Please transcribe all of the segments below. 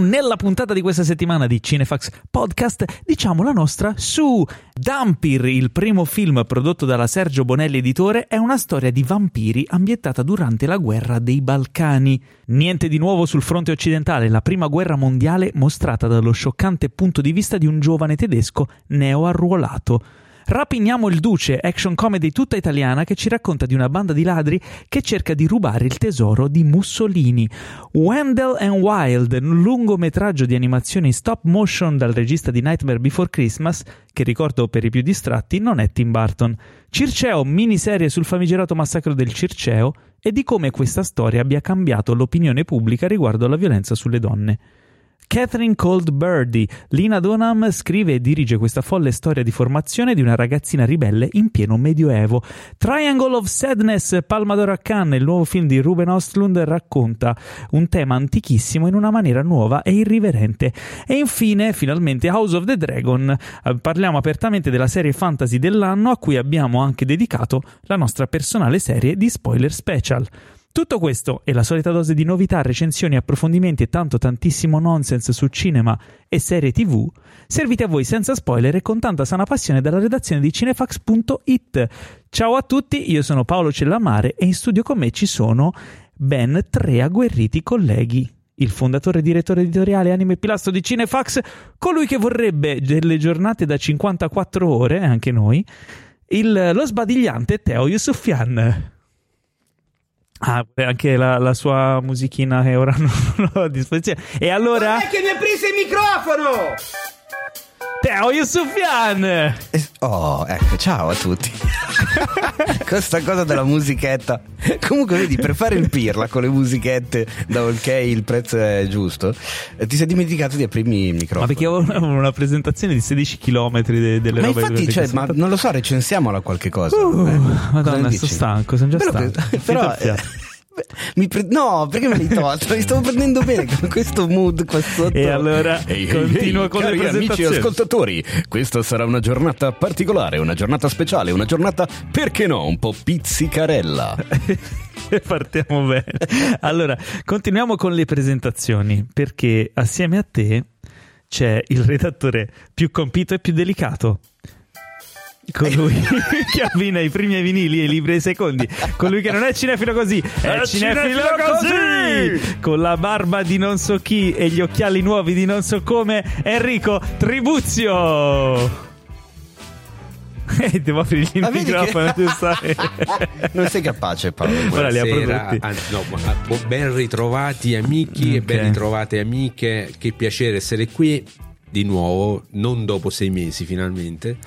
nella puntata di questa settimana di Cinefax Podcast diciamo la nostra su Dampir, il primo film prodotto dalla Sergio Bonelli editore, è una storia di vampiri ambientata durante la guerra dei Balcani. Niente di nuovo sul fronte occidentale, la prima guerra mondiale mostrata dallo scioccante punto di vista di un giovane tedesco neoarruolato. Rapiniamo il Duce, action comedy tutta italiana che ci racconta di una banda di ladri che cerca di rubare il tesoro di Mussolini. Wendell and Wild, un lungometraggio di animazione in stop motion dal regista di Nightmare Before Christmas, che ricordo per i più distratti non è Tim Burton. Circeo, miniserie sul famigerato massacro del Circeo e di come questa storia abbia cambiato l'opinione pubblica riguardo alla violenza sulle donne. Catherine Cold Birdie. Lina Dunham scrive e dirige questa folle storia di formazione di una ragazzina ribelle in pieno medioevo. Triangle of Sadness, Palma d'Oro a Cannes, il nuovo film di Ruben Ostlund, racconta un tema antichissimo in una maniera nuova e irriverente. E infine, finalmente, House of the Dragon. Eh, parliamo apertamente della serie fantasy dell'anno a cui abbiamo anche dedicato la nostra personale serie di spoiler special. Tutto questo e la solita dose di novità, recensioni, approfondimenti e tanto tantissimo nonsense su cinema e serie tv, serviti a voi senza spoiler e con tanta sana passione dalla redazione di cinefax.it. Ciao a tutti, io sono Paolo Cellamare e in studio con me ci sono ben tre agguerriti colleghi il fondatore e direttore editoriale anime pilastro di Cinefax, colui che vorrebbe delle giornate da 54 ore, anche noi, il, lo sbadigliante Teo Yusufian. Ah, anche la, la, sua musichina che ora non ho a disposizione. E allora. Non è che mi ha preso il microfono! Teo Yusufian! Oh, ecco, ciao a tutti. Questa cosa della musichetta. Comunque, vedi, per fare il pirla con le musichette, da ok il prezzo è giusto, eh, ti sei dimenticato di aprirmi il microfono. Ma perché avevo una presentazione di 16 km de- delle ma robe infatti, cioè, ma non lo so, recensiamola qualche cosa. Uh, eh? Madonna, sono stanco, sono già però, stanco. Però, Pre- no, perché me l'hai tolto? Mi stavo prendendo bene con questo mood qua sotto. E allora hey, continua hey, con cari le amici ascoltatori, questa sarà una giornata particolare, una giornata speciale, una giornata, perché no, un po' pizzicarella. Partiamo bene. Allora, continuiamo con le presentazioni, perché assieme a te c'è il redattore più compito e più delicato colui che abbina i primi ai vinili e i libri ai secondi, colui che non è cinefilo così, è, è cinefilo, cinefilo così! Con la barba di non so chi e gli occhiali nuovi di non so come, Enrico Tribuzio! Eh, devo aprirgli il microfono, che... non sei capace, Paolo. Ora li apro Anzi, no, ben ritrovati amici okay. e ben ritrovate amiche. Che piacere essere qui di nuovo, non dopo sei mesi finalmente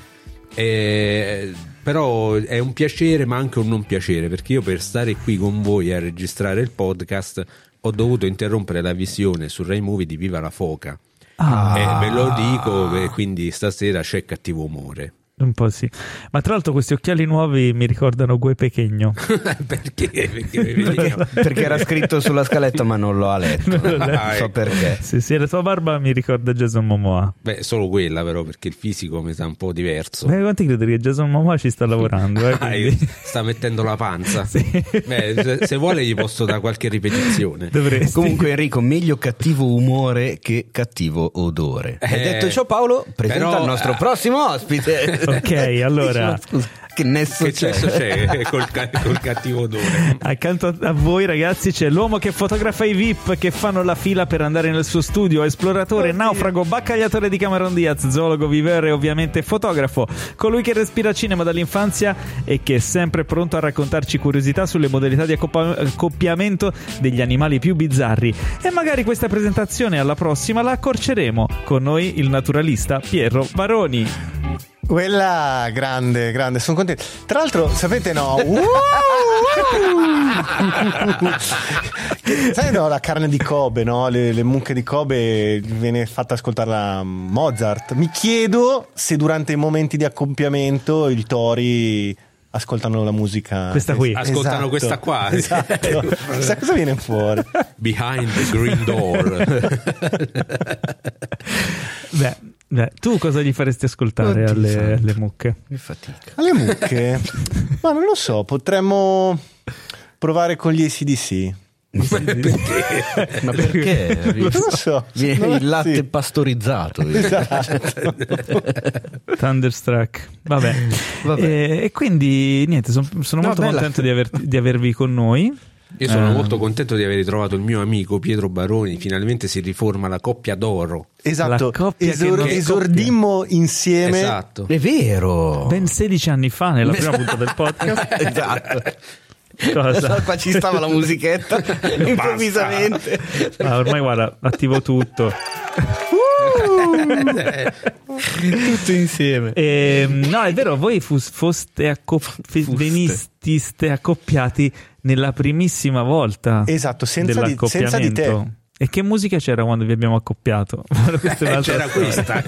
eh, però è un piacere ma anche un non piacere perché io per stare qui con voi a registrare il podcast ho dovuto interrompere la visione su Rai Movie di Viva la Foca. Ah. E ve lo dico, quindi stasera c'è cattivo umore. Un po' sì. Ma tra l'altro questi occhiali nuovi mi ricordano Gue Pechegno. perché? Perché, perché? perché, era scritto sulla scaletta ma non lo ha letto. Non so ecco. perché. Sì, sì, la tua barba mi ricorda Jason Momoa. Beh, solo quella però perché il fisico mi sa un po' diverso. Beh, quanti credi che Jason Momoa ci sta lavorando? Eh, ah, sta mettendo la panza. sì. Beh, se, se, vuole gli posso dare qualche ripetizione. Dovresti. Comunque Enrico, meglio cattivo umore che cattivo odore. Eh, e detto ciò Paolo, presenta però, il nostro uh, prossimo ospite. Ok, allora. che nesso che c'è? c'è col, col, cattivo odore. Accanto a voi, ragazzi, c'è l'uomo che fotografa i VIP che fanno la fila per andare nel suo studio, esploratore, Oddio. naufrago, baccagliatore di Cameron Diaz, zoologo, vivere e ovviamente fotografo. Colui che respira cinema dall'infanzia e che è sempre pronto a raccontarci curiosità sulle modalità di accoppiamento degli animali più bizzarri. E magari questa presentazione alla prossima la accorceremo. Con noi il naturalista Piero Baroni. Quella grande, grande, sono contento. Tra l'altro, sapete, no? Uh, uh, sai, no, la carne di Kobe, no? Le, le, mucche di Kobe viene fatta ascoltarla Mozart. Mi chiedo se durante i momenti di accoppiamento i tori ascoltano la musica. Questa qui. Ascoltano esatto. questa qua. Esatto. Chissà cosa viene fuori. Behind the green door. Beh, Beh, tu cosa gli faresti ascoltare alle, alle, mucche? Mi fatica. Alle mucche? Ma non lo so, potremmo provare con gli ACDC. Perché? Ma perché? Non lo so. Viene No, il latte sì. pastorizzato. Esatto. Thunderstruck. Vabbè. Vabbè. E, e quindi niente, son- sono No, molto bella. contento di, aver- di avervi con noi. Io sono Eh, molto contento di aver ritrovato il mio amico Pietro Baroni. Finalmente si riforma la coppia d'oro. Esatto, coppia Esor- esordimmo insieme. Esatto. È vero. Ben 16 anni fa, nella prima puntata del podcast. esatto. Cosa? Qua ci stava la musichetta improvvisamente. Ah, ormai guarda, attivo tutto. Tutto insieme. E, no, è vero, voi fus- foste accop- venististe accoppiati nella primissima volta Esatto, senza di- senza di te. dell'accoppiamento. E che musica c'era quando vi abbiamo accoppiato? Eh, c'era storia. questa.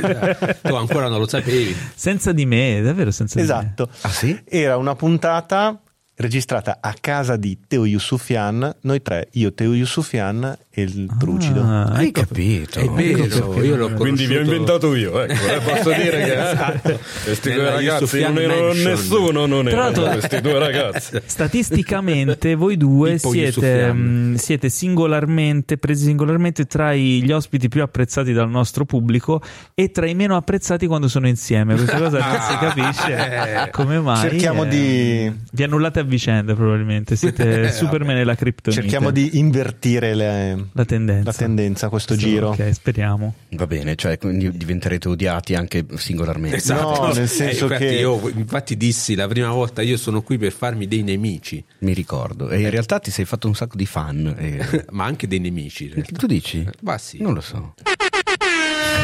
tu ancora non lo sapevi. Senza di me, davvero senza di me. Esatto. Ah, sì? Era una puntata registrata a casa di Teo Yusufian, noi tre, io, Teo Yusufian e il Trucido. Ah, Hai ecco. capito? È vero, io l'ho Quindi vi ho inventato io, ecco, eh, posso dire che eh, questi due ragazzi non erano nessuno, non erano questi due ragazzi. Statisticamente voi due siete, mh, siete singolarmente, presi singolarmente tra gli ospiti più apprezzati dal nostro pubblico e tra i meno apprezzati quando sono insieme. Questa cosa non si capisce come mai. Cerchiamo eh, di- Vi annullate a vicenda probabilmente, siete Superman e la criptonite. Cerchiamo di invertire le- La tendenza. la tendenza questo giro. Ok, speriamo. Va bene, cioè quindi diventerete odiati anche singolarmente. No, nel Eh, senso infatti che- io infatti dissi la prima volta io sono qui per farmi dei nemici, Mi ricordo. E in realtà ti sei fatto un sacco di fan. e- ma anche dei nemici. Tu dici? Ma sì. Non lo so.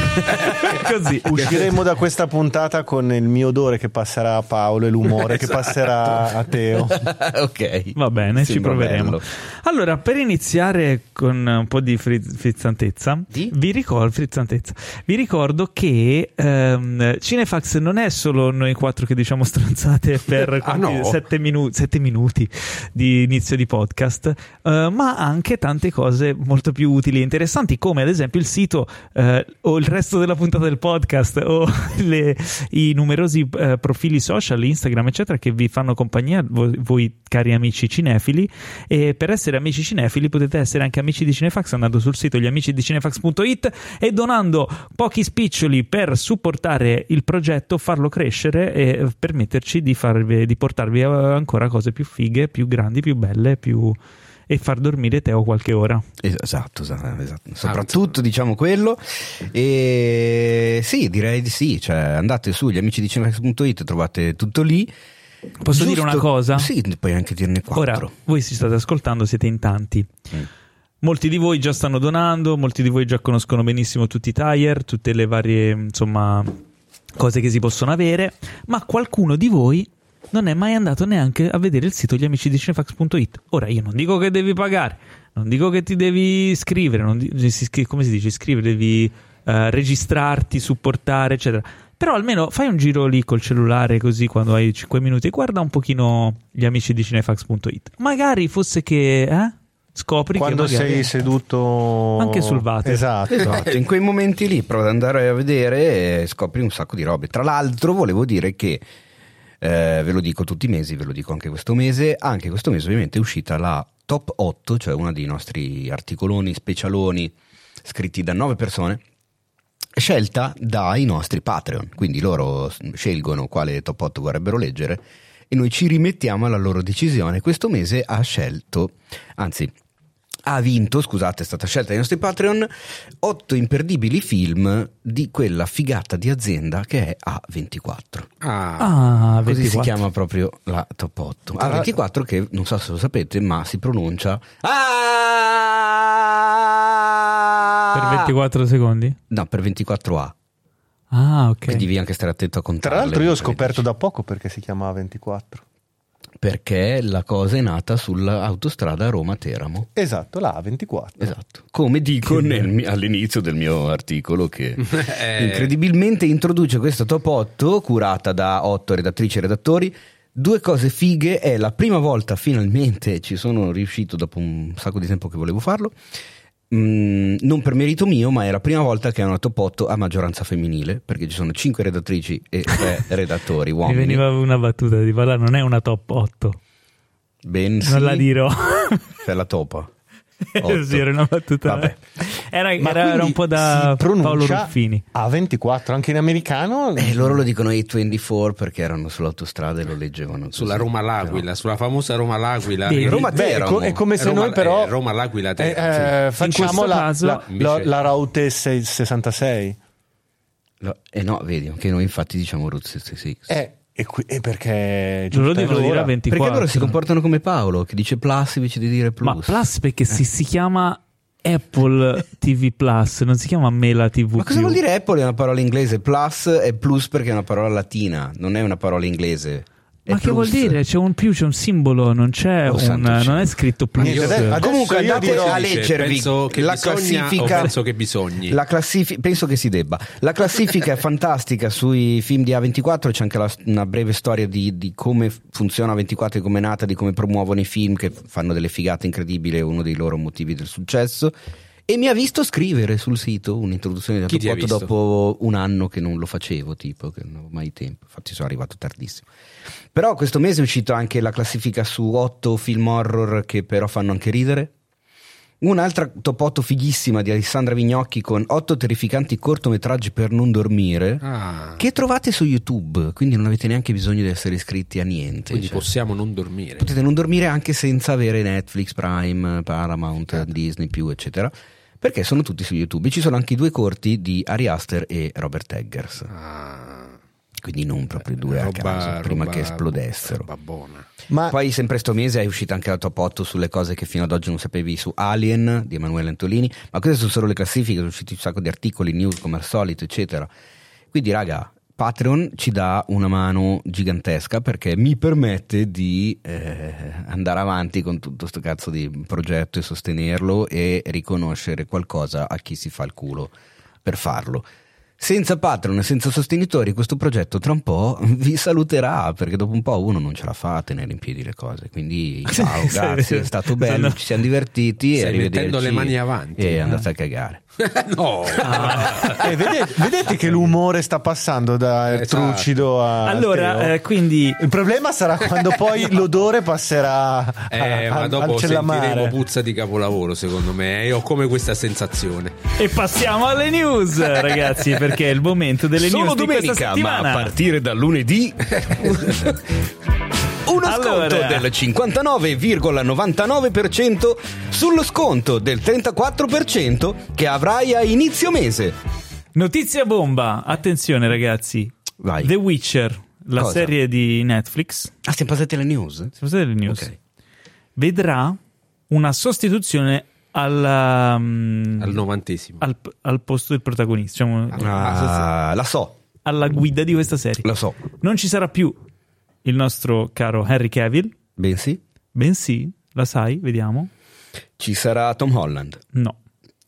Così. Usciremo da questa puntata con il mio odore che passerà a Paolo e l'umore che passerà a Teo. ok. Va bene, ci Sembra proveremo. bello. Allora, per iniziare con un po' di fri- frizzantezza, Di? vi ricordo, frizzantezza, vi ricordo che ehm, Cinefax non è solo noi quattro che diciamo stronzate per Ah, no? sette, minu- sette minuti di inizio di podcast, eh, ma anche tante cose molto più utili e interessanti, come ad esempio il sito eh, o il resto della puntata del podcast o le- i numerosi eh, profili social, Instagram, eccetera, che vi fanno compagnia, voi, voi cari amici cinefili. E per essere amici cinefili potete essere anche amici di Cinefax andando sul sito gliamicidicinefax.it e donando pochi spiccioli per supportare il progetto, farlo crescere e permetterci di, farvi, di portarvi a- ancora cose più fighe, più grandi, più belle, più... e far dormire Teo qualche ora. Es- Esatto, esatto, esatto. soprattutto diciamo quello. E sì, direi di sì. Cioè, andate su amicidicinefax.it, trovate tutto lì. Posso dire una cosa? Sì, puoi anche dirne quattro. Ora, voi si state ascoltando, siete in tanti. Mm. Molti di voi già stanno donando, molti di voi già conoscono benissimo tutti i tire, tutte le varie, insomma, cose che si possono avere, ma qualcuno di voi non è mai andato neanche a vedere il sito gliamicidicinefax.it. Ora, io non dico che devi pagare, non dico che ti devi iscrivere, non di- come si dice, iscrivere, devi eh, registrarti, supportare, eccetera. Però almeno fai un giro lì col cellulare così quando hai 5 minuti e guarda un pochino gli amici di cinefax.it. Magari fosse che eh, scopri Quando che magari- sei seduto Anche sul water. Esatto. Esatto, in quei momenti lì prova ad andare a vedere e scopri un sacco di robe. Tra l'altro, volevo dire che eh, ve lo dico tutti i mesi, ve lo dico anche questo mese. Anche questo mese, ovviamente, è uscita la top 8, cioè uno dei nostri articoloni specialoni scritti da nove persone. Scelta dai nostri Patreon, quindi loro scelgono quale top 8 vorrebbero leggere e noi ci rimettiamo alla loro decisione. Questo mese ha scelto, anzi, ha vinto, scusate, è stata scelta dai nostri Patreon, otto imperdibili film di quella figata di azienda che è A24. Ah, Ah, Così 24. si chiama proprio la top 8. A24 che non so se lo sapete, ma si pronuncia Per 24 secondi? No, per 24A. Ah, ok. Quindi devi anche stare attento a Tra contarle. l'altro io ho scoperto da poco perché si chiama 24. Perché la cosa è nata sull'autostrada Roma-Teramo. Esatto, la A24. Esatto. Come dico nel all'inizio del mio articolo che Eh. incredibilmente introduce questa top 8 curata da 8 redattrici e redattori. Due cose fighe, è la prima volta finalmente ci sono riuscito dopo un sacco di tempo che volevo farlo. Mm, non per merito mio, ma è la prima volta che è una top 8 a maggioranza femminile, perché ci sono 5 redattrici e 3 redattori Mi uomini. veniva una battuta di parlare, non è una top 8. Ben sì, Non la dirò. per la topa. Sì, era una battuta. Vabbè. Era, era- era un po' da Paolo Ruffini. A24 anche in americano. E loro lo dicono A24 perché erano sull'autostrada e lo leggevano. così. Sulla Roma L'Aquila, sulla famosa Roma L'Aquila. Che- Roma Beh, è, Teramo. co- è come se Roma- noi però eh, Roma L'Aquila eh, Teramo, eh, facciamo questo la, caso, la, invece- la, la Route 6- 66. Lo- Eh no, vedi, anche noi infatti diciamo Route 66. Eh, e, qui- e perché Loro giusta devono dire a 24. Perché loro si comportano come Paolo, che dice plus invece di dire plus. Ma Plus perché si, si chiama Apple TV Plus, non si chiama Mela TV. Ma cosa vuol dire Apple? È una parola inglese. Plus è plus perché è una parola latina, non è una parola inglese. Ma che plus. vuol dire? C'è un più, c'è un simbolo, non c'è Oh, un. Non è scritto plus. Niente, adesso- adesso Comunque io andate dirò- a leggervi penso che la bisogna classifica. penso che bisogni? La classifi- penso che si debba. La classifica è fantastica sui film di A24. C'è anche la- una breve storia di, di come funziona A24 e come è nata, di come promuovono i film che fanno delle figate incredibili. È uno dei loro motivi del successo. E mi ha visto scrivere sul sito un'introduzione di Chi ti ha A24 visto? dopo un anno che non lo facevo, tipo, che non avevo mai tempo. Infatti sono arrivato tardissimo. Però questo mese è uscita anche la classifica su otto film horror che però fanno anche ridere. Un'altra top 8 fighissima di Alessandra Vignocchi con otto terrificanti cortometraggi per non dormire. Ah, Che trovate su YouTube, quindi non avete neanche bisogno di essere iscritti a niente. quindi cioè. possiamo non dormire. Potete non dormire anche senza avere Netflix, Prime, Paramount, Certo. Disney, più, eccetera. Perché sono tutti su YouTube. E ci sono anche i due corti di Ari Aster e Robert Eggers. Ah, Quindi non proprio due a roba- caso, prima roba- che esplodessero. Ma Poi sempre sto mese è uscita anche la top 8 sulle cose che fino ad oggi non sapevi su Alien di Emanuele Antolini, ma queste sono solo le classifiche, sono usciti un sacco di articoli, news come al solito, eccetera. Quindi raga, Patreon ci dà una mano gigantesca perché mi permette di eh, andare avanti con tutto sto cazzo di progetto e sostenerlo e riconoscere qualcosa a chi si fa il culo per farlo. Senza Patreon e senza sostenitori questo progetto tra un po' vi saluterà perché dopo un po' uno non ce la fa a tenere in piedi le cose. Quindi ciao, grazie, è stato bello, ci siamo divertiti e Stai mettendo le mani avanti. E andate a cagare. no, eh, vedete, vedete che l'umore sta passando da Esatto. trucido a Allora, eh, quindi il problema sarà quando poi l'odore passerà eh, a- ma dopo sentiremo puzza di capolavoro secondo me e ho come questa sensazione. E passiamo alle news, ragazzi, perché è il momento delle Solo news domenica, ma a partire da lunedì. Uno sconto Allora. del 59,99% sullo sconto del 34% che avrai a inizio mese. Notizia bomba, attenzione ragazzi. Vai. The Witcher, la Cosa? serie di Netflix, Ah, siamo passati alle news? siamo stati alle news, Ok. vedrà una sostituzione alla, mm, Al novantesimo. al, al posto del protagonista, diciamo, Ah, la so, alla guida di questa serie. la so. Non ci sarà più il nostro caro Henry Cavill, Bensì, bensì, la sai, vediamo. ci sarà Tom Holland. No,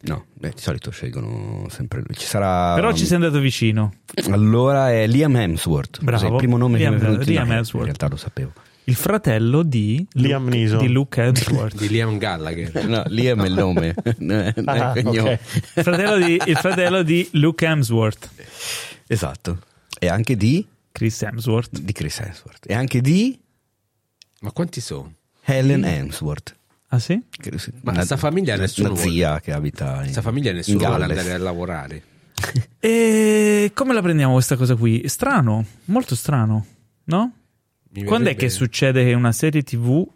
No, beh, di solito scelgono sempre lui. Ci sarà. però ci sei andato vicino. Allora è Liam Hemsworth. Bravo. Cos'è il primo nome Liam- che mi è venuto Liam? Hemsworth. In realtà lo sapevo. Il fratello di Liam Luke, Neeson. di Luke Hemsworth. Di Liam Gallagher. No, Liam è il nome. non è il Ah, cognome. ok. Il fratello di, il fratello di Luke Hemsworth. Esatto. E anche di, Chris Hemsworth. di Chris Hemsworth. E anche di Ma quanti sono? Helen Hemsworth. Ah sì? Ma sta famiglia nessuno Una zia che abita in, Questa famiglia nessuno vuole andare a lavorare. E come la prendiamo questa cosa qui? Strano, molto strano, no? Mi Quando è verrebbe- che succede che una serie TV,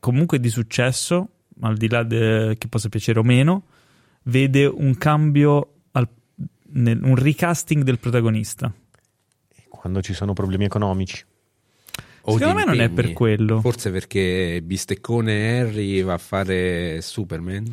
comunque di successo, al di là de- che possa piacere o meno, vede un cambio, al- nel- un recasting del protagonista? Quando ci sono problemi economici. O Secondo me non è impegni. per quello. Forse perché Bisteccone Harry va a fare Superman.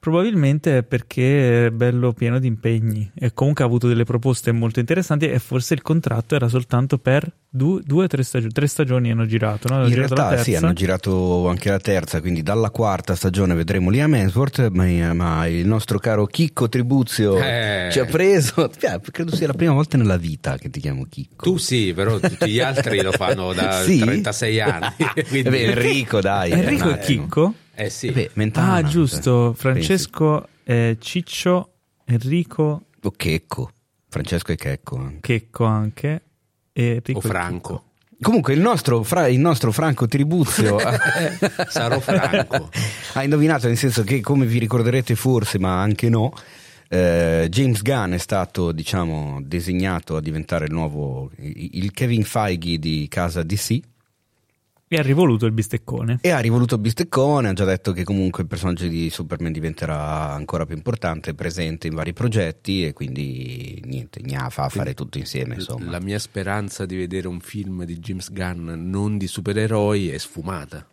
Probabilmente è perché è bello pieno di impegni e comunque ha avuto delle proposte molto interessanti e forse il contratto era soltanto per due, due o tre stagioni. Tre stagioni hanno girato, no? Hanno In girato la realtà sì, hanno girato anche la terza, quindi dalla quarta stagione vedremo Liam Hemsworth, ma, ma il nostro caro Chicco Tribuzio Eh. ci ha preso, credo sia la prima volta nella vita che ti chiamo Chicco. Tu sì, però tutti gli altri lo fanno da Sì? 36 anni. quindi- beh, Enrico dai. Enrico e. Chicco? Eh sì. Eh beh, Mentana, ah, giusto. Francesco, eh, Ciccio, Enrico. O Checco, Francesco e Checco anche. Checco anche. E Enrico o Franco. Comunque il nostro, fra- il nostro Franco Tribuzio Sarò franco. ha indovinato nel senso che come vi ricorderete forse ma anche no eh, James Gunn è stato diciamo designato a diventare il nuovo il Kevin Feige di casa DC E ha rivoluto il bisteccone. e ha rivoluto il bisteccone ha già detto che comunque il personaggio di Superman diventerà ancora più importante presente in vari progetti e quindi niente gna fa a fare tutto insieme insomma La mia speranza di vedere un film di James Gunn non di supereroi è sfumata.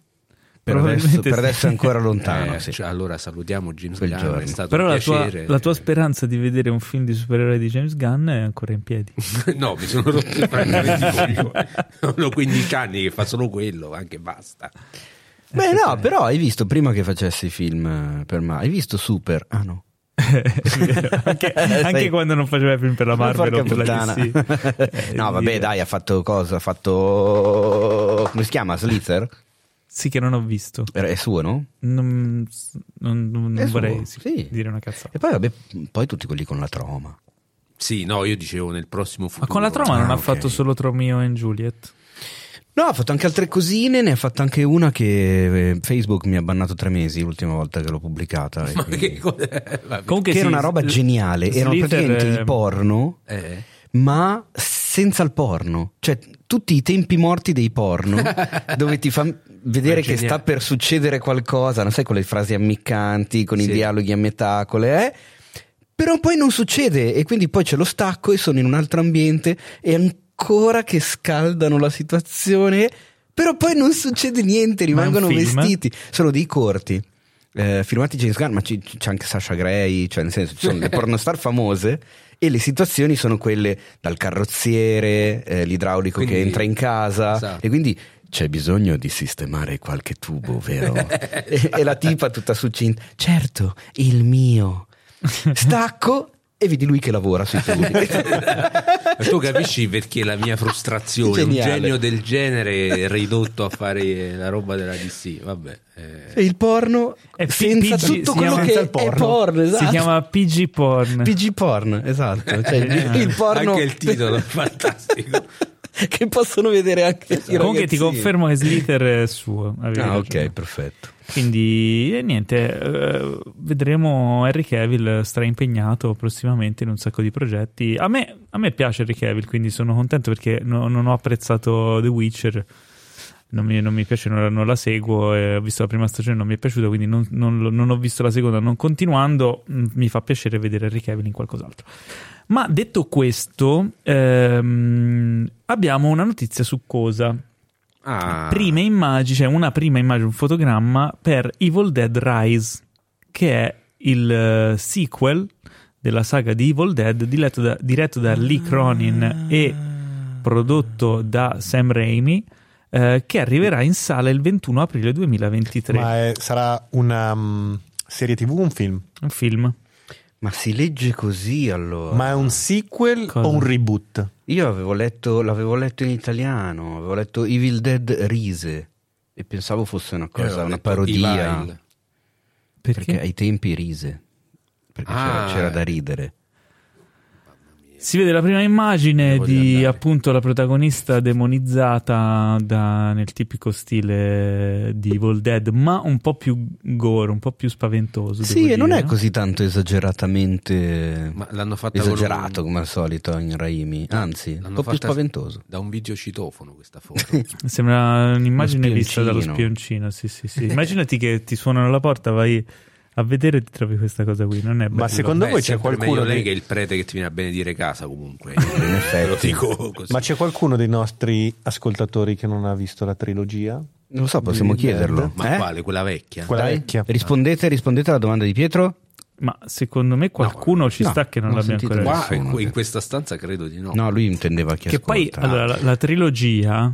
Per adesso, Probabilmente per adesso è ancora lontano Eh, sì. cioè, allora salutiamo James Quel Gunn, giorno. è stato Però un la tua, la tua speranza di vedere un film di supereroi di James Gunn è ancora in piedi. no, mi sono rotto francamente i coglioni. Sono 15 anni che fa solo quello, anche basta. Beh, no, però hai visto prima che facessi i film eh, per me, hai visto Super? Ah, no. anche anche quando non faceva film per la Marvel o per la. DC. no, vabbè, dai, ha fatto cosa? Ha fatto. Come si chiama? Slither? Sì, che non ho visto. È suo, no? Non, non- non vorrei sì, sì. dire una cazzata. E poi, vabbè, poi tutti quelli con la troma. Sì, no, io dicevo nel prossimo futuro. Ma con la troma non Ah, ha fatto solo Romeo e Juliet. No, ha fatto anche altre cosine, ne ha fatto anche una che eh, Facebook mi ha bannato tre mesi l'ultima volta che l'ho pubblicata. Ma quindi- che? Vabbè. Comunque che era sì, una roba Sl- geniale, erano Slither, praticamente eh, il porno, Eh. ma senza il porno. Cioè, tutti i tempi morti dei porno, dove ti fa vedere che sta per succedere qualcosa, non sai, con le frasi ammiccanti, con i Sì. dialoghi a metà, con le... eh, però poi non succede e quindi poi c'è lo stacco e sono in un altro ambiente e ancora che scaldano la situazione, però poi non succede niente, rimangono vestiti. Sono dei corti. eh, firmati James Gunn, ma ci- c'è anche Sasha Gray, cioè nel senso ci sono le pornostar famose e le situazioni sono quelle dal carrozziere, eh, l'idraulico che Quindi- entra in casa Esatto. e quindi c'è bisogno di sistemare qualche tubo, vero? e, e la tipa tutta succinta, certo, il mio. Stacco e vedi lui che lavora sui tubi. Ma tu capisci perché la mia frustrazione, un Geniale. genio del genere ridotto a fare la roba della DC, vabbè. eh. e il porno È P- senza PG, tutto quello che è il porno. porno, esatto. Si chiama PG Porn. PG porn, esatto. Cioè, il, il porno Anche il titolo è fantastico. che possono vedere anche i Comunque ti confermo che Slither è suo. Ah, ragione. ok, perfetto. Quindi eh, niente, eh, vedremo Henry Cavill straimpegnato prossimamente in un sacco di progetti. A me, a me piace Henry Cavill, quindi sono contento perché no- non ho apprezzato The Witcher. Non mi, non mi piace, non la, non la seguo. e ho visto la prima stagione, non mi è piaciuta, quindi non, non ho visto la seconda. Non continuando, mh, mi fa piacere vedere Henry Cavill in qualcos'altro. Ma detto questo, ehm, abbiamo una notizia su cosa? Ah, prime immagini, cioè una prima immagine, un fotogramma per Evil Dead Rise, che è il eh, sequel della saga di Evil Dead diretto da, diretto da Lee Cronin e prodotto da Sam Raimi, eh, che arriverà in sala il 21 aprile 2023. Ma è- sarà una mm, serie tv o un film? Un film. Ma si legge così allora? Ma è un sequel Cosa? o un reboot? Io avevo letto, l'avevo letto in italiano, avevo letto Evil Dead Rise e pensavo fosse una cosa, una parodia. Perché? Perché ai tempi rise. Perché c'era, Ah. c'era da ridere. Si vede la prima immagine Devo di riandare. appunto la protagonista demonizzata da- nel tipico stile di Evil Dead, ma un po' più gore, un po' più spaventoso. Sì, e non è no? così tanto esageratamente Ma l'hanno fatta esagerato un- come al solito in Raimi, anzi, un l'hanno po' più spaventoso. Da un videocitofono questa foto. Sembra un'immagine vista dallo spioncino. spioncino. Sì, sì, sì. Immaginati che ti suonano alla porta, vai a vedere ti trovi questa cosa qui. Non è bello. Ma secondo Beh, voi c'è qualcuno lei di- che il prete che ti viene a benedire casa comunque. In effetti. Te lo dico così. Ma c'è qualcuno dei nostri ascoltatori che non ha visto la trilogia? Non lo so, possiamo Dead? chiederlo. Ma Eh? quale? Quella vecchia? Quella Dai, vecchia. Rispondete, rispondete alla domanda di Pietro? Ma secondo me qualcuno ci no, sta che non l'abbia ancora visto. Qua, in questa stanza credo di no. No, lui intendeva chi Che poi ascolta. allora, la, la trilogia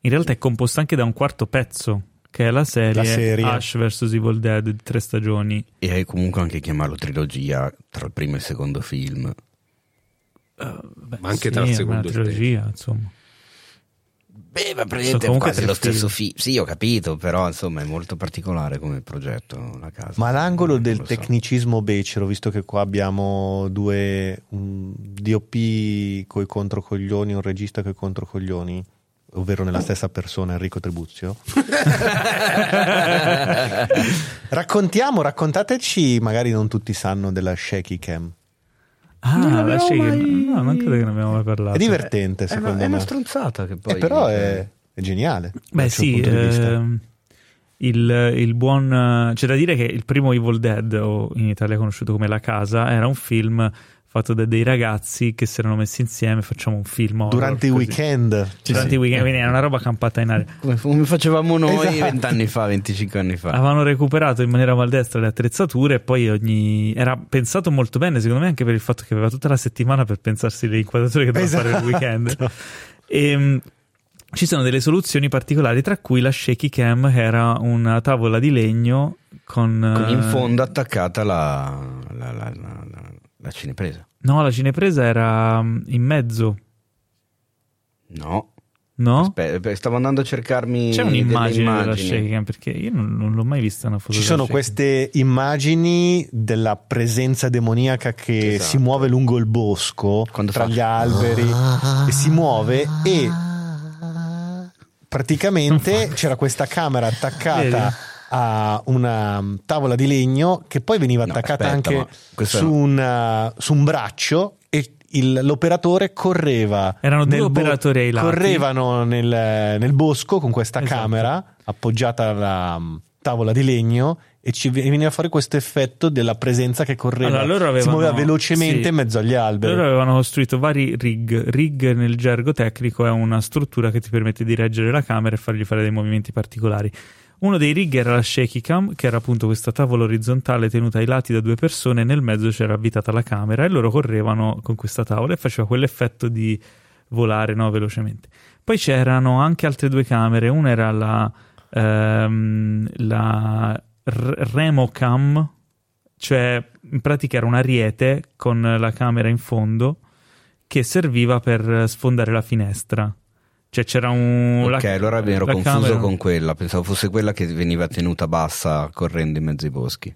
in realtà è composta anche da un quarto pezzo, che è la serie, La serie. Ash vs Evil Dead di tre stagioni. E hai comunque anche chiamarlo trilogia tra il primo e il secondo film. Eh, beh, Ma anche sì, tra il secondo e il trilogia, insomma. Beh, ma praticamente è comunque quasi lo stesso film. Sì, ho capito, però insomma è molto particolare come progetto la casa. Ma all'angolo Non del lo so. tecnicismo becero, visto che qua abbiamo due un DOP coi controcoglioni, un regista coi controcoglioni, ovvero nella stessa persona Enrico Tribuzio. Raccontiamo, raccontateci, magari non tutti sanno della shaky cam. Ah, Non la Shaky- mai- no, non credo che ne abbiamo mai parlato. È divertente, È una, secondo è una me. stronzata che poi... Eh, però è, è geniale. Beh suo sì, ehm, il, il buon... C'è da dire che il primo Evil Dead, o in Italia conosciuto come La Casa, era un film fatto da dei ragazzi che si erano messi insieme, facciamo un film horror, Durante i weekend. Durante i weekend, quindi era una roba campata in aria. Come, facevamo noi Esatto. vent'anni fa, 25 anni fa. Avevano recuperato in maniera maldestra le attrezzature e poi ogni... era pensato molto bene, secondo me anche per il fatto che aveva tutta la settimana per pensarsi le inquadrature che doveva fare il Esatto. weekend. E, mh, ci sono delle soluzioni particolari, tra cui la shaky cam, che era una tavola di legno con... Con in eh, fondo attaccata la, la, la, la, la- cinepresa. No, la cinepresa era mh, in mezzo, No. no? Aspetta, stavo andando a cercarmi C'è un'immagine della cam, perché io non, non l'ho mai vista una foto Ci sono queste immagini della presenza demoniaca che Esatto. si muove lungo il bosco, Quando tra fa- gli alberi, e si muove e praticamente c'era questa camera attaccata Vedi? A una tavola di legno che poi veniva No, attaccata aspetta, ma anche su, no. un, su un braccio e il- l'operatore correva Erano due operatori ai lati. correvano nel, nel bosco con questa Esatto. camera appoggiata alla mm, tavola di legno e ci veniva fuori questo effetto della presenza che correva Allora, loro si avevano- muoveva velocemente sì. in mezzo agli alberi Loro avevano costruito vari rig. Rig nel gergo tecnico è una struttura che ti permette di reggere la camera e fargli fare dei movimenti particolari. Uno dei rig era la shaky cam, che era appunto questa tavola orizzontale tenuta ai lati da due persone e nel mezzo c'era avvitata la camera e loro correvano con questa tavola e faceva quell'effetto di volare no, velocemente. Poi c'erano anche altre due camere, una era la, ehm, la Remocam, cioè in pratica era un ariete con la camera in fondo che serviva per sfondare la finestra. Cioè c'era un... Ok, la- allora mi ero confuso camera- con quella. Pensavo fosse quella che veniva tenuta bassa correndo in mezzo ai boschi.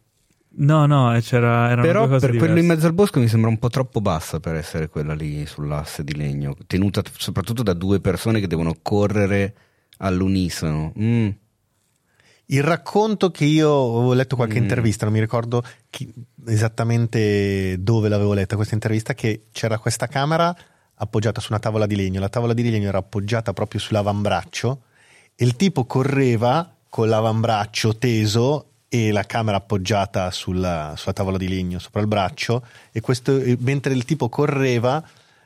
No, no, eh, c'era, erano Però due cose per quello in diverse. mezzo al bosco mi sembra un po' troppo bassa per essere quella lì sull'asse di legno. Tenuta soprattutto da due persone che devono correre all'unisono. Mm. il racconto che io avevo letto qualche Mm. intervista non mi ricordo chi- esattamente dove l'avevo letta questa intervista che c'era questa camera appoggiata su una tavola di legno la tavola di legno era appoggiata proprio sull'avambraccio e il tipo correva con l'avambraccio teso e la camera appoggiata sulla, sulla tavola di legno sopra il braccio e questo, mentre il tipo correva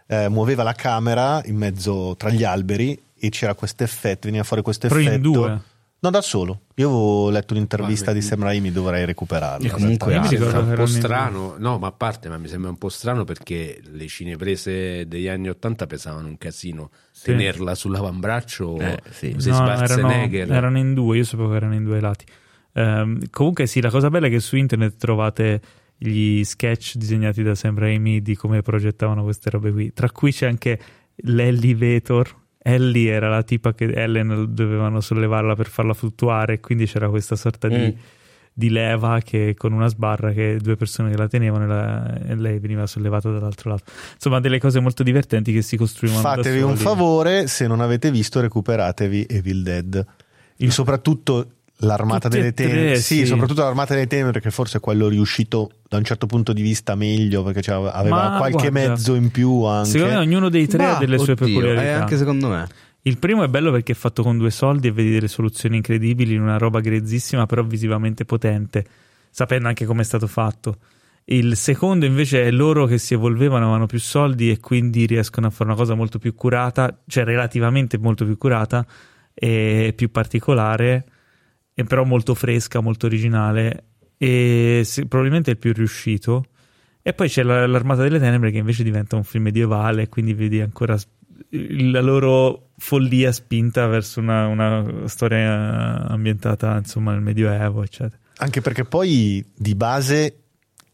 eh, muoveva la camera in mezzo tra gli alberi e c'era questo effetto, veniva fuori questo effetto. No, da solo. Io avevo letto un'intervista Guarda, di Sam Raimi, dovrei recuperarla. E comunque mi sembra un po' strano, no, ma a parte, ma mi sembra un po' strano perché le cineprese degli anni 80 pesavano un casino. Sì. Tenerla sull'avambraccio, Eh, sì. No, erano, erano in due, io sapevo che erano in due lati. Ehm, comunque sì, la cosa bella è che su internet trovate gli sketch disegnati da Sam Raimi di come progettavano queste robe qui. Tra cui c'è anche l'Elevator. Ellie era la tipa che Ellen dovevano sollevarla per farla fluttuare, quindi c'era questa sorta di, Mm. di leva che con una sbarra che due persone che la tenevano e, la- e lei veniva sollevata dall'altro lato. Insomma, delle cose molto divertenti che si costruivano. da Fatevi un favore, se non avete visto, recuperatevi Evil Dead. Il- soprattutto l'Armata Tutti delle Tenebre. sì. Sì, soprattutto l'Armata delle Tenebre, che forse è quello riuscito da un certo punto di vista meglio, perché c'aveva- aveva Ma qualche guarda, mezzo in più anche. Secondo me ognuno dei tre Ma, ha delle sue Oddio, peculiarità. eh, anche secondo me. Il primo è bello perché è fatto con due soldi e vedi delle soluzioni incredibili in una roba grezzissima, però visivamente potente, sapendo anche come è stato fatto. Il secondo invece è loro che si evolvevano, avevano più soldi e quindi riescono a fare una cosa molto più curata, cioè relativamente molto più curata e più particolare, e però molto fresca, molto originale e se- probabilmente è il più riuscito. E poi c'è la- l'Armata delle Tenebre che invece diventa un film medievale, quindi vedi ancora la loro follia spinta verso una, una storia ambientata insomma nel Medioevo, eccetera. Anche perché poi di base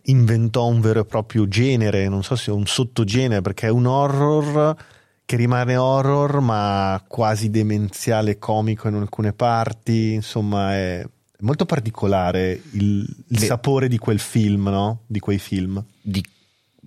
inventò un vero e proprio genere, non so se è un sottogenere, perché è un horror che rimane horror ma quasi demenziale comico in alcune parti, insomma è molto particolare il, il Beh. sapore di quel film, no? Di quei film. Di-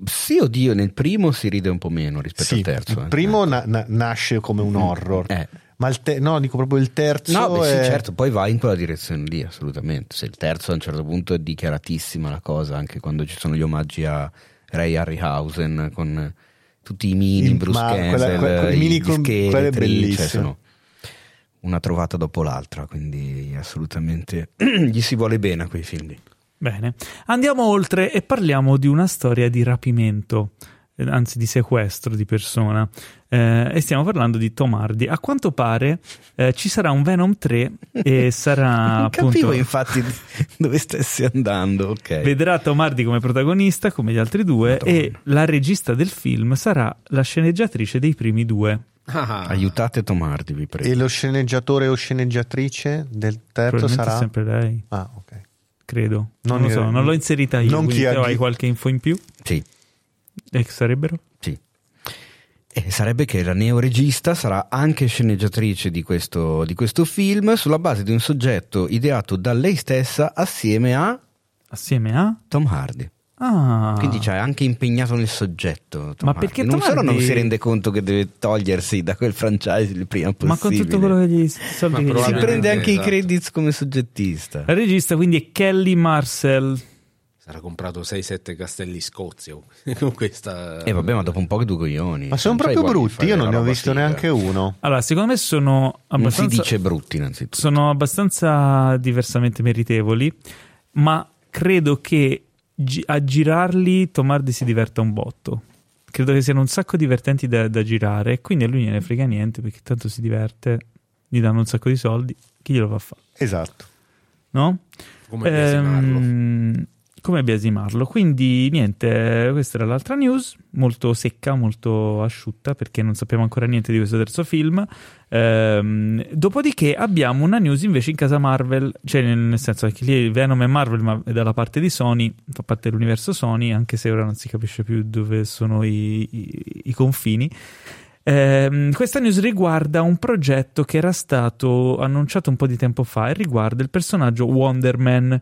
Sì, oddio, nel primo si ride un po' meno rispetto Sì, al terzo. il eh. primo na- na- nasce come un horror, Eh. Ma il te- no, dico proprio il terzo. No, beh, sì, è- certo, poi va in quella direzione lì, assolutamente. Se il terzo a un certo punto è dichiaratissima la cosa, anche quando ci sono gli omaggi a Ray Harryhausen con tutti i mini Il- Bruce Campbell, quella- que- quei i mini con- scheletri, è cioè bellissimo. sono una trovata dopo l'altra, quindi assolutamente gli si vuole bene a quei film lì. Bene, andiamo oltre e parliamo di una storia di rapimento, eh, anzi di sequestro di persona. Eh, e stiamo parlando di Tom Hardy. A quanto pare eh, ci sarà un Venom 3 e sarà non capivo appunto. infatti dove stessi andando, ok. Vedrà Tom Hardy come protagonista, come gli altri due, Madonna. e la regista del film sarà la sceneggiatrice dei primi due. Ah, Aiutate Tom Hardy, vi prego. E lo sceneggiatore o sceneggiatrice del terzo sarà. sempre lei, Ah, ok. credo. Non Non, lo so, io- non l'ho inserita io. non chi ha hai qualche info in più? Sì, E che sarebbero? Sì. E sarebbe che la neoregista sarà anche sceneggiatrice di questo, di questo film sulla base di un soggetto ideato da lei stessa assieme a Assieme a. Tom Hardy. Ah. Quindi ci ha anche impegnato nel soggetto. Tom Ma Hardy. perché non Tom solo non si rende conto che deve togliersi da quel franchise il prima possibile. Ma con tutto quello che gli soldi che gli si prende anche esatto. i credits come soggettista. La regista quindi è Kelly Marcel. sarà comprato 6-7 castelli scozio con questa. E vabbè, ma dopo un po' che due coglioni. Ma sono Non proprio brutti, io non ne ho visto figa. neanche uno. Allora, secondo me sono Non si abbastanza, dice brutti innanzitutto. sono abbastanza diversamente meritevoli, ma credo che gi- a girarli Tom Hardy si diverta un botto. Credo che siano un sacco divertenti da, da girare, e quindi a lui non ne frega niente perché tanto si diverte, gli danno un sacco di soldi, chi glielo fa fare? Esatto. No? Come. Ehm, come biasimarlo. Quindi niente, questa era l'altra news, molto secca, molto asciutta perché non sappiamo ancora niente di questo terzo film. Ehm, dopodiché abbiamo una news invece in casa Marvel, cioè nel, senso che lì Venom è Marvel ma è dalla parte di Sony, fa parte dell'universo Sony, anche se ora non si capisce più dove sono i, i- i confini. Ehm, questa news riguarda un progetto che era stato annunciato un po' di tempo fa e riguarda il personaggio Wonder Man,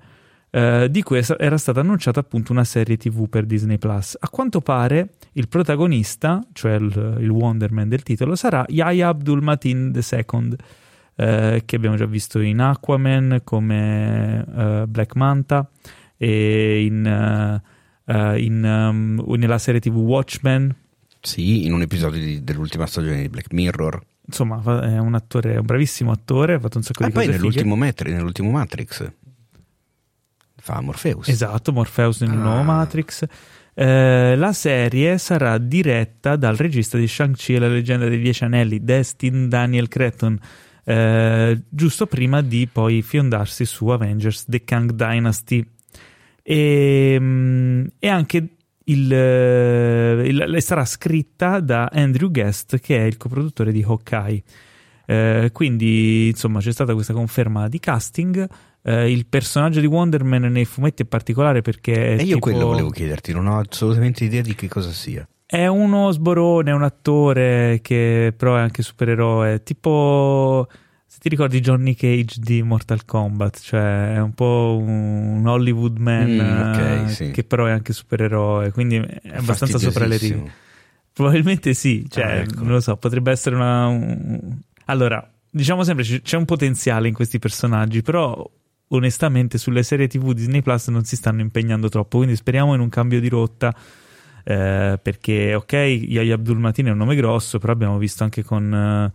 eh, di cui era stata annunciata appunto una serie TV per Disney Plus. A quanto pare il protagonista, cioè il, il Wonder Man del titolo, sarà Yahya Abdul Mateen II, eh, che abbiamo già visto in Aquaman come eh, Black Manta e in, eh, in, um, nella serie TV Watchmen. Sì, in un episodio di- dell'ultima stagione di Black Mirror. Insomma, è un attore, è un bravissimo attore, ha fatto un sacco E di Ah, poi cose nell'ultimo, Matri- nell'ultimo Matrix fa Morpheus. Esatto, Morpheus nel Ah. nuovo Matrix. Eh, la serie sarà diretta dal regista di Shang-Chi e la leggenda dei Dieci Anelli, Destin Daniel Cretton, eh, giusto prima di poi fiondarsi su Avengers The Kang Dynasty. E, mm, e anche il, eh, il- sarà scritta da Andrew Guest, che è il coproduttore di Hawkeye. Eh, quindi, insomma, c'è stata questa conferma di casting. Eh, il personaggio di Wonder Man nei fumetti è particolare perché è, E io tipo- quello volevo chiederti, non ho assolutamente idea di che cosa sia. è uno sborone, è un attore che però è anche supereroe, tipo se ti ricordi Johnny Cage di Mortal Kombat, cioè è un po' un Hollywood man Mm, ok, eh, sì. che però è anche supereroe, quindi è abbastanza sopra le righe. Probabilmente sì, cioè, Ah, ecco. non lo so, potrebbe essere una... un- Allora, diciamo sempre, c'è un potenziale in questi personaggi, però onestamente sulle serie TV Disney Plus non si stanno impegnando troppo, quindi speriamo in un cambio di rotta, eh, perché ok, Yahya Abdul Mateen è un nome grosso, però abbiamo visto anche con, eh,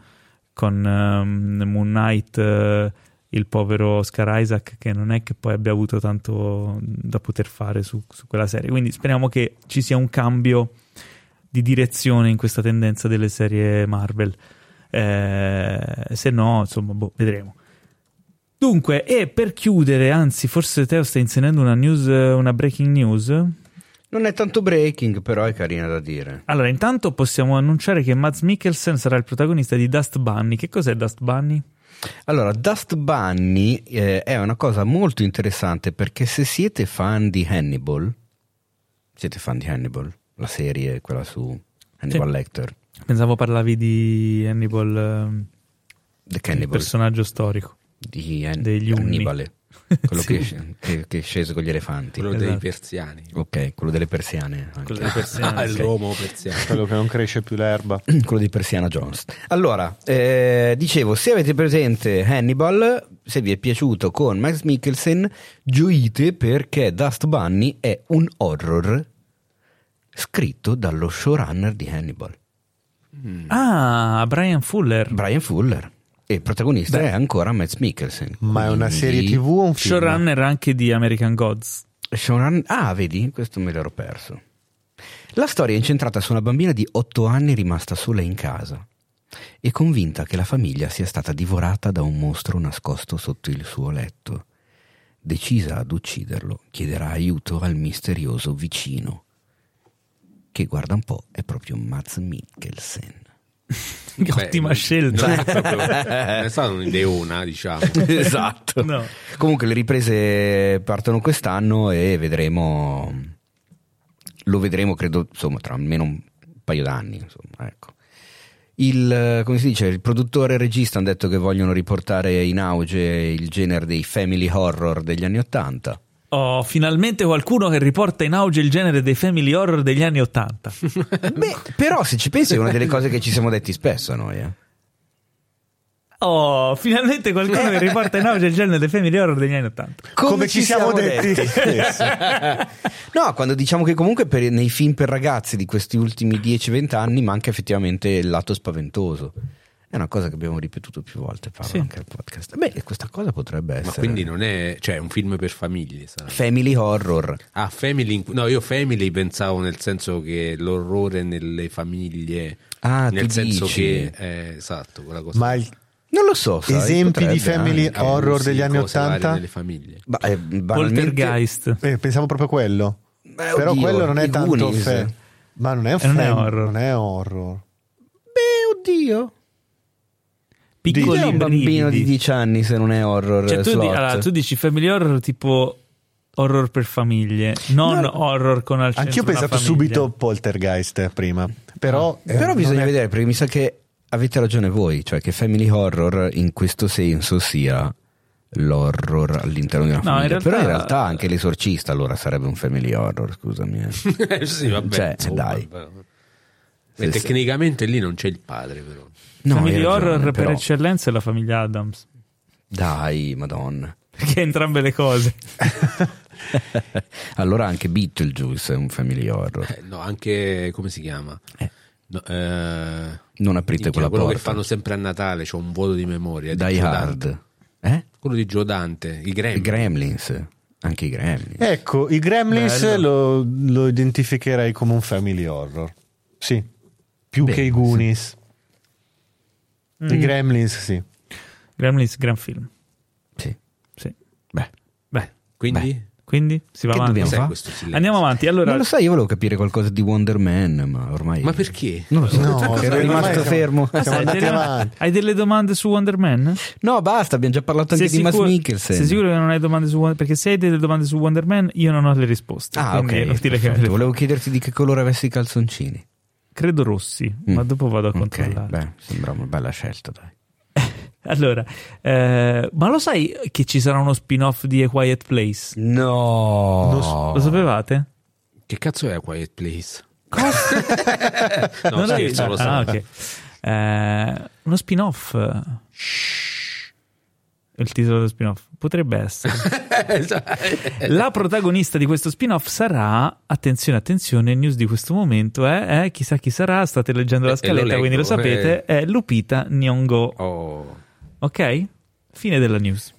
con ehm, Moon Knight... eh, il povero Oscar Isaac che non è che poi abbia avuto tanto da poter fare su, su quella serie quindi speriamo che ci sia un cambio di direzione in questa tendenza delle serie Marvel. Eh, se no, insomma, boh, vedremo. Dunque, e per chiudere, anzi, forse Teo sta inserendo una news, una breaking news. Non è tanto breaking, però è carina da dire. Allora, intanto possiamo annunciare che Mads Mikkelsen sarà il protagonista di Dust Bunny. Che cos'è Dust Bunny? Allora, Dust Bunny eh, è una cosa molto interessante perché se siete fan di Hannibal, siete fan di Hannibal, la serie, quella su Hannibal Sì. Lecter, Pensavo parlavi di Hannibal, ehm, The il Cannibal, personaggio storico. Di Han- degli. Annibale. quello Sì. che, che- che è sceso con gli elefanti. Quello dei Esatto. persiani. Ok, quello delle persiane. anche. Quello delle persiane, Ah, il sì. Romo persiano. Quello che non cresce più l'erba. quello di Persiana Jones. Allora, eh, dicevo, se avete presente Hannibal, se vi è piaciuto con Max Mikkelsen, gioite perché Dust Bunny è un horror scritto dallo showrunner di Hannibal, Ah, Brian Fuller. Brian Fuller. E il protagonista è ancora Max Mikkelsen. Ma è una serie tv o un film? Showrunner anche di American Gods. Showrun- Ah, vedi, questo me l'ero perso. La storia è incentrata su una bambina di 8 anni rimasta sola in casa e convinta che la famiglia sia stata divorata da un mostro nascosto sotto il suo letto. Decisa ad ucciderlo, chiederà aiuto al misterioso vicino, che guarda un po' è proprio Mads Mikkelsen. Che Ottima Beh, scelta. Non è, proprio, non è stata un'ideona, diciamo. esatto. No. Comunque le riprese partono quest'anno e vedremo. Lo vedremo, credo, insomma, tra almeno un paio d'anni. Insomma, ecco. Il, come si dice, il produttore e il regista hanno detto che vogliono riportare in auge il genere dei family horror degli anni Ottanta. Oh, finalmente qualcuno che riporta in auge il genere dei family horror degli anni Ottanta. Beh, però se ci pensi è una delle cose che ci siamo detti spesso noi. Eh. Oh, finalmente qualcuno che riporta in auge il genere dei family horror degli anni Ottanta. Come, ci siamo, detti. spesso. No, quando diciamo che comunque per- nei film per ragazzi di questi ultimi 10-20 anni manca effettivamente il lato spaventoso. È una cosa che abbiamo ripetuto più volte, Paolo, Sì. anche al podcast. Beh, questa cosa potrebbe essere. Ma quindi non è, cioè, è un film per famiglie. sarà. Family horror. Ah, family. No, io family pensavo nel senso che l'orrore nelle famiglie. Ah, nel senso dici. che. eh, esatto, quella cosa. Ma il- Non lo so. sai, Esempi di family anche. horror degli anni 80? nelle famiglie. Ba- eh, Poltergeist. eh, pensavo proprio a quello. Beh, Però oddio, quello non è tanto fe- Ma non è un E non è fam- horror. Non è horror. Beh, oddio. Piccoli un bambino di brividi. 10 anni se non è horror? Cioè, tu, di- allora, tu dici family horror tipo horror per famiglie, non No. horror con al centro Anch'io ho pensato famiglia. subito poltergeist prima. Però, eh, Però bisogna è- vedere perché mi sa che avete ragione voi, cioè che family horror in questo senso sia l'horror all'interno di una No, in famiglia. realtà- Però in realtà anche l'esorcista allora sarebbe un family horror, scusami. eh. Eh, sì, vabbè. Cioè, insomma, dai. vabbè. E tecnicamente lì non c'è il padre, però. No, family ragione, horror per però- eccellenza è la famiglia Adams. Dai, madonna. Perché entrambe le cose. allora anche Beetlejuice è un family horror. Eh, no, anche. come si chiama? Eh. No, eh, Non aprite quella quello porta. che fanno sempre a Natale, c'ho un vuoto di memoria. di Die Joe Hard. Eh? Quello di Joe Dante, i I Gremlin. Gremlins. Anche i Gremlins. Ecco, i Gremlins lo, lo identificherei come un family horror. Sì, più Bene, che i Goonies. I Gremlins, sì. Gremlins, gran film. Sì. Sì. Beh. Beh, Quindi? quindi si va Che avanti. Andiamo avanti. Allora, Non lo sai, io volevo capire qualcosa di Wonder Man, ma ormai... Ma perché? Non lo so, No, ero ormai rimasto siamo- fermo. siamo hai, andati delle, avanti. hai delle domande su Wonder Man? No, basta, abbiamo già parlato anche Sei di sicuro- Mikkelsen. Sei sicuro che non hai domande su Wonder Perché se hai delle domande su Wonder Man, io non ho le risposte. Ah, ok. Volevo chiederti di che colore avessi i calzoncini. Credo rossi, Mm. ma dopo vado a controllare. beh, sembra una bella scelta, dai. Allora, eh, ma lo sai che ci sarà uno spin-off di A Quiet Place? No. Lo Lo sapevate? Che cazzo è A Quiet Place? no, Non scherzo, lo so. Ah, ok. Eh, uno spin-off. Il titolo dello spin-off potrebbe essere. La protagonista di questo spin-off sarà, attenzione, attenzione, news di questo momento è, eh, chissà chi sarà, state leggendo la Eh, e lo scaletta, quindi lo leggo, sapete, è Lupita Nyong'o. Oh. Ok? Fine della news.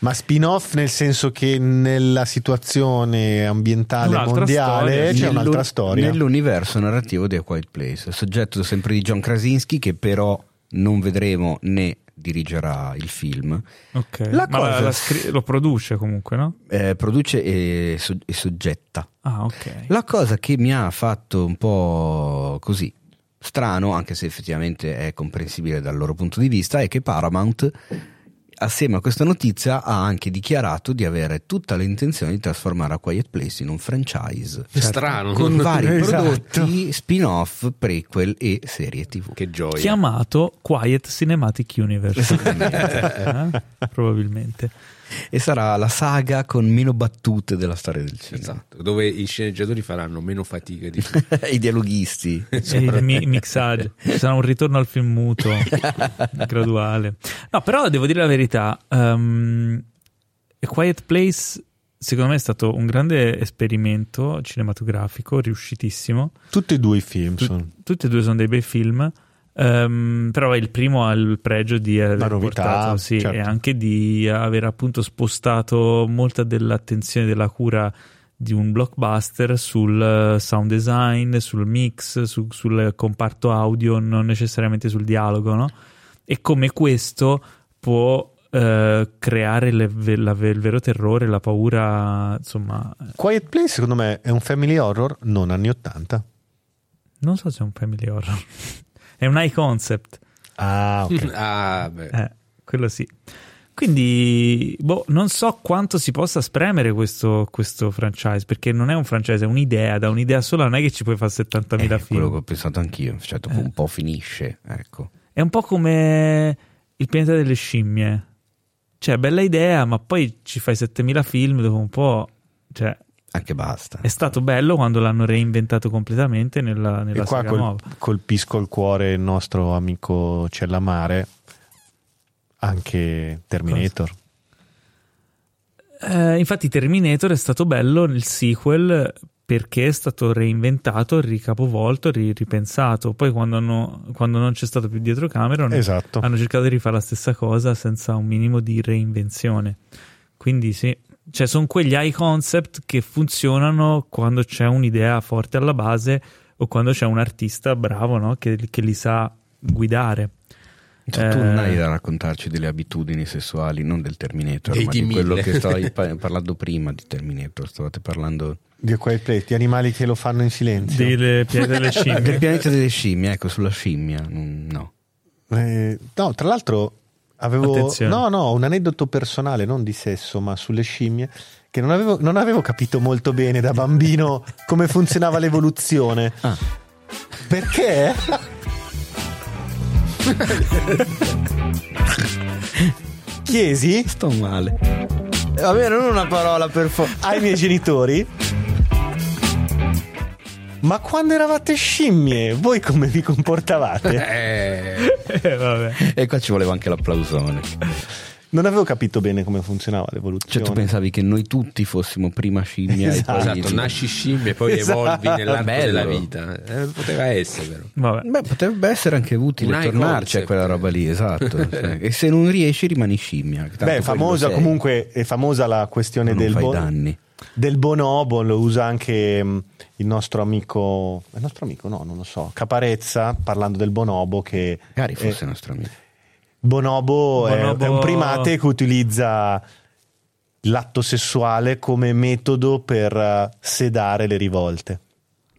Ma spin-off nel senso che nella situazione ambientale Un'altra mondiale storia, c'è Nello- un'altra storia. Nell'universo narrativo di A Quiet Place, soggetto sempre di John Krasinski, che però non vedremo né dirigerà il film. Ok. La Ma cosa- la scri- lo produce comunque, no? Eh, produce e, so- e soggetta. Ah, ok. La cosa che mi ha fatto un po' così strano, anche se effettivamente è comprensibile dal loro punto di vista, è che Paramount, assieme a questa notizia, ha anche dichiarato di avere tutta l'intenzione di trasformare A Quiet Place in un franchise. Strano. Con vari Esatto. prodotti, spin-off, prequel e serie TV. Che gioia. Chiamato Quiet Cinematic Universe. Eh? Probabilmente. E sarà la saga con meno battute della storia del cinema. Esatto, dove i sceneggiatori faranno meno fatica di I dialoghisti. E il mi- mixaggio. Ci sarà un ritorno al film muto graduale. No, però devo dire la verità. ehm, A Quiet Place, secondo me, è stato un grande esperimento cinematografico, riuscitissimo. Tutti e due i film Tu- sono. tutti e due sono dei bei film. Ehm, però il primo ha il pregio di aver La novità, portato, sì, certo. e anche di aver appunto spostato molta dell'attenzione della cura di un blockbuster sul eh, sound design, sul mix, su- sul comparto audio, non necessariamente sul dialogo, no? E come questo può eh, creare le- la- il vero terrore, la paura, insomma, Quiet Place, secondo me, è un family horror non anni 80. non so se è un family horror, è un high concept. Ah, ok. Ah, beh. Eh, quello sì. Quindi, boh, non so quanto si possa spremere questo, questo franchise, perché non è un franchise, è un'idea. Da un'idea sola non è che ci puoi fare 70.000 Eh, quello film. che ho pensato anch'io. Cioè, dopo Eh. un po' finisce. Ecco. È un po' come il pianeta delle scimmie. Cioè, bella idea, ma poi ci fai 7.000 film dopo un po'. Cioè, Anche basta. è stato bello quando l'hanno reinventato completamente nella, nella E qua saga col- nuova. colpisco il cuore il nostro amico Cellamare, anche Terminator. Eh, infatti, Terminator è stato bello il sequel perché è stato reinventato, ricapovolto, ri- ripensato. Poi, quando, hanno- quando non c'è stato più dietro camera, hanno, Esatto. hanno cercato di rifare la stessa cosa senza un minimo di reinvenzione. Quindi, sì, cioè, sono quegli high concept che funzionano quando c'è un'idea forte alla base o quando c'è un artista bravo no? che, che li sa guidare. Cioè, tu non Eh. hai da raccontarci delle abitudini sessuali, non del Terminator, Dei ma di di quello che stavi pa- parlando prima di Terminator. Stavate parlando Di Place, di animali che lo fanno in silenzio. Delle piede delle del scimmie. pianeta delle scimmie, ecco, sulla scimmia. mm, No. Eh, no, tra l'altro avevo Attenzione. no, no, un aneddoto personale, non di sesso, ma sulle scimmie, che non avevo, non avevo capito molto bene da bambino come funzionava l'evoluzione. Ah. Perché? Chiesi Sto male. Vabbè, non una parola per favore. ai miei genitori. Ma quando eravate scimmie, voi come vi comportavate? Eh, Eh, vabbè. E qua ci voleva anche l'applausone. Non avevo capito bene come funzionava Cioè, l'evoluzione. tu pensavi che noi tutti fossimo prima scimmia Esatto. e poi... esatto, nasci scimmia e poi Esatto. evolvi nell'arco Bello. della vita. Eh, poteva essere, però. Vabbè. Beh, potrebbe essere anche utile Un high tornarci concept. a quella roba lì, esatto. Sì. E se non riesci rimani scimmia. Beh, famosa comunque è famosa la questione Non del, fai bo- danni. Del bonobo, lo usa anche mh, il nostro amico, il nostro amico no, non lo so, Caparezza, parlando del bonobo che Magari fosse nostro amico. bonobo, è- Bonobo- È, un primate che utilizza l'atto sessuale come metodo per eh, sedare le rivolte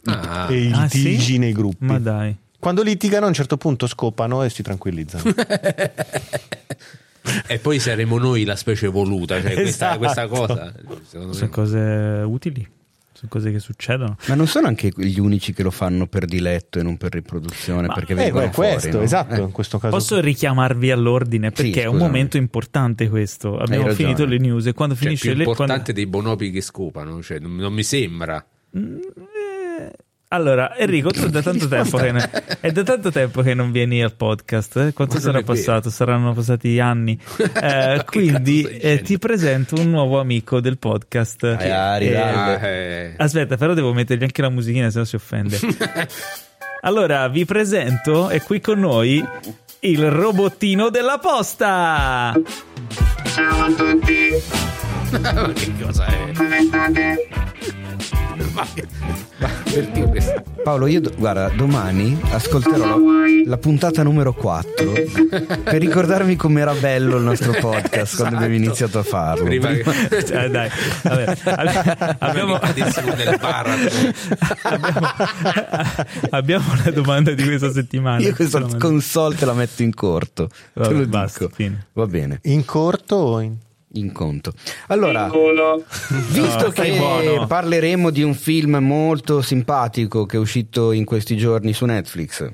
Ah, e i Ah, litigi sì? nei gruppi. Ma dai. Quando litigano a un certo punto scopano e si tranquillizzano. e poi saremo noi la specie evoluta, cioè questa, Esatto. questa cosa. Secondo Sono me. cose utili, sono cose che succedono. Ma non sono anche gli unici che lo fanno per diletto e non per riproduzione, Ma- perché eh, vengono beh, questo, fuori, no? esatto, Eh. in questo caso. Posso richiamarvi all'ordine perché Sì, è un momento importante questo. Abbiamo finito le news e quando Cioè, finisce più le importante dei bonobi che scopano, cioè, non, non mi sembra. quando- Eh, Allora, Enrico, tu da tanto tempo che ne- è da tanto tempo che non vieni al podcast. eh? Quanto sarà passato? Saranno passati anni. Eh, quindi eh, ti presento un nuovo amico del podcast. Eh, Ari, Eh, eh. Aspetta, però devo mettergli anche la musichina, se no si offende. allora, vi presento, è qui con noi il robottino della posta. Ma che cosa è? Ma, ma perché questo? Paolo, io do- guarda, domani ascolterò la, la puntata numero 4 per ricordarmi com'era bello il nostro podcast quando abbiamo iniziato a farlo. Prima che Cioè, dai, vabbè, abbi- abbiamo, abbiamo, abbiamo la domanda di questa settimana. Io questa console te la metto in corto. Vabbè, te lo basta. Va bene, In corto o in... in conto. Allora, No, visto stai che buono. parleremo di un film molto simpatico che è uscito in questi giorni su Netflix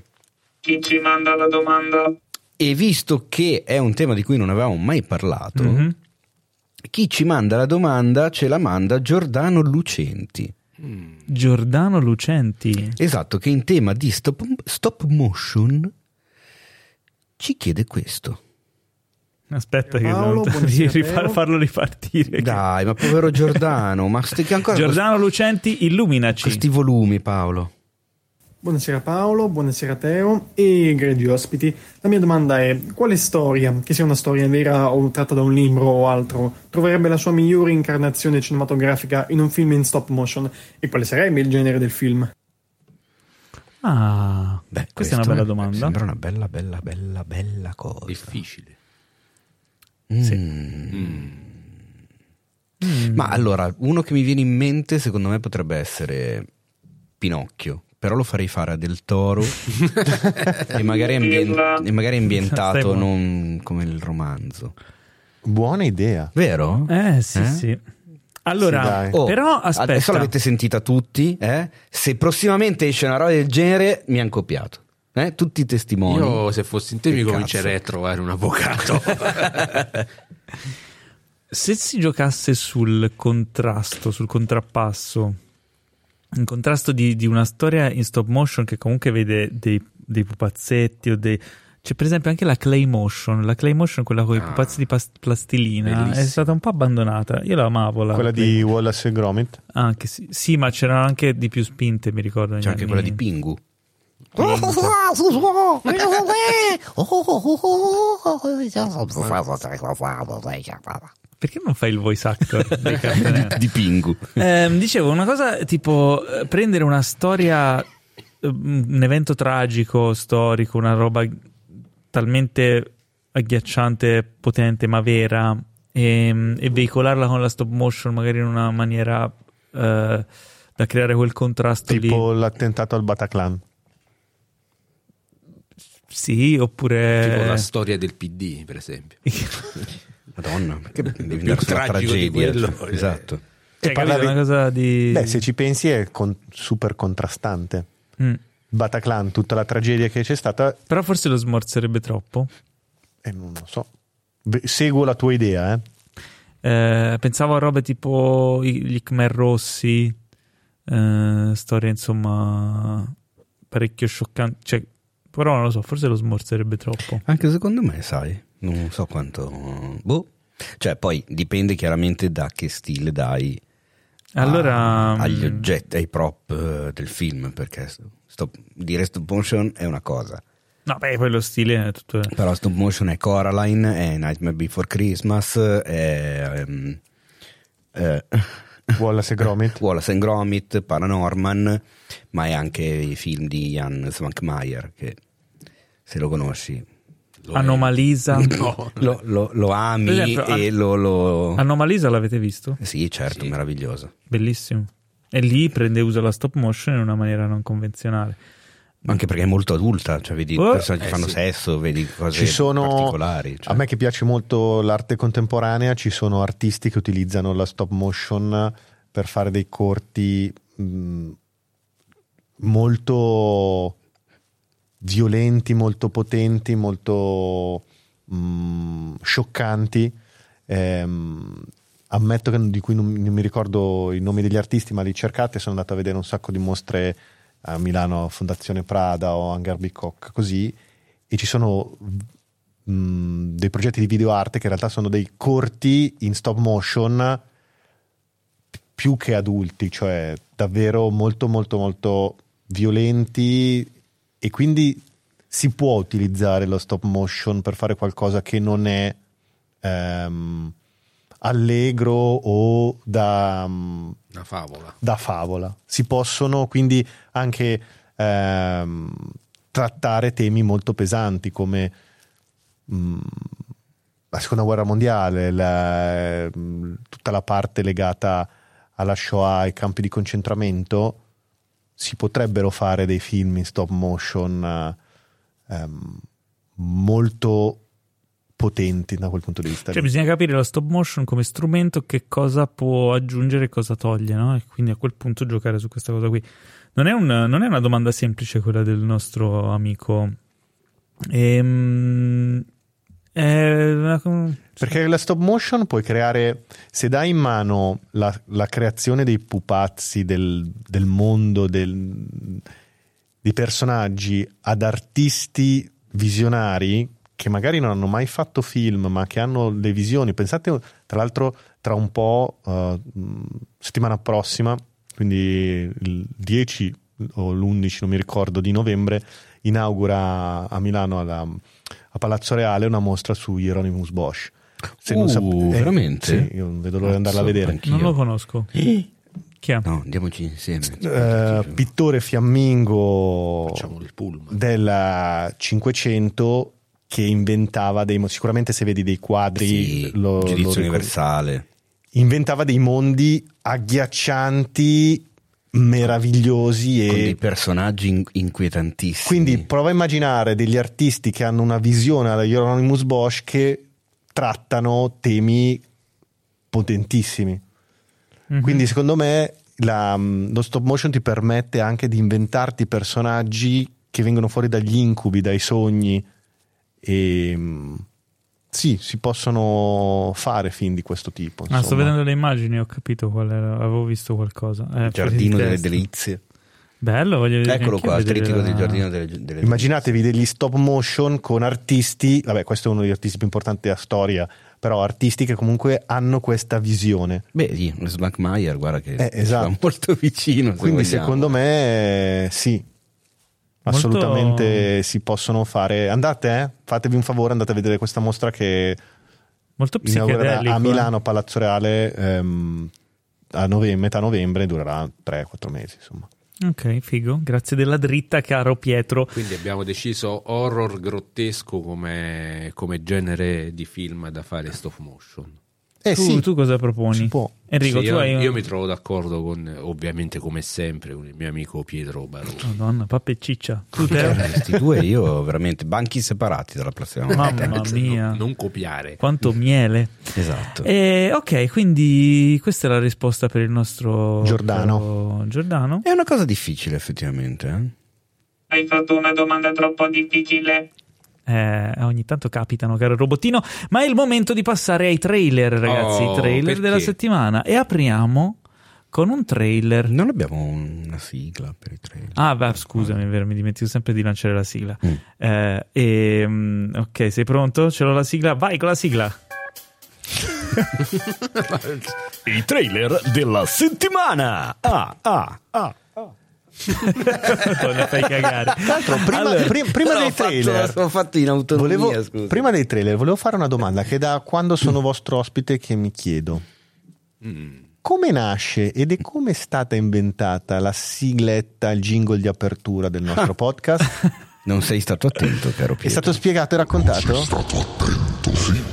Chi ci manda la domanda? e visto che è un tema di cui non avevamo mai parlato, Mhm. Chi ci manda la domanda ce la manda Giordano Lucenti. Giordano Lucenti. Esatto, che in tema di stop, stop motion ci chiede questo. Aspetta che Paolo, devo rifar- farlo ripartire. Dai, ma povero Giordano, ma sti, che ancora Giordano Lucenti, illuminaci. questi volumi, Paolo. Buonasera Paolo, buonasera Teo e grandi ospiti. La mia domanda è: quale storia, che sia una storia vera o tratta da un libro o altro, troverebbe la sua migliore incarnazione cinematografica in un film in stop motion? E quale sarebbe il genere del film? Ah, Beh, questa è una bella mi domanda. Sembra una bella, bella, bella, bella cosa. Difficile. Mm. Ma allora, uno che mi viene in mente, secondo me, potrebbe essere Pinocchio. Però lo farei fare a Del Toro e, magari ambien- e magari ambientato non come il romanzo. Buona idea. Vero? Eh sì, Eh? sì. Allora, Sì. Oh, però aspetta. Adesso l'avete sentita tutti. eh? Se prossimamente esce una roba del genere, mi hanno copiato. Eh? Tutti i testimoni. Io se fossi in te Che mi cazzo. comincerei a trovare un avvocato. Se si giocasse sul contrasto, sul contrappasso, un contrasto di, di una storia in stop motion che comunque vede dei, dei pupazzetti o dei... C'è per esempio anche la clay motion, la clay motion, quella con i Ah, pupazzi di pas- plastilina, è bellissima. stata un po' abbandonata. Io la amavo. La Quella clay di Wallace e Gromit. Anche sì, sì, ma c'erano anche di più spinte, mi ricordo. C'è anche anni- quella di Pingu. Perché non fai il voice actor animati? di Pingu. Ehm, dicevo una cosa tipo eh, prendere una storia, eh, un evento tragico, storico, una roba talmente agghiacciante, potente ma vera e, e veicolarla con la stop motion magari in una maniera eh, da creare quel contrasto Tipo lì. l'attentato al Bataclan. Sì, oppure... tipo la storia del PD, per esempio. Madonna, perché devi Più andare sulla tragico di tragedia? quello. Esatto. Cioè, parlavi- capito? Una cosa di... Beh, se ci pensi è con- super contrastante. Mm. Bataclan, tutta la tragedia che c'è stata, Però forse lo smorzerebbe troppo. eh, non lo so. Seguo la tua idea, eh. Eh, pensavo a robe tipo gli Khmer Rossi, eh, storie insomma parecchio scioccanti. Cioè, però non lo so, forse lo smorzerebbe troppo. Anche secondo me, sai, non so quanto... Boh. Cioè, poi dipende chiaramente da che stile dai Allora, a- agli mm, oggetti, ai prop eh, del film, perché stop, dire stop motion è una cosa, No, beh, poi lo stile è tutto. però stop motion è Coraline, è Nightmare Before Christmas, è ehm, eh, Wallace e Gromit. Wallace and Gromit, Paranorman, ma è anche i film di Jan Svankmajer, che se lo conosci Lo Anomalisa. No. lo, lo- lo ami esempio, e an- lo... lo- Anomalisa l'avete visto? Sì, certo, Sì. meraviglioso. Bellissimo. E lì prende uso la stop motion in una maniera non convenzionale. Anche perché è molto adulta, cioè vedi Oh, persone che eh, fanno sì. sesso, vedi cose Ci sono, particolari. cioè. a me che piace molto l'arte contemporanea, ci sono artisti che utilizzano la stop motion per fare dei corti mh, molto violenti, molto potenti, molto mh, scioccanti. Ehm, ammetto che di cui non, non mi ricordo i nomi degli artisti, ma li cercate. Sono andato a vedere un sacco di mostre a Milano, Fondazione Prada o Hangar Bicocca, così, e ci sono mh, dei progetti di video arte che in realtà sono dei corti in stop motion più che adulti, cioè davvero molto molto molto violenti e quindi si può utilizzare lo stop motion per fare qualcosa che non è ehm, allegro o da, mm, Una favola. da favola. Si possono quindi anche ehm, trattare temi molto pesanti come mm, la seconda guerra mondiale, la- mm, tutta la parte legata alla Shoah, ai campi di concentramento. Si potrebbero fare dei film in stop motion eh, ehm, molto potenti da quel punto di vista. Cioè, lì. bisogna capire la stop motion come strumento, che cosa può aggiungere e cosa toglie, no? E quindi a quel punto giocare su questa cosa qui. Non è, un- non è una domanda semplice quella del nostro amico. Ehm, Eh, una- Perché la stop motion puoi creare, se dai in mano la, la creazione dei pupazzi, del, del mondo, del- dei personaggi ad artisti visionari che magari non hanno mai fatto film ma che hanno le visioni. Pensate, tra l'altro, tra un po', eh, mh, settimana prossima, quindi il 10 o l'11, non mi ricordo, di novembre, inaugura a Milano alla- a Palazzo Reale una mostra su Hieronymus Bosch. Se non Uh, sap- eh, veramente? Sì, io non vedo l'ora di andarla a vedere. anch'io. non lo conosco. Chi è? No, andiamoci insieme. Eh, pittore fiammingo del 500 che inventava dei mo- sicuramente se vedi dei quadri Sì, lo- lo giudizio ricordi. universale. inventava dei mondi agghiaccianti meravigliosi Con e dei personaggi in- inquietantissimi. quindi prova a immaginare degli artisti che hanno una visione alla Hieronymus Bosch che trattano temi potentissimi Mhm. Quindi secondo me la- lo stop motion ti permette anche di inventarti personaggi che vengono fuori dagli incubi, dai sogni e mm, sì, si possono fare film di questo tipo. Ah, sto vedendo le immagini, ho capito qual era, avevo visto qualcosa. Eh, Il giardino delle delizie. Bello, voglio vedere. Eccolo qua, il trittico la- del giardino delle, delle delizie. Immaginatevi degli stop motion con artisti, vabbè questo è uno degli artisti più importanti della storia, però artisti che comunque hanno questa visione. Beh, sì, Slankmeyer, guarda che Eh, ci esatto. va molto vicino. se Quindi vogliamo. secondo me eh, sì, Molto- assolutamente si possono fare. Andate, eh? fatevi un favore, andate a vedere questa mostra che Molto a eh. Milano Palazzo Reale ehm, a nove- metà novembre, durerà 3-4 mesi insomma. Ok, figo. Grazie della dritta, caro Pietro. Quindi abbiamo deciso horror grottesco come, come genere di film da fare stop motion. Eh tu, sì, tu cosa proponi? Enrico, Sì, tu io, hai un- io mi trovo d'accordo con, ovviamente come sempre, con il mio amico Pietro Baroni. Madonna, pappa e ciccia. Tu te? Eh, Questi due io veramente banchi separati dalla prossima volta. Mamma mia. Non, non copiare. Quanto miele. Esatto. Eh, ok, quindi questa è la risposta per il nostro Giordano. Giordano. È una cosa difficile effettivamente. eh. Hai fatto una domanda troppo difficile. Eh, ogni tanto capitano, caro robottino. Ma è il momento di passare ai trailer, ragazzi. Oh, I trailer perché? della settimana. E apriamo con un trailer. Non abbiamo una sigla per i trailer. Ah, beh, scusami, è vero, mi dimentico sempre di lanciare la sigla. Mm. Eh, e, mm, ok, sei pronto? Ce l'ho la sigla? Vai con la sigla. I trailer della settimana. Ah, ah, ah. Madonna, fai cagare. Tra l'altro, prima, Allora, pri- prima L'ho dei fatto- trailer, L'ho fatto in autonomia, volevo, scusa. prima dei trailer, volevo fare una domanda che da quando sono vostro ospite che mi chiedo. Come nasce ed è come è stata inventata la sigletta, il jingle di apertura del nostro podcast? Non sei stato attento, caro È Pietro. stato spiegato e raccontato?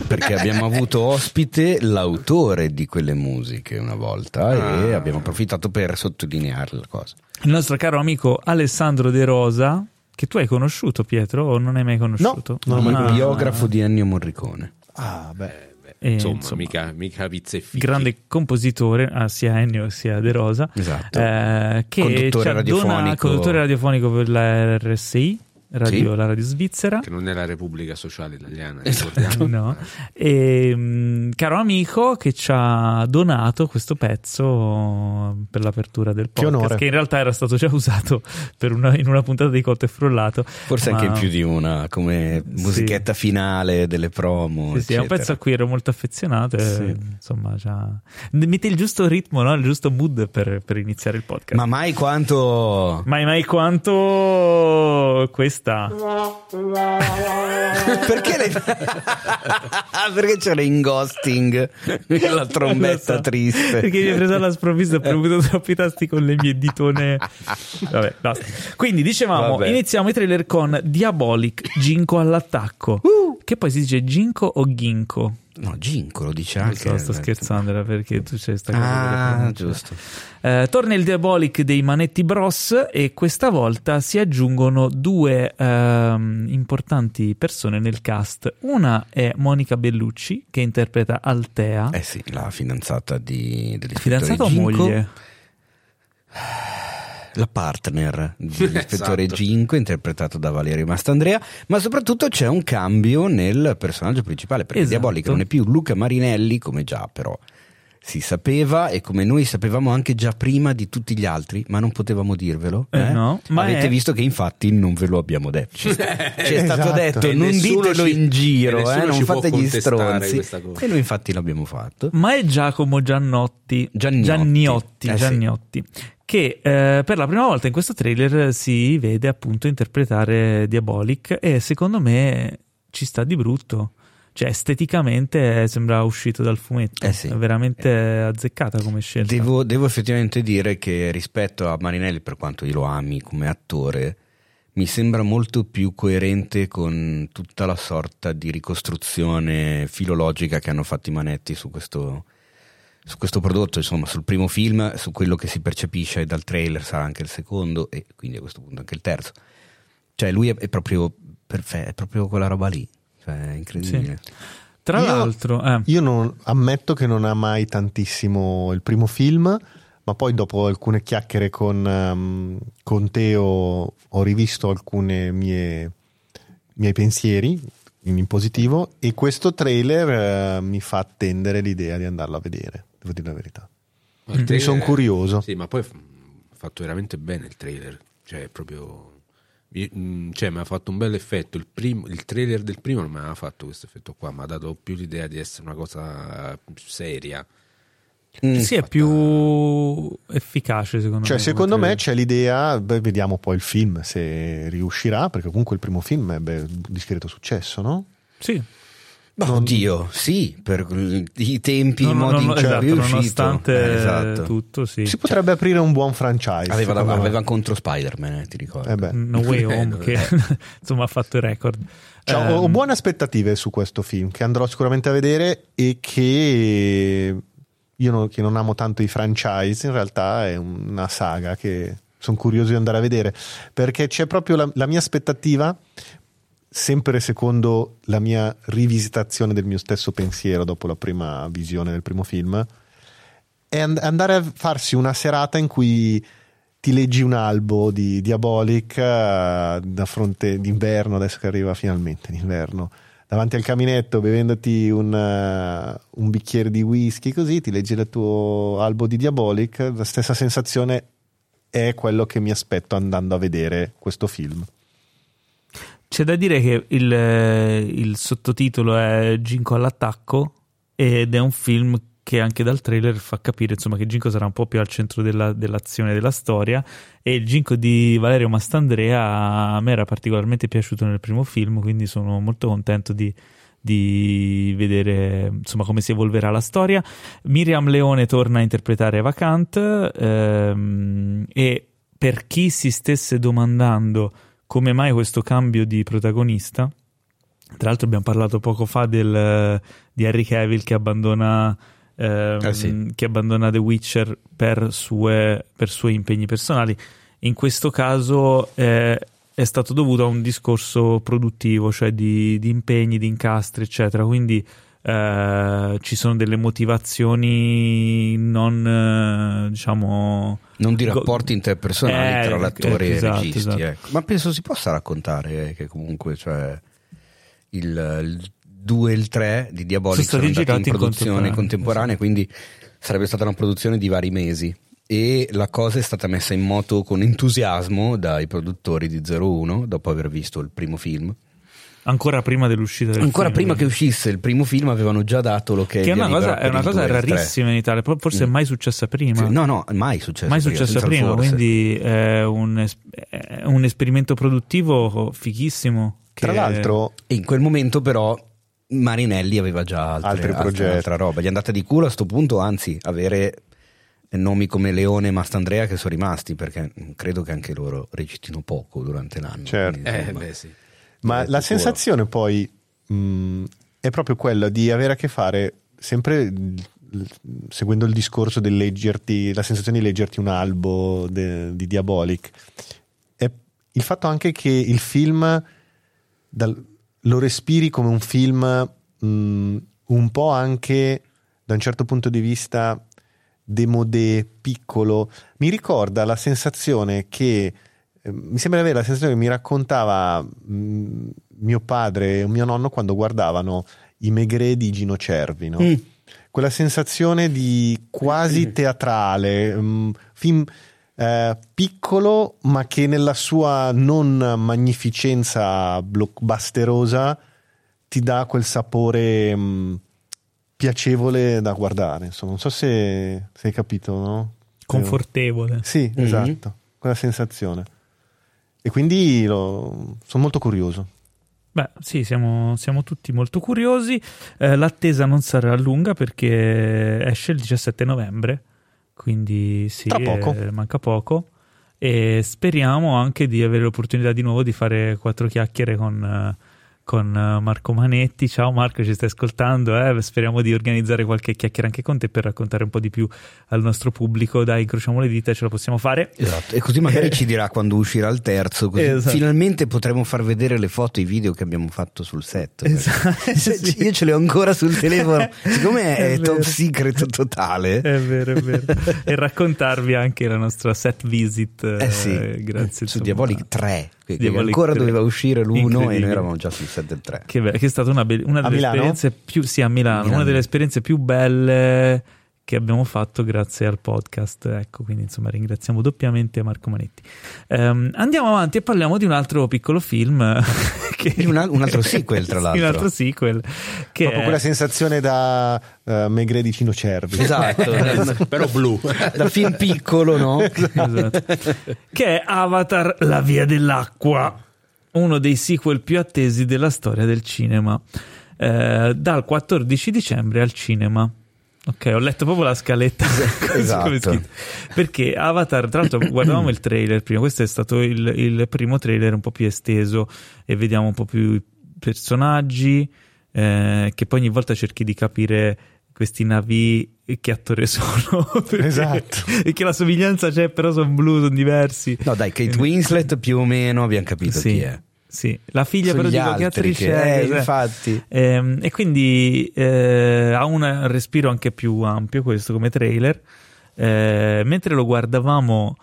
Perché abbiamo avuto ospite l'autore di quelle musiche una volta e abbiamo approfittato per sottolineare la cosa. Il nostro caro amico Alessandro De Rosa, che tu hai conosciuto, Pietro, o non hai mai conosciuto? No, non ho mai Ah, Il biografo di Ennio Morricone. Ah, beh. eh, insomma, insomma, mica, mica pizze e fichi. grande compositore, ah, sia Ennio sia De Rosa, Esatto. eh, che Conduttore ci addona- radiofonico. conduttore radiofonico per la RSI, radio, Sì. la radio svizzera. Che non è la Repubblica Sociale Italiana, Esatto. No. E, mh, caro amico che ci ha donato questo pezzo per l'apertura del Che podcast onore. che in realtà era stato già usato per una- in una puntata di Cotto e Frullato Forse ma- anche in più di una, come musichetta finale delle promo. sì, sì, è un pezzo a cui ero molto affezionato e, Sì. insomma già... mette il giusto ritmo no? il giusto mood per, per iniziare il podcast Ma mai quanto... mai mai quanto questa Perché le... Perché c'è l'ingosting, la trombetta so. triste. Perché mi hai preso alla sprovvista ho premuto troppi tasti con le mie ditone. Vabbè, basta. Quindi dicevamo, Vabbè. iniziamo i trailer con Diabolic, Ginko all'attacco. Uh! Che poi si dice Ginko o Ginko? No, Ginko lo dice anche. so, sto scherzando era perché tu c'hai sta cosa Ah, giusto. Eh, torna il Diabolic dei Manetti Bros e questa volta si aggiungono due ehm, importanti persone nel cast. Una è Monica Bellucci che interpreta Altea. Eh sì, la fidanzata di, dell'ispettore Fidanzata o Ginko. moglie? La partner dell'ispettore Esatto. Ginko, interpretato da Valerio Mastandrea, ma soprattutto c'è un cambio nel personaggio principale, perché Esatto. Diabolic non è più Luca Marinelli, come già però si sapeva e come noi sapevamo anche già prima di tutti gli altri, ma non potevamo dirvelo. Eh, eh? no, ma Avete è- visto che infatti non ve lo abbiamo detto. Ci, è stato Esatto. detto, E non ditelo ci- in giro, eh, non ci può fate gli contestare stronzi. questa cosa. E noi infatti l'abbiamo fatto. Ma è Giacomo Giannotti, Gianniotti. Gianniotti, Eh sì. Gianniotti, che eh, per la prima volta in questo trailer si vede appunto interpretare Diabolic e secondo me ci sta di brutto. Cioè, esteticamente sembra uscito dal fumetto. Eh sì. È veramente azzeccata come scelta. Devo, devo effettivamente dire che rispetto a Marinelli, per quanto io lo ami come attore, mi sembra molto più coerente con tutta la sorta di ricostruzione filologica che hanno fatto i manetti su questo, su questo prodotto, insomma, sul primo film, su quello che si percepisce dal trailer sarà anche il secondo e quindi a questo punto anche il terzo. Cioè, lui è, è proprio perfetto, è proprio quella roba lì. Cioè, è incredibile. Tra Io- l'altro, eh, Io non, ammetto che non amai tantissimo il primo film, ma poi dopo alcune chiacchiere con, ehm, con Teo ho rivisto alcuni miei pensieri in, in positivo e questo trailer eh, mi fa attendere l'idea di andarlo a vedere, devo dire la verità. Ne sono curioso. Sì, ma poi f- fatto veramente bene il trailer. Cioè, proprio. Io- mm, Cioè, mi ha fatto un bel effetto. Il, primo- il trailer del primo non mi aveva fatto questo effetto qua. Mi ha dato più l'idea di essere una cosa seria. Mm. sì, è più efficace secondo Cioè, me. secondo me c'è l'idea, beh, vediamo poi il film se riuscirà, perché comunque il primo film ebbe un discreto successo, no? Sì, Ma oddio, sì, per i tempi, Non- i modi non- in cui esatto, è uscito. nonostante Eh, esatto. tutto, sì. Si potrebbe aprire un buon franchise. Aveva, me. aveva contro Spider-Man, eh, ti ricordo. Eh. No Way Home no, che insomma ha fatto il record. Cioè, ho- ho Ehm, buone aspettative su questo film che andrò sicuramente a vedere e che io non, che non amo tanto i franchise, in realtà è una saga che sono curioso di andare a vedere perché c'è proprio la, la mia aspettativa, sempre secondo la mia rivisitazione del mio stesso pensiero dopo la prima visione del primo film, è and- andare a farsi una serata in cui ti leggi un albo di Diabolic eh, da fronte d'inverno, adesso che arriva finalmente l'inverno, davanti al caminetto bevendoti un, eh, un bicchiere di whisky, così ti leggi il tuo albo di Diabolic, la stessa sensazione è quello che mi aspetto andando a vedere questo film. C'è da dire che il, eh, il sottotitolo è Ginko all'attacco ed è un film che anche dal trailer fa capire insomma, che Ginko sarà un po' più al centro della- dell'azione della storia. E il Ginko di Valerio Mastandrea a me era particolarmente piaciuto nel primo film quindi sono molto contento di, di vedere insomma come si evolverà la storia. Miriam Leone torna a interpretare Eva Kant ehm, e per chi si stesse domandando come mai questo cambio di protagonista tra l'altro abbiamo parlato poco fa del, di Harry Cavill che abbandona ehm, Eh sì. che abbandona The Witcher per, sue- per suoi impegni personali in questo caso eh, è stato dovuto a un discorso produttivo, cioè di, di impegni, di incastri, eccetera. Quindi eh, ci sono delle motivazioni non, eh, diciamo, Non di Go- rapporti interpersonali Eh, tra l'attore eh, e esatto, i registi. esatto. ecco. Ma penso si possa raccontare che comunque cioè, il 2 e il 3 di Diabolic Sono sono, stati andati in girati in produzione contemporanea, contemporanea, quindi sarebbe stata una produzione di vari mesi. E la cosa è stata messa in moto con entusiasmo dai produttori di 01 dopo aver visto il primo film. Ancora prima dell'uscita del Ancora film. prima che uscisse il primo film avevano già dato l'ok che è una cosa, è una cosa 2 il 3. rarissima in Italia, forse Mm. mai successa prima. Sì, no, no, mai successo mai prima, successa prima, quindi è un, es- è un esperimento produttivo fighissimo. che- Tra l'altro, in quel momento però Marinelli aveva già altre, Altri progetti. altra roba. Gli è andata di culo a sto punto, anzi, avere nomi come Leone e Mastandrea che sono rimasti, perché credo che anche loro recitino poco durante l'anno. Certo. Quindi, Eh, beh, sì. Ma la sensazione poi mh, è proprio quella di avere a che fare sempre seguendo il discorso del leggerti, la sensazione di leggerti un albo de- di Diabolic. È il fatto anche che il film dal- lo respiri come un film mh, un po' anche da un certo punto di vista demodé, piccolo. Mi ricorda la sensazione che mi sembra avere la sensazione che mi raccontava mh, mio padre e mio nonno quando guardavano i Megre di Gino Cervi, no? Mm. quella sensazione di quasi teatrale, mh, film eh, piccolo ma che nella sua non magnificenza blockbusterosa ti dà quel sapore mh, piacevole da guardare. Insomma, non so se, se hai capito, no? Confortevole. Sì, Mhm. esatto, quella sensazione. E quindi lo- sono molto curioso. Beh, sì, siamo, siamo tutti molto curiosi. Eh, l'attesa non sarà lunga perché esce il 17 novembre, quindi sì, poco. eh, manca poco. E speriamo anche di avere l'opportunità di nuovo di fare quattro chiacchiere con, eh, con eh, Marco Manetti. Ciao Marco, ci stai ascoltando? eh? Speriamo di organizzare qualche chiacchiera anche con te per raccontare un po' di più al nostro pubblico. Dai, incrociamo le dita, ce la possiamo fare. Esatto, e così magari ci dirà quando uscirà il terzo, così Esatto. finalmente potremo far vedere le foto e i video che abbiamo fatto sul set. Esatto, sì. Io ce le ho ancora sul telefono, siccome è, È top secret totale. È vero, è vero. e raccontarvi anche la nostra set visit. Eh sì, grazie. su. Diabolic 3, che, che Diabolic ancora 3. doveva uscire l'1 e noi eravamo già sul set del 3. Che, be- che è stata una, be- una delle Milano? esperienze più sì, a Milano, Milano. una delle esperienze più belle che abbiamo fatto grazie al podcast. Ecco, quindi insomma ringraziamo doppiamente Marco Manetti. Ehm, andiamo avanti e parliamo di un altro piccolo film che un al- un altro sequel, tra l'altro. un altro sequel che Proprio è- quella sensazione da uh, Megre di Cino Cervi. Esatto, Però blu. da film piccolo, no? Esatto. che è Avatar La via dell'acqua, uno dei sequel più attesi della storia del cinema, eh, dal 14 dicembre al cinema. Ok, ho letto proprio la scaletta così Esatto. come è scritto. Perché Avatar, tra l'altro, guardavamo il trailer prima. Questo è stato il, il primo trailer un po' più esteso e vediamo un po' più i personaggi. eh, che poi ogni volta cerchi di capire questi navi che attore sono. perché- Esatto. E che la somiglianza c'è, però sono blu, sono diversi. No, dai, Kate Winslet più o meno abbiamo capito Sì, chi è. Sì. La figlia però dico che attrice che- è. eh, cos'è? infatti. Ehm, e quindi eh, ha un respiro anche più ampio questo come trailer. Eh, mentre lo guardavamo,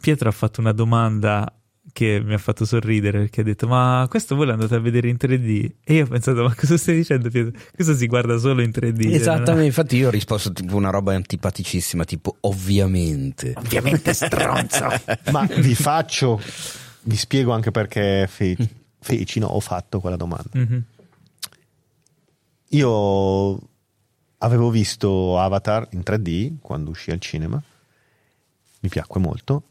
Pietro ha fatto una domanda che mi ha fatto sorridere perché ha detto: Ma questo voi l'andate a vedere in 3D? E io ho pensato: Ma cosa stai dicendo, Pietro? Questo si guarda solo in 3D. Esattamente, infatti io ho risposto tipo una roba antipaticissima, tipo ovviamente. Ovviamente stronzo. Ma vi faccio, vi spiego anche perché fe- feci, no, ho fatto quella domanda. Mhm. Io avevo visto Avatar in 3D quando uscì al cinema, mi piacque molto.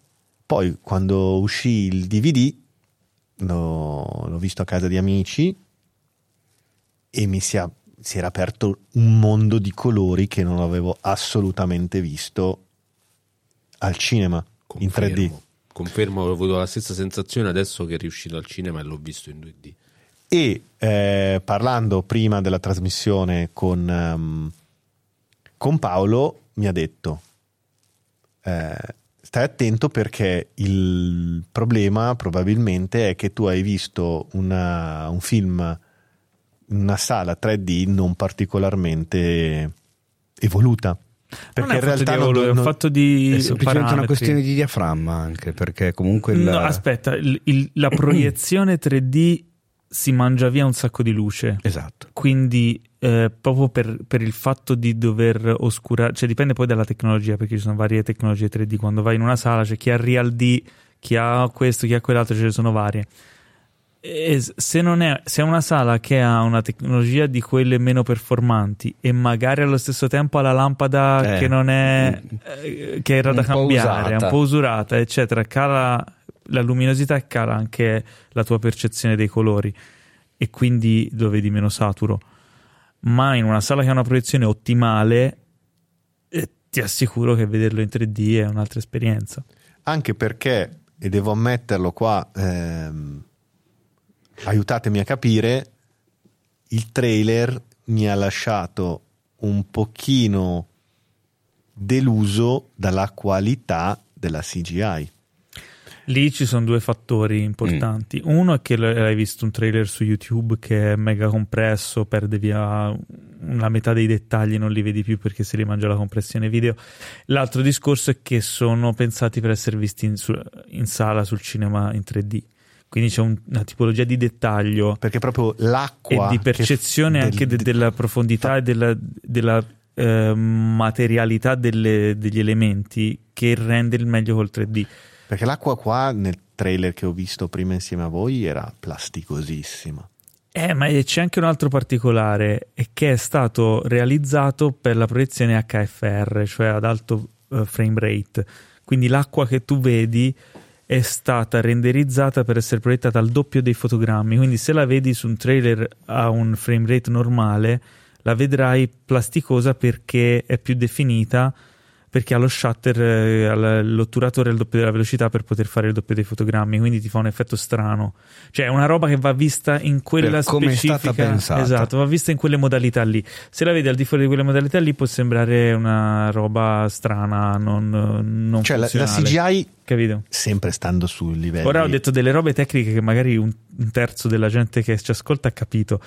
Poi quando uscì il DVD l'ho, l'ho visto a casa di amici e mi si, è- si era aperto un mondo di colori che non avevo assolutamente visto al cinema in 3D. Confermo. Ho avuto la stessa sensazione adesso che è riuscito al cinema e l'ho visto in 2D. E eh, parlando prima della trasmissione con, ehm, con Paolo, mi ha detto: eh, Stai attento perché il problema probabilmente è che tu hai visto una- un film in una sala 3D non particolarmente evoluta. Perché non è in realtà di non- evoluzione, è non- fatto di È semplicemente una parametri. questione di diaframma anche, perché comunque il... No, aspetta, il- il- la proiezione 3D si mangia via un sacco di luce. Esatto. Quindi, eh, proprio per, per il fatto di dover oscurare, cioè dipende poi dalla tecnologia, perché ci sono varie tecnologie 3D. Quando vai in una sala c'è chi ha Real D, chi ha questo, chi ha quell'altro, ce ne sono varie. E s- se, non è, se è una sala che ha una tecnologia di quelle meno performanti e magari allo stesso tempo ha la lampada Eh. che non è eh, che era da cambiare, è usata. un po' usurata, eccetera, cala la luminosità e cala anche la tua percezione dei colori e quindi lo vedi meno saturo. Ma in una sala che ha una proiezione ottimale, eh, ti assicuro che vederlo in 3D è un'altra esperienza. Anche perché, e devo ammetterlo qua, ehm, aiutatemi a capire, il trailer mi ha lasciato un pochino deluso dalla qualità della CGI. Lì ci sono due fattori importanti. Uno è che hai visto un trailer su YouTube che è mega compresso, perde via la metà dei dettagli, non li vedi più perché si rimangia la compressione video. L'altro discorso è che sono pensati per essere visti in, su- in sala sul cinema in 3D. Quindi c'è un- una tipologia di dettaglio Perché proprio e l'acqua. di che- percezione del- anche de- de- della profondità e della, della, eh, materialità delle- degli elementi che rende il meglio col 3D. Perché l'acqua qua nel trailer che ho visto prima insieme a voi era plasticosissima. Eh, ma c'è anche un altro particolare, che è stato realizzato per la proiezione HFR, cioè ad alto eh, frame rate. Quindi l'acqua che tu vedi è stata renderizzata per essere proiettata al doppio dei fotogrammi. Quindi se la vedi su un trailer a un frame rate normale, la vedrai plasticosa perché è più definita perché ha lo shutter, eh, ha l'otturatore al doppio della velocità per poter fare il doppio dei fotogrammi, quindi ti fa un effetto strano. Cioè, è una roba che va vista in quella Per come è specifica. stata pensata. Esatto, va vista in quelle modalità lì. Se la vedi al di fuori di quelle modalità lì, può sembrare una roba strana, non, non Cioè la, la. CGI, Capito? sempre stando sul livello. Ora ho detto delle robe tecniche che magari un, un terzo della gente che ci ascolta ha capito.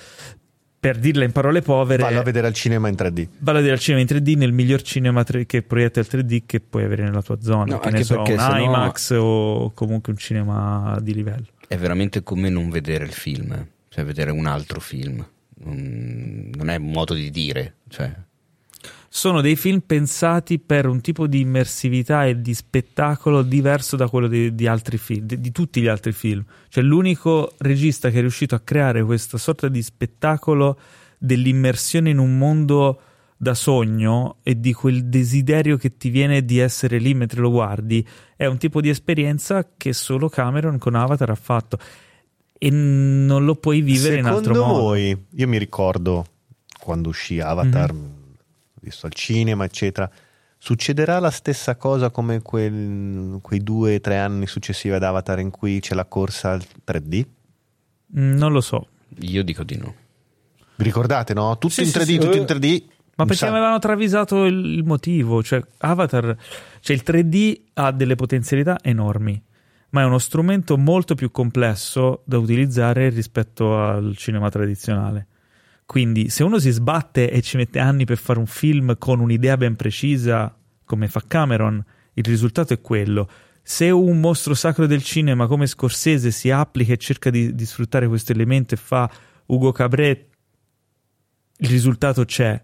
Per dirla in parole povere, Vallo a vedere al cinema in 3D. Vale a vedere al cinema in 3D nel miglior cinema tre- che proietta il 3D che puoi avere nella tua zona. No, che anche ne so, perché un sennò- IMAX o comunque un cinema di livello. È veramente come non vedere il film, cioè vedere un altro film. Non non è un modo di dire, cioè. Sono dei film pensati per un tipo di immersività e di spettacolo diverso da quello di, di altri film, di, di tutti gli altri film. Cioè, l'unico regista che è riuscito a creare questa sorta di spettacolo dell'immersione in un mondo da sogno e di quel desiderio che ti viene di essere lì mentre lo guardi è un tipo di esperienza che solo Cameron con Avatar ha fatto e non lo puoi vivere in altro Secondo modo. voi, io mi ricordo quando uscì Avatar, Mhm. Visto al cinema, eccetera. Succederà la stessa cosa come quel- quei due o tre anni successivi ad Avatar in cui c'è la corsa al 3D? Mm, Non lo so. Io dico di no. Vi ricordate, no? Tutto Sì, in sì, 3D, sì. tutto in 3D. Ma Un perché avevano travisato il, il motivo? Cioè, Avatar, cioè il 3D ha delle potenzialità enormi, ma è uno strumento molto più complesso da utilizzare rispetto al cinema tradizionale. Quindi, se uno si sbatte e ci mette anni per fare un film con un'idea ben precisa, come fa Cameron, il risultato è quello. Se un mostro sacro del cinema come Scorsese si applica e cerca di, di sfruttare questo elemento e fa Ugo Cabret, il risultato c'è.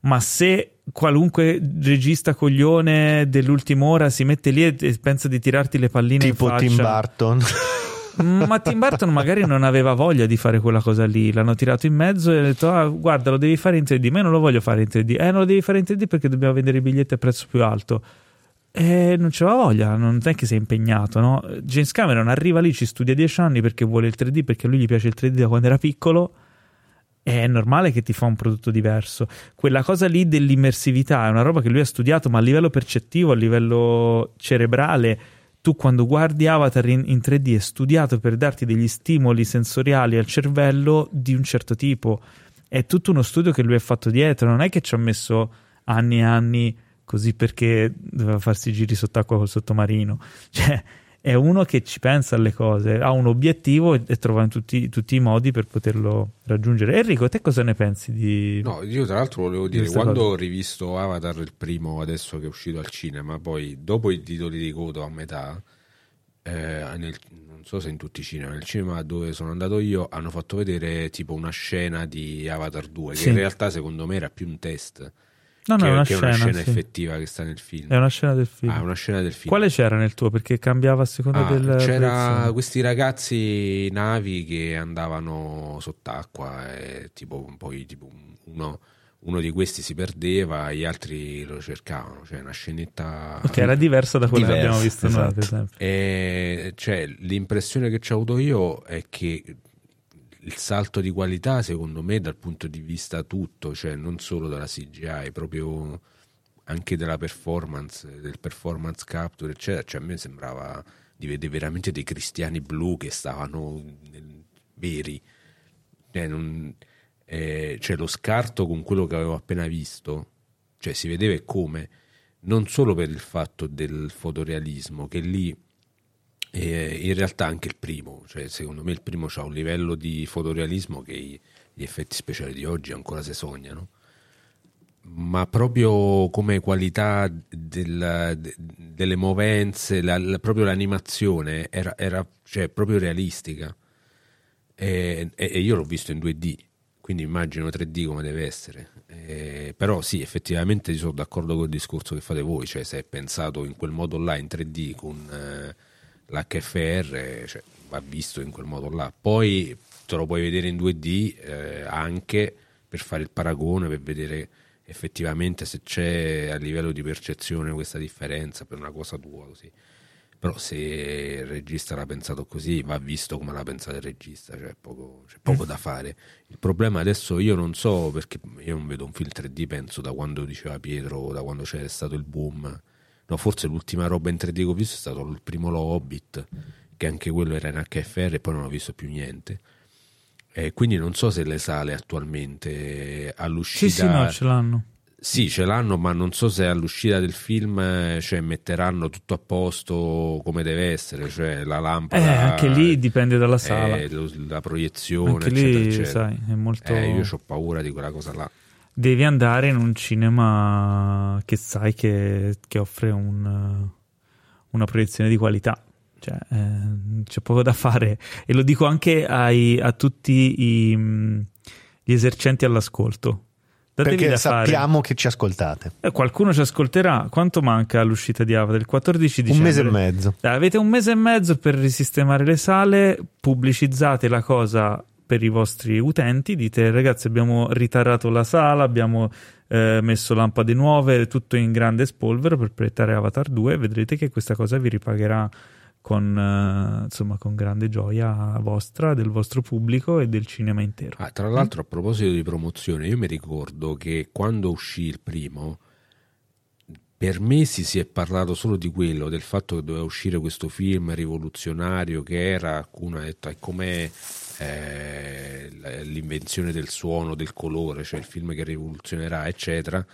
Ma se qualunque regista coglione dell'ultima ora si mette lì e, pensa di tirarti le palline Tipo in faccia, Tim Burton. Mm, ma Tim Burton magari non aveva voglia di fare quella cosa lì. L'hanno tirato in mezzo e ha detto: ah, Guarda, lo devi fare in 3D. Ma io non lo voglio fare in 3D. Eh, non lo devi fare in 3D perché dobbiamo vendere i biglietti a prezzo più alto. E non c'aveva voglia, non è che è impegnato, no? James Cameron arriva lì, ci studia 10 anni perché vuole il 3D, perché a lui gli piace il 3D da quando era piccolo. È normale che ti fa un prodotto diverso. Quella cosa lì dell'immersività è una roba che lui ha studiato, ma a livello percettivo, a livello cerebrale, tu quando guardi Avatar in, in 3D è studiato per darti degli stimoli sensoriali al cervello di un certo tipo. È tutto uno studio che lui ha fatto dietro, non è che ci ha messo anni e anni così perché doveva farsi giri sott'acqua col sottomarino. Cioè, è uno che ci pensa alle cose, ha un obiettivo e, e trova in tutti, tutti i modi per poterlo raggiungere. Enrico, te cosa ne pensi di... No, io tra l'altro volevo dire, quando cosa. ho rivisto Avatar il primo adesso che è uscito al cinema, poi dopo i titoli di coda a metà, eh, nel- non so se in tutti i cinema, nel cinema dove sono andato io hanno fatto vedere tipo una scena di Avatar 2, che Sì. in realtà secondo me era più un test No, no, che, è una che scena, una scena sì. effettiva che sta nel film. È una scena del film. Ah, è una scena del film. Quale c'era nel tuo? Perché cambiava a seconda Ah, del... c'era proiezione. questi ragazzi navi che andavano sott'acqua e tipo poi tipo uno, uno di questi si perdeva gli altri lo cercavano cioè una scenetta Ok, era diversa da quella che Diversa, abbiamo visto noi, ad esatto. esempio. e cioè, l'impressione che ci ho avuto io è che il salto di qualità secondo me dal punto di vista tutto cioè non solo della CGI proprio anche della performance del performance capture eccetera. Cioè a me sembrava di vedere veramente dei cristiani blu che stavano veri. Cioè, non- eh, cioè, lo scarto con quello che avevo appena visto cioè si vedeva come non solo per il fatto del fotorealismo che lì E in realtà anche il primo, cioè secondo me il primo ha un livello di fotorealismo che gli effetti speciali di oggi ancora si sognano. Ma proprio come qualità del- de- delle movenze, la- la- proprio l'animazione era, era, cioè, proprio realistica. E, e- e io l'ho visto in 2D, quindi immagino 3D come deve essere. Eh, però sì, effettivamente sono d'accordo con il discorso che fate voi, cioè se è pensato in quel modo là in 3D con eh, l'HFR, cioè, va visto in quel modo là. Poi te lo puoi vedere in 2D eh, anche per fare il paragone, per vedere effettivamente se c'è a livello di percezione questa differenza per una cosa tua così. Però se il regista l'ha pensato così, va visto come l'ha pensato il regista, cioè poco- c'è poco da fare. Il problema adesso io non so, perché io non vedo un film 3D, penso da quando diceva Pietro, da quando c'è stato il boom. No, forse l'ultima roba in 3D che ho visto è stato il primo Lo Hobbit, che anche quello era in HFR e poi non ho visto più niente. E quindi non so se le sale attualmente all'uscita... Sì, sì, no, ce l'hanno. Sì, ce l'hanno, ma non so se all'uscita del film eh, cioè, metteranno tutto a posto come deve essere, cioè la Eh, lampada. anche lì dipende dalla sala. eh, la proiezione, Anche lì, eccetera, eccetera. sai, è molto... Eh, io ho paura di quella cosa là. Devi andare in un cinema che sai che, che offre un, una proiezione di qualità. Cioè, eh, c'è poco da fare. E lo dico anche ai- a tutti i, gli esercenti all'ascolto. Datevi Perché da fare. sappiamo che ci ascoltate. Eh, qualcuno ci ascolterà. Quanto manca all'uscita di Avatar? Il 14 Un dicembre. mese e mezzo. Dai, avete un mese e mezzo per risistemare le sale, pubblicizzate la cosa per i vostri utenti, dite ragazzi abbiamo ritardato la sala, abbiamo eh, messo lampade nuove, tutto in grande spolvero per proiettare Avatar 2 e vedrete che questa cosa vi ripagherà con, eh, insomma, con grande gioia vostra, del vostro pubblico e del cinema intero. Ah, tra l'altro, a proposito di promozione, io mi ricordo che quando uscì il primo, per mesi si è parlato solo di quello, del fatto che doveva uscire questo film rivoluzionario che era, uno ha detto, è come eh, l'invenzione del suono, del colore, cioè il film che rivoluzionerà, eccetera.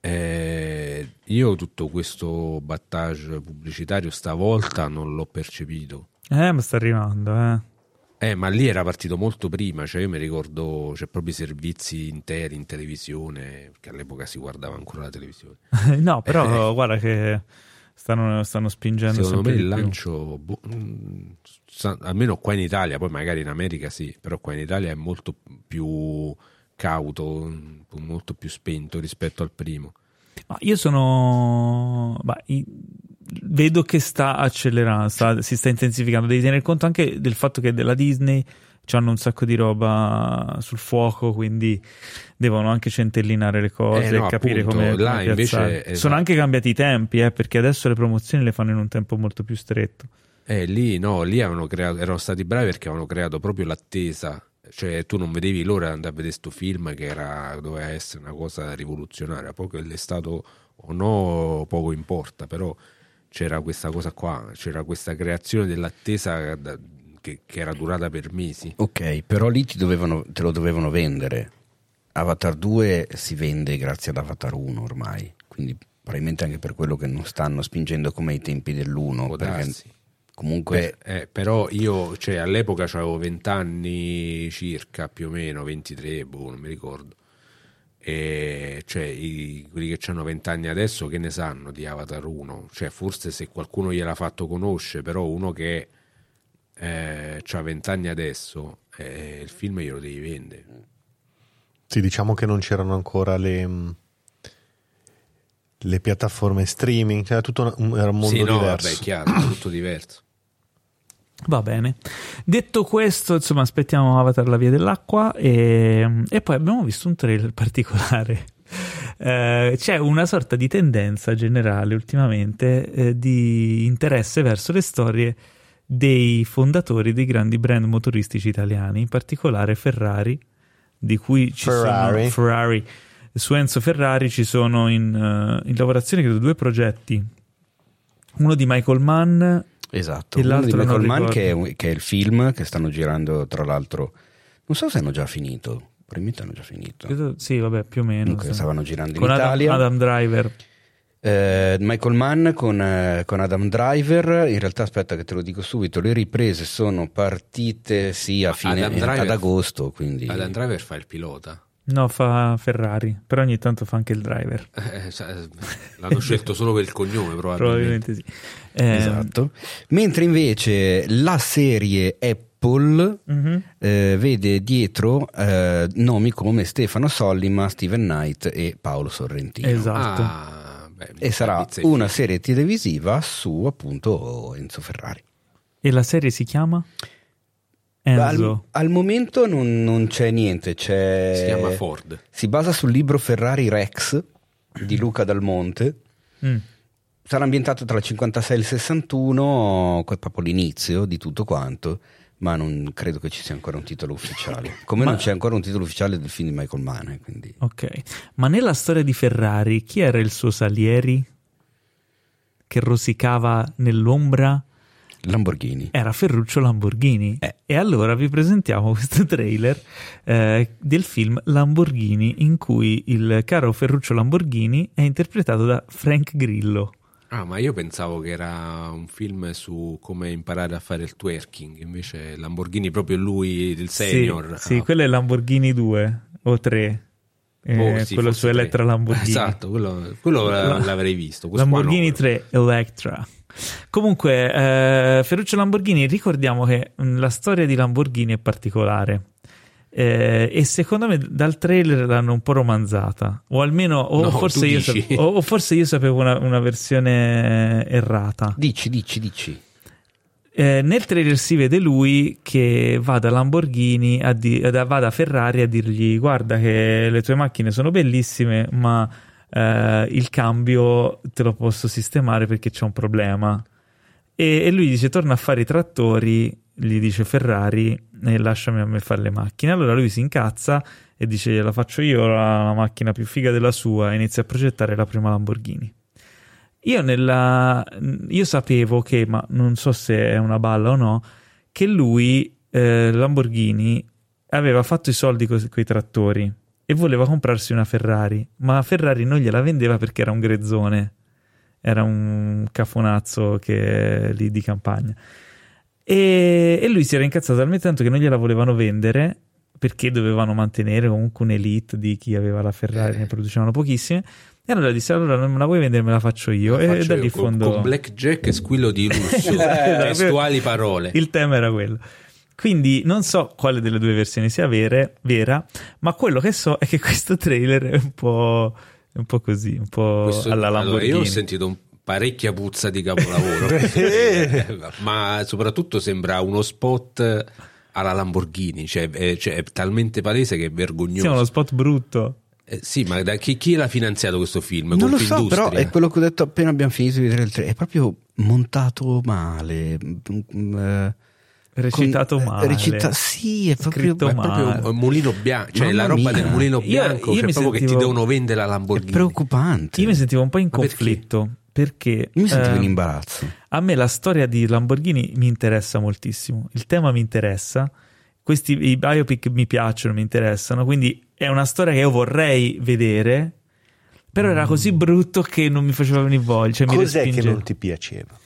Eh, io tutto questo battage pubblicitario stavolta non l'ho percepito. Eh, ma sta arrivando, eh. Eh, ma lì era partito molto prima, cioè io mi ricordo c'è proprio i servizi interi in televisione, perché all'epoca si guardava ancora la televisione. no, però guarda che stanno, stanno spingendo Secondo sempre me il lancio, boh, almeno qua in Italia, poi magari in America sì, però qua in Italia è molto più cauto, molto più spento rispetto al primo. Ma io sono. ma i- vedo che sta accelerando, sta- si sta intensificando. Devi tener conto anche del fatto che della Disney hanno un sacco di roba sul fuoco, quindi devono anche centellinare le cose Eh, no, e capire appunto, come, là come esatto. Sono anche cambiati i tempi, eh, perché adesso le promozioni le fanno in un tempo molto più stretto. Eh, lì no, lì avevano creato, erano stati bravi perché avevano creato proprio l'attesa. Cioè, tu non vedevi l'ora di andare a vedere questo film che era, doveva essere una cosa rivoluzionaria. Poi che l'è stato o no, poco importa, però c'era questa cosa qua, c'era questa creazione dell'attesa da- che, che era durata per mesi. Ok, però lì ti dovevano- te lo dovevano vendere. Avatar 2 si vende grazie ad Avatar 1 ormai, quindi probabilmente anche per quello che non stanno spingendo come ai tempi dell'1. Può perché comunque Eh, però io, cioè, all'epoca avevo 20 anni circa, più o meno, 23, boh, non mi ricordo. E cioè, i- quelli che hanno 20 anni adesso che ne sanno di Avatar 1? Cioè, forse se qualcuno gliel'ha fatto conoscere, però uno che ha 20 anni adesso, eh, il film glielo devi vendere. Sì, diciamo che non c'erano ancora le, mh, le piattaforme streaming, cioè tutto un, era un mondo sì, no, diverso. vabbè, è chiaro, tutto diverso. Va bene. Detto questo, insomma, aspettiamo Avatar la via dell'acqua e, e poi abbiamo visto un trailer particolare. Eh, c'è una sorta di tendenza generale ultimamente eh, di interesse verso le storie dei fondatori dei grandi brand motoristici italiani, in particolare Ferrari, di cui ci Ferrari. sono Ferrari. Su Enzo Ferrari ci sono in, eh, in lavorazione credo due progetti. Uno di Michael Mann Esatto, E uno di Michael Mann che è, che è il film che stanno girando tra l'altro, non so se hanno già finito, probabilmente hanno già finito. Credo- sì, vabbè, più o meno. Comunque sì. stavano girando in Con Adam, Italia. Adam Driver. Eh, Michael Mann con, eh, con Adam Driver, in realtà aspetta che te lo dico subito, le riprese sono partite sì a fine Adam eh, Driver- ad agosto, quindi Adam Driver fa il pilota. No, fa Ferrari, però ogni tanto fa anche il driver. Eh, sa- l'hanno scelto solo per il cognome, probabilmente. Probabilmente sì. Eh, esatto. Mentre invece la serie Apple mhm. eh, vede dietro eh, nomi come Stefano Sollima, Steven Knight e Paolo Sorrentino. Esatto. Ah, beh, E sarà una serie televisiva su appunto Enzo Ferrari. E la serie si chiama? Al, Enzo. al momento non, non c'è niente, c'è... Si chiama Ford. Si basa sul libro Ferrari Rex di Luca Dal Monte. Mm. Sarà ambientato tra il 56 e il 61, que- proprio l'inizio di tutto quanto, ma non credo che ci sia ancora un titolo ufficiale. Come Ma- non c'è ancora un titolo ufficiale del film di Michael Mann. eh, Quindi... Ok, ma nella storia di Ferrari, chi era il suo Salieri che rosicava nell'ombra? Lamborghini. Era Ferruccio Lamborghini. E allora vi presentiamo questo trailer eh, del film Lamborghini, in cui il caro Ferruccio Lamborghini è interpretato da Frank Grillo. Ah, ma io pensavo che era un film su come imparare a fare il twerking, invece Lamborghini proprio lui, il senior. Sì, sì, Ah, quello è Lamborghini 2 o 3. Eh, oh, sì, quello su. Elettra Lamborghini. Esatto, quello, quello La- l'avrei visto. questo Lamborghini no. 3 Electra. Comunque, eh, Ferruccio Lamborghini, ricordiamo che mh, la storia di Lamborghini è particolare. Eh, e secondo me dal trailer l'hanno un po' romanzata, o almeno, o, No, forse, io dici. sape- o, o forse io sapevo una, una versione errata. Dici, dici, dici. Eh, nel trailer si vede lui che va da Lamborghini, a di- da- va da Ferrari a dirgli: Guarda, che le tue macchine sono bellissime, ma eh, il cambio te lo posso sistemare perché c'è un problema. E, e lui dice: Torna a fare i trattori, gli dice Ferrari, e lasciami a me fare le macchine. Allora lui si incazza e dice: La faccio io la, macchina più figa della sua, e inizia a progettare la prima Lamborghini. Io, nella, io sapevo che, ma non so se è una balla o no, che lui, eh, Lamborghini, aveva fatto i soldi con quei trattori e voleva comprarsi una Ferrari, ma Ferrari non gliela vendeva perché era un grezzone, era un cafonazzo che lì di campagna. E, e lui si era incazzato talmente tanto che non gliela volevano vendere perché dovevano mantenere comunque un'elite di chi aveva la Ferrari, ne producevano pochissime. E allora disse: Allora non me la vuoi vendere, me la faccio io. La e faccio da io lì con, fondo. con blackjack e squillo di lusso, Eh, testuali parole. Il tema era quello. Quindi non so quale delle due versioni sia vere- vera, ma quello che so è che questo trailer è un po', un po' così, un po' Questo- alla allora, Lamborghini. io ho sentito un- parecchia puzza di capolavoro, ma soprattutto sembra uno spot alla Lamborghini, cioè è, cioè, è talmente palese che è vergognoso. Sì, è uno spot brutto. Eh, sì, ma da chi, chi l'ha finanziato questo film? Non lo so, però è quello che ho detto appena abbiamo finito di vedere il trailer. È proprio montato male. mm, eh, Recitato con- male. recita- sì, è proprio. È male. proprio un mulino bianco, cioè Mamma la roba mia. del mulino Io- bianco, io cioè mi proprio che ti sentivo- devono vendere la È Lamborghini. preoccupante. Io mi sentivo un po' in conflitto perché, Mi sentivo eh, in imbarazzo. a me la storia di Lamborghini mi interessa moltissimo, il tema mi interessa, questi i biopic mi piacciono, mi interessano, quindi è una storia che io vorrei vedere, però era così brutto che non mi faceva venire voglia, cioè mi Cos'è che non ti piaceva?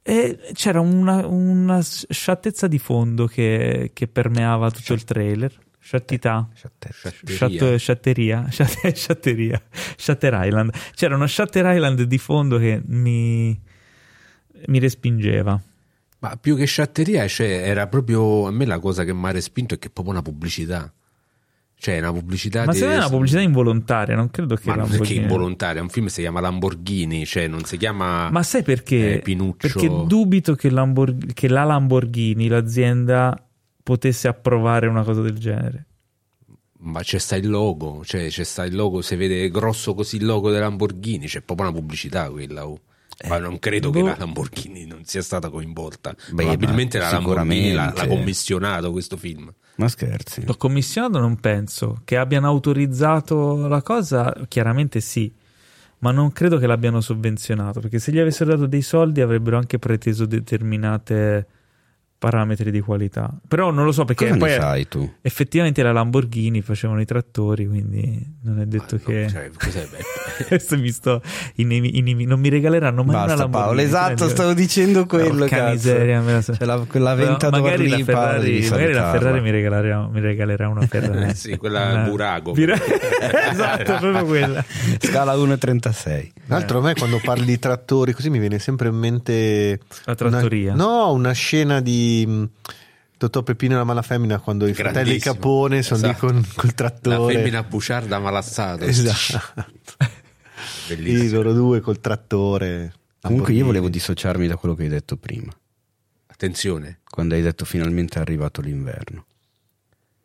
E c'era una, una sciattezza di fondo che, che permeava tutto il trailer. Sciattità. Sciattezza. Sciatteria. Sciat- sciatteria. Sciat- sciatteria. Shatter Island. C'era uno Shatter Island di fondo che mi, mi respingeva. Ma più che sciatteria, cioè, era proprio a me la cosa che mi ha respinto è che è proprio una pubblicità. Cioè, una pubblicità Ma di- se non è una pubblicità involontaria, non credo che Ma perché involontaria, un film si chiama Lamborghini, cioè non si chiama Ma sai perché? eh, Pinuccio. Perché dubito che, Lambor- che la Lamborghini, l'azienda, potesse approvare una cosa del genere. Ma c'è sta il logo, cioè c'è sta il logo, si vede grosso così il logo della Lamborghini, c'è proprio una pubblicità quella. oh. Ma non credo che boh. la Lamborghini non sia stata coinvolta. Beh, Probabilmente la Lamborghini l'ha, l'ha commissionato questo film. Ma scherzi. L'ho commissionato, non penso. Che abbiano autorizzato la cosa, chiaramente sì. Ma non credo che l'abbiano sovvenzionato. Perché se gli avessero dato dei soldi avrebbero anche preteso determinate parametri di qualità. Però non lo so perché Cosa poi sai tu? effettivamente la Lamborghini facevano i trattori, quindi non è detto Ah, no, che cioè, cos'è? Adesso mi sto inimi- inimi- non mi regaleranno mai una Basta Lamborghini. Paolo, esatto, Prendi- stavo dicendo quello, cazzo. miseria, me la so- C'è la, quella venta Però magari la lì, Paolo, Ferrari, magari la. Ferrari mi regalerà, mi regalerà una Ferrari. Sì, quella Una- Burago. Esatto, proprio quella. Scala 1,36. Tra l'altro, a me quando parli di trattori, così mi viene sempre in mente. La trattoria. Una, no, una scena di. Mh, Dottor Peppino e la mala femmina quando i fratelli. Capone sono Esatto. lì con col La trattore. femmina buciarda malassato. Esatto. Bellissimo. loro due col trattore. Comunque io volevo dissociarmi da quello che hai detto prima, Attenzione. quando hai detto finalmente è arrivato l'inverno.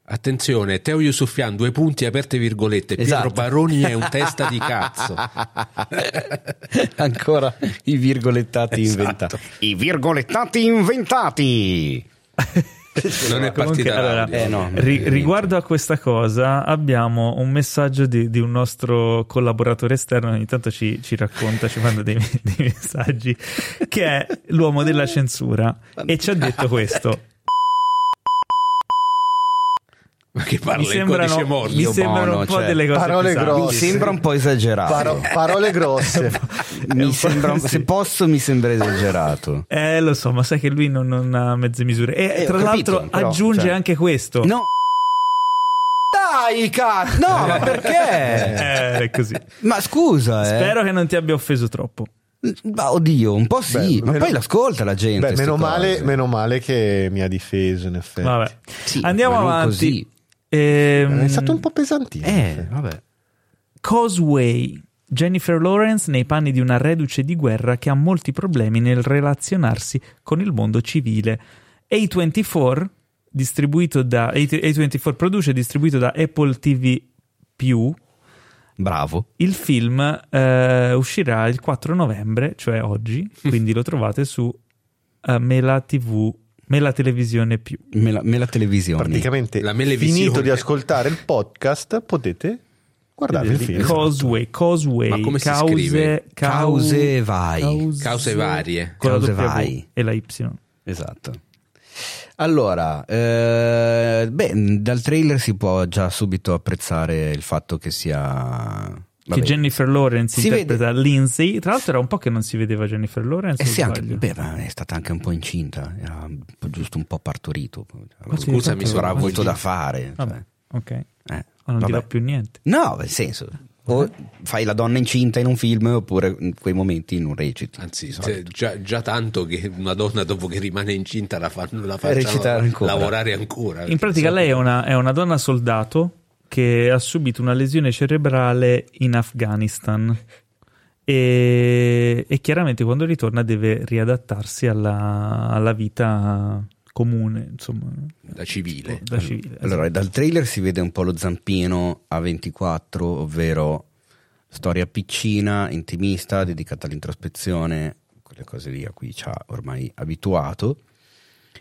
Attenzione, Teo Yusufian, due punti aperte virgolette. Pietro Esatto. Baroni è un testa di cazzo. Ancora i virgolettati Esatto. inventati. I virgolettati inventati! Non è Comunque, partita allora, l'audio. Eh, no. ri- riguardo a questa cosa abbiamo un messaggio di, di un nostro collaboratore esterno ogni tanto ci, ci racconta, ci manda dei, dei messaggi che è l'uomo della censura e ci ha detto questo Ma che parla mi in sembrano, codice morse? mi sembrano buono, un po' cioè, delle cose parole pesanti. Mi grosse. sembra un po' esagerato. Paro- parole grosse. mi sembra, se posso mi sembra esagerato. Eh, lo so, ma sai che lui non, non ha mezze misure. E Eh, tra capito, l'altro però, aggiunge cioè- anche questo. No. Dai, cazzo! No, ma perché? Eh, è così. Ma scusa, eh. Spero che non ti abbia offeso troppo. Ma oddio, un po' sì, Beh, ma meno- poi l'ascolta la gente. Beh, meno male, meno male che mi ha difeso, in effetti. Vabbè. Sì, Andiamo avanti. così. Ehm, È stato un po' pesantino. Eh, vabbè. Causeway. Jennifer Lawrence nei panni di una reduce di guerra che ha molti problemi nel relazionarsi con il mondo civile. A24, distribuito da A24 produce e distribuito da Apple TV Bravo. Il film eh, uscirà il 4 novembre, cioè oggi, quindi lo trovate su eh, Mela TV, Mela Televisione più. Me la, me la televisione. Praticamente, La finito di ascoltare il podcast, potete guardare il film. Causeway, Causeway, Ma come si cause, scrive? cau- Cause vai. cause- Cause varie. con la Cause vai. e la Y. Esatto. Allora, eh, beh, dal trailer si può già subito apprezzare il fatto che sia... Che vabbè, Jennifer Lawrence Si interpreta Lindsay. Tra l'altro era un po' che non si vedeva Jennifer Lawrence. Eh sì, anche, beh, ma è stata anche un po' incinta, era un giusto un po' partorito. Quanti- Scusami, quanti- sono avrà quanti- avuto da fare. Vabbè, cioè, ok. eh, Ma non vabbè. dirò più niente. No, nel senso, o fai la donna incinta in un film oppure in quei momenti non reciti. Anzi, solito. già, già tanto che una donna dopo che rimane incinta la fanno la facciano recitare ancora. lavorare ancora. In pratica lei è una, è una donna soldato che ha subito una lesione cerebrale in Afghanistan e, e chiaramente quando ritorna deve riadattarsi alla, alla vita comune, insomma, da civile. da civile. Allora, dal trailer si vede un po' lo zampino A24, ovvero storia piccina, intimista, dedicata all'introspezione, quelle cose lì a cui ci ha ormai abituato.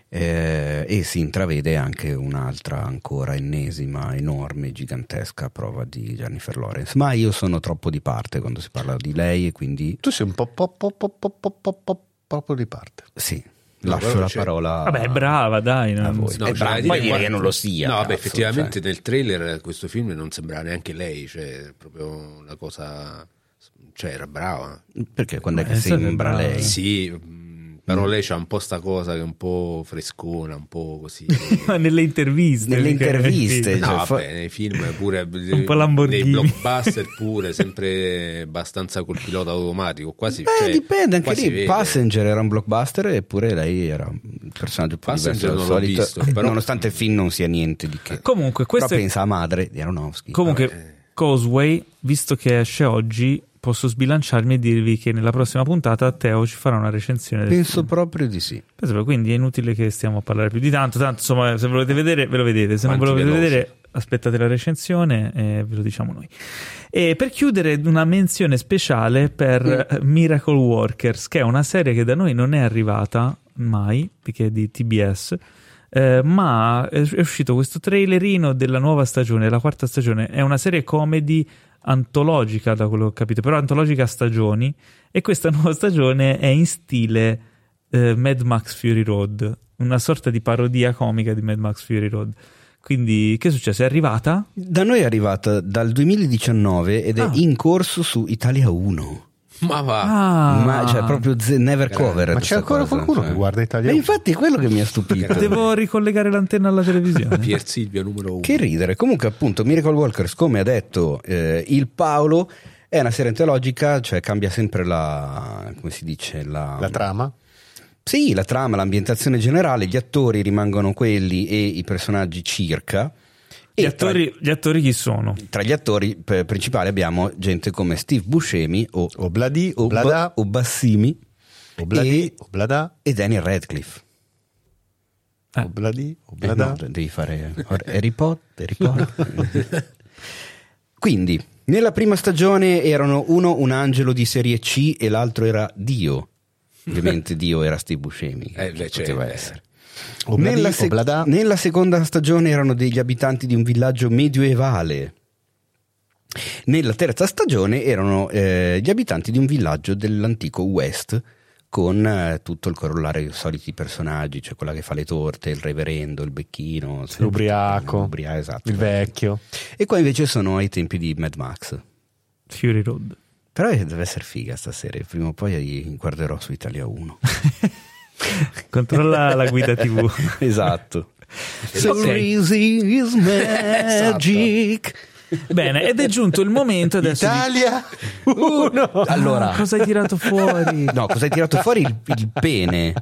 Eh, e si intravede anche un'altra ancora ennesima, enorme, gigantesca prova di Jennifer Lawrence. Ma io sono troppo di parte quando si parla di lei e quindi Tu sei un po', po- po- po- po- po- po- po- proprio di parte. sì, No, lascio la c'è- parola Vabbè, è brava, dai. a non- voi. No, bravo, da dire poi dire che non lo sia. No, cazzo, beh, effettivamente cioè. nel trailer questo film non sembrava neanche lei, cioè è proprio una cosa cioè era brava. Perché quando è che Eh, che è sembra brava. lei? Sì, però lei c'ha un po' sta cosa che è un po' frescona, un po' così. Nelle interviste. Nelle interviste, No, cioè, vabbè, nei film pure Un po' Lamborghini. nei blockbuster pure sempre abbastanza col pilota automatico, quasi Beh, cioè, dipende anche lì. vede. Passenger era un blockbuster eppure lei era un personaggio po' Passenger diverso dal non l'ho solito. visto, però- Nonostante il film non sia niente di che. Comunque, questo Però è pensa a madre di Aronofsky. Comunque, Vabbè. Causeway, visto che esce oggi, posso sbilanciarmi e dirvi che nella prossima puntata Teo ci farà una recensione Penso film. proprio di sì. Penso, quindi è inutile che stiamo a parlare più di tanto. Tanto, insomma, se volete vedere, ve lo vedete. Se non ve lo Quanti volete veloci. vedere, aspettate la recensione e ve lo diciamo noi. E per chiudere, una menzione speciale per eh, Miracle Workers, che è una serie che da noi non è arrivata mai, perché è di TBS. eh, ma è uscito questo trailerino della nuova stagione, la quarta stagione. È una serie comedy antologica, da quello che ho capito, però antologica a stagioni. E questa nuova stagione è in stile eh, Mad Max Fury Road. una sorta di parodia comica di Mad Max Fury Road. Quindi, che è successo? È arrivata? Da noi è arrivata dal 2019 ed è Ah. in corso su Italia 1. Ma va. Ah, Ma cioè proprio z- never cover. Ma c'è ancora qualcuno che guarda Italia 1? infatti è quello che mi ha stupito. Devo ricollegare l'antenna alla televisione. Pier Silvio numero uno. Che ridere. Comunque, appunto, Miracle Walkers, come ha detto eh, il Paolo, è una serie antologica, cioè cambia sempre la. come si dice? La, La trama? Sì, la trama, l'ambientazione generale, gli attori rimangono quelli e i personaggi circa. Gli attori, gli attori chi sono? Tra, tra gli attori p- principali abbiamo gente come Steve Buscemi o, Obladi, o, Oblada, Ba- o Bassimi Obladi, e, Oblada, e Daniel Radcliffe. Eh. Obladi, Eh Oblada. no, devi fare Harry Potter, Harry Potter. Quindi, nella prima stagione erano uno un angelo di serie C e l'altro era Dio. Ovviamente Dio era Steve Buscemi. Eh, poteva cioè, essere. Obladi, nella, sec- nella seconda stagione erano degli abitanti di un villaggio medioevale. Nella terza stagione erano eh, gli abitanti di un villaggio dell'antico West con eh, tutto il corollario, i soliti personaggi, cioè quella che fa le torte, il reverendo, il becchino, L'ubriaco. l'ubria- esatto. Il vecchio. E qua invece sono ai tempi di Mad Max. Fury Road. Però deve essere figa sta serie, prima o poi guarderò su Italia 1. Controlla la guida TV. esatto. So Ok. easy is magic. Bene, ed è giunto il momento adesso di... Italia 1. Allora, Ah, Cosa hai tirato fuori? no, cosa hai tirato fuori il, il pene?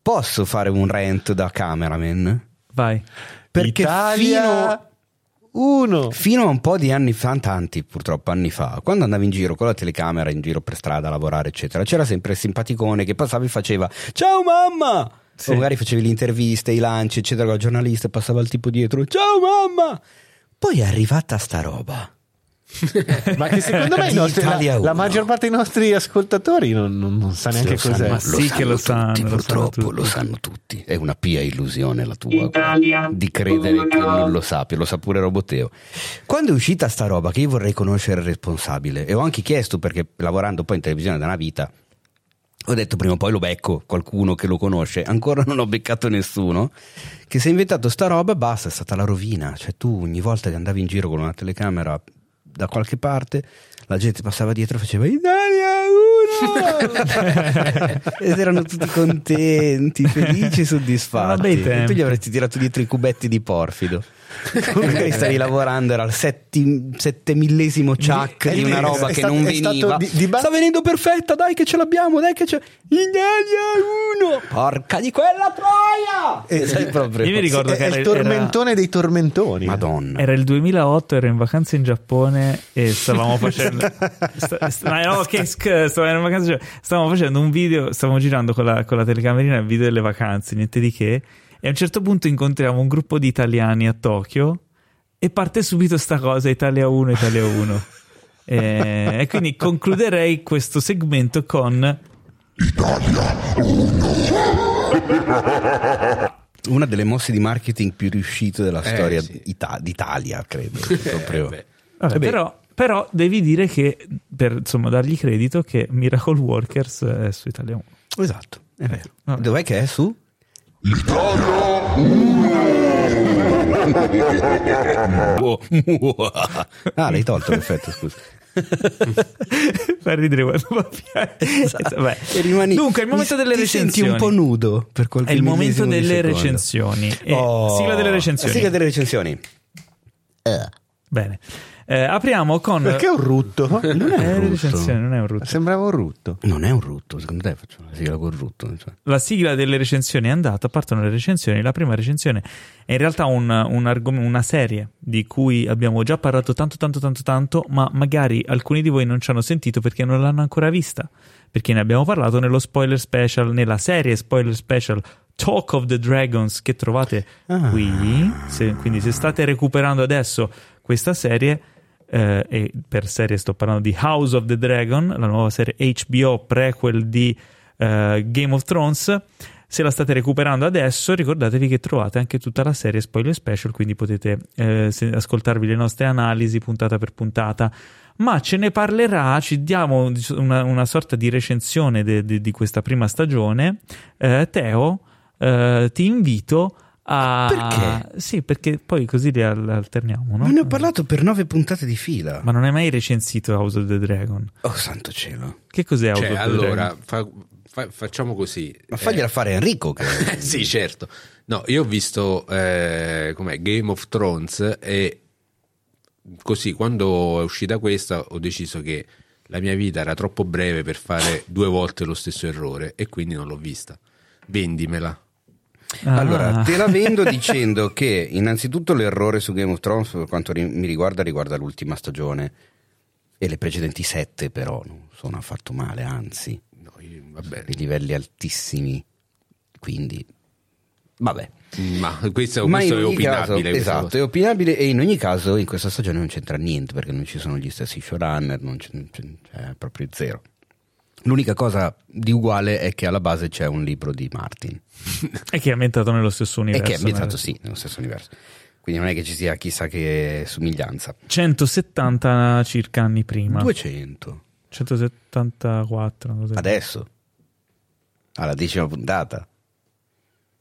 Posso fare un rant da cameraman? Vai. Perché Italia fino, 1. fino a un po' di anni fa, tanti purtroppo anni fa, quando andavi in giro con la telecamera, in giro per strada a lavorare, eccetera, c'era sempre il simpaticone che passava e faceva Ciao mamma! Sì. O magari facevi le interviste, i lanci, eccetera, con il giornalista, passava il tipo dietro Ciao mamma! Poi è arrivata sta roba. Ma che secondo me nostri- Italia la, la maggior parte dei nostri ascoltatori non, non- non sa neanche Lo sanno- cos'è. Ma sì che lo sanno, tutti, lo sanno purtroppo tutti. lo sanno tutti. È una pia illusione la tua Italia di credere che non lo sappia, lo sa pure Roboteo. Quando è uscita sta roba che io vorrei conoscere il responsabile e ho anche chiesto perché lavorando poi in televisione da una vita ho detto prima o poi lo becco qualcuno che lo conosce, ancora non ho beccato nessuno che si è inventato sta roba, basta, è stata la rovina, cioè tu ogni volta che andavi in giro con una telecamera da qualche parte la gente passava dietro e faceva Italia 1 ed erano tutti contenti, felici e soddisfatti. E tu gli avresti tirato dietro i cubetti di porfido. Magari stavi lavorando, era il setti, settemillesimo chuck È di una roba che stato- non veniva. di- di ba- Sta venendo perfetta, dai che ce l'abbiamo, dai che c'è. Italia 1! Porca di quella troia! Eh, Sai proprio. Io mi ricordo è, che era, il tormentone dei tormentoni. Madonna. era il 2008, ero in vacanza in Giappone e stavamo facendo... sta- ma no, che stavamo, in vacanza, in Giappone. stavamo facendo un video, stavamo girando con la, con la telecamerina il video delle vacanze, niente di che. E a un certo punto incontriamo un gruppo di italiani a Tokyo e parte subito sta cosa Italia 1, Italia 1. e, e quindi concluderei questo segmento con Una delle mosse di marketing più riuscite della Eh, storia sì. Ita- d'Italia, credo. Proprio. beh. Vabbè, Vabbè. però, però devi dire che per insomma dargli credito che Miracle Workers è su Italia 1. Esatto, è vero. Vabbè. Dov'è che è su? Ah, l'hai tolto l'effetto, scusa. Fa ridere quando va via. Vabbè. E rimani- Dunque, è il momento mi- delle ti recensioni. senti un po' nudo per qualche È il momento delle recensioni. E Oh, sigla delle recensioni. Sigla delle recensioni. Bene. Eh, apriamo con Perché è un rutto? Non è un rutto. non è un rutto. Sembrava un rutto. Non è un rutto, secondo te faccio una sigla col rutto? Cioè. La sigla delle recensioni è andata, partono le recensioni. La prima recensione è in realtà un, un argom- una serie di cui abbiamo già parlato tanto, tanto, tanto, tanto, ma magari alcuni di voi non ci hanno sentito perché non l'hanno ancora vista. Perché ne abbiamo parlato nello spoiler special, nella serie spoiler special Talk of the Dragons che trovate Ah. qui. Se- quindi se state recuperando adesso questa serie, eh, e per serie sto parlando di House of the Dragon, la nuova serie HBO prequel di eh, Game of Thrones. Se la state recuperando adesso, ricordatevi che trovate anche tutta la serie spoiler special, quindi potete eh, ascoltarvi le nostre analisi puntata per puntata. Ma ce ne parlerà, ci diamo una, una sorta di recensione de- de- di questa prima stagione. Eh, Teo, eh, ti invito a... Perché? Sì, perché poi così li al- alterniamo, no? Ma ne ho parlato per nove puntate di fila. Ma non hai mai recensito House of the Dragon? Oh, santo cielo. Che cos'è House Cioè, of the allora, Dragon? fa- fa- facciamo così. Ma fagliela fare a Enrico. Che... Eh, sì, certo. No, io ho visto eh, com'è, Game of Thrones e così quando è uscita questa ho deciso che la mia vita era troppo breve per fare due volte lo stesso errore e quindi non l'ho vista. Vendimela. Ah. Allora, te la vendo dicendo che innanzitutto l'errore su Game of Thrones per quanto ri- mi riguarda riguarda l'ultima stagione e le precedenti sette però non sono affatto male, anzi, No, io- vabbè. di livelli altissimi. Quindi, vabbè. Ma questo, Ma questo è opinabile. caso, esatto, cosa. è opinabile e in ogni caso in questa stagione non c'entra niente perché non ci sono gli stessi showrunner, non c'è, c'è- c'è proprio zero. L'unica cosa di uguale è che alla base c'è un libro di Martin E che è ambientato nello stesso e universo. che è ambientato sì nello stesso universo. Quindi non è che ci sia chissà che somiglianza. 170 circa anni prima. 200 174. una cosa così. adesso alla decima puntata.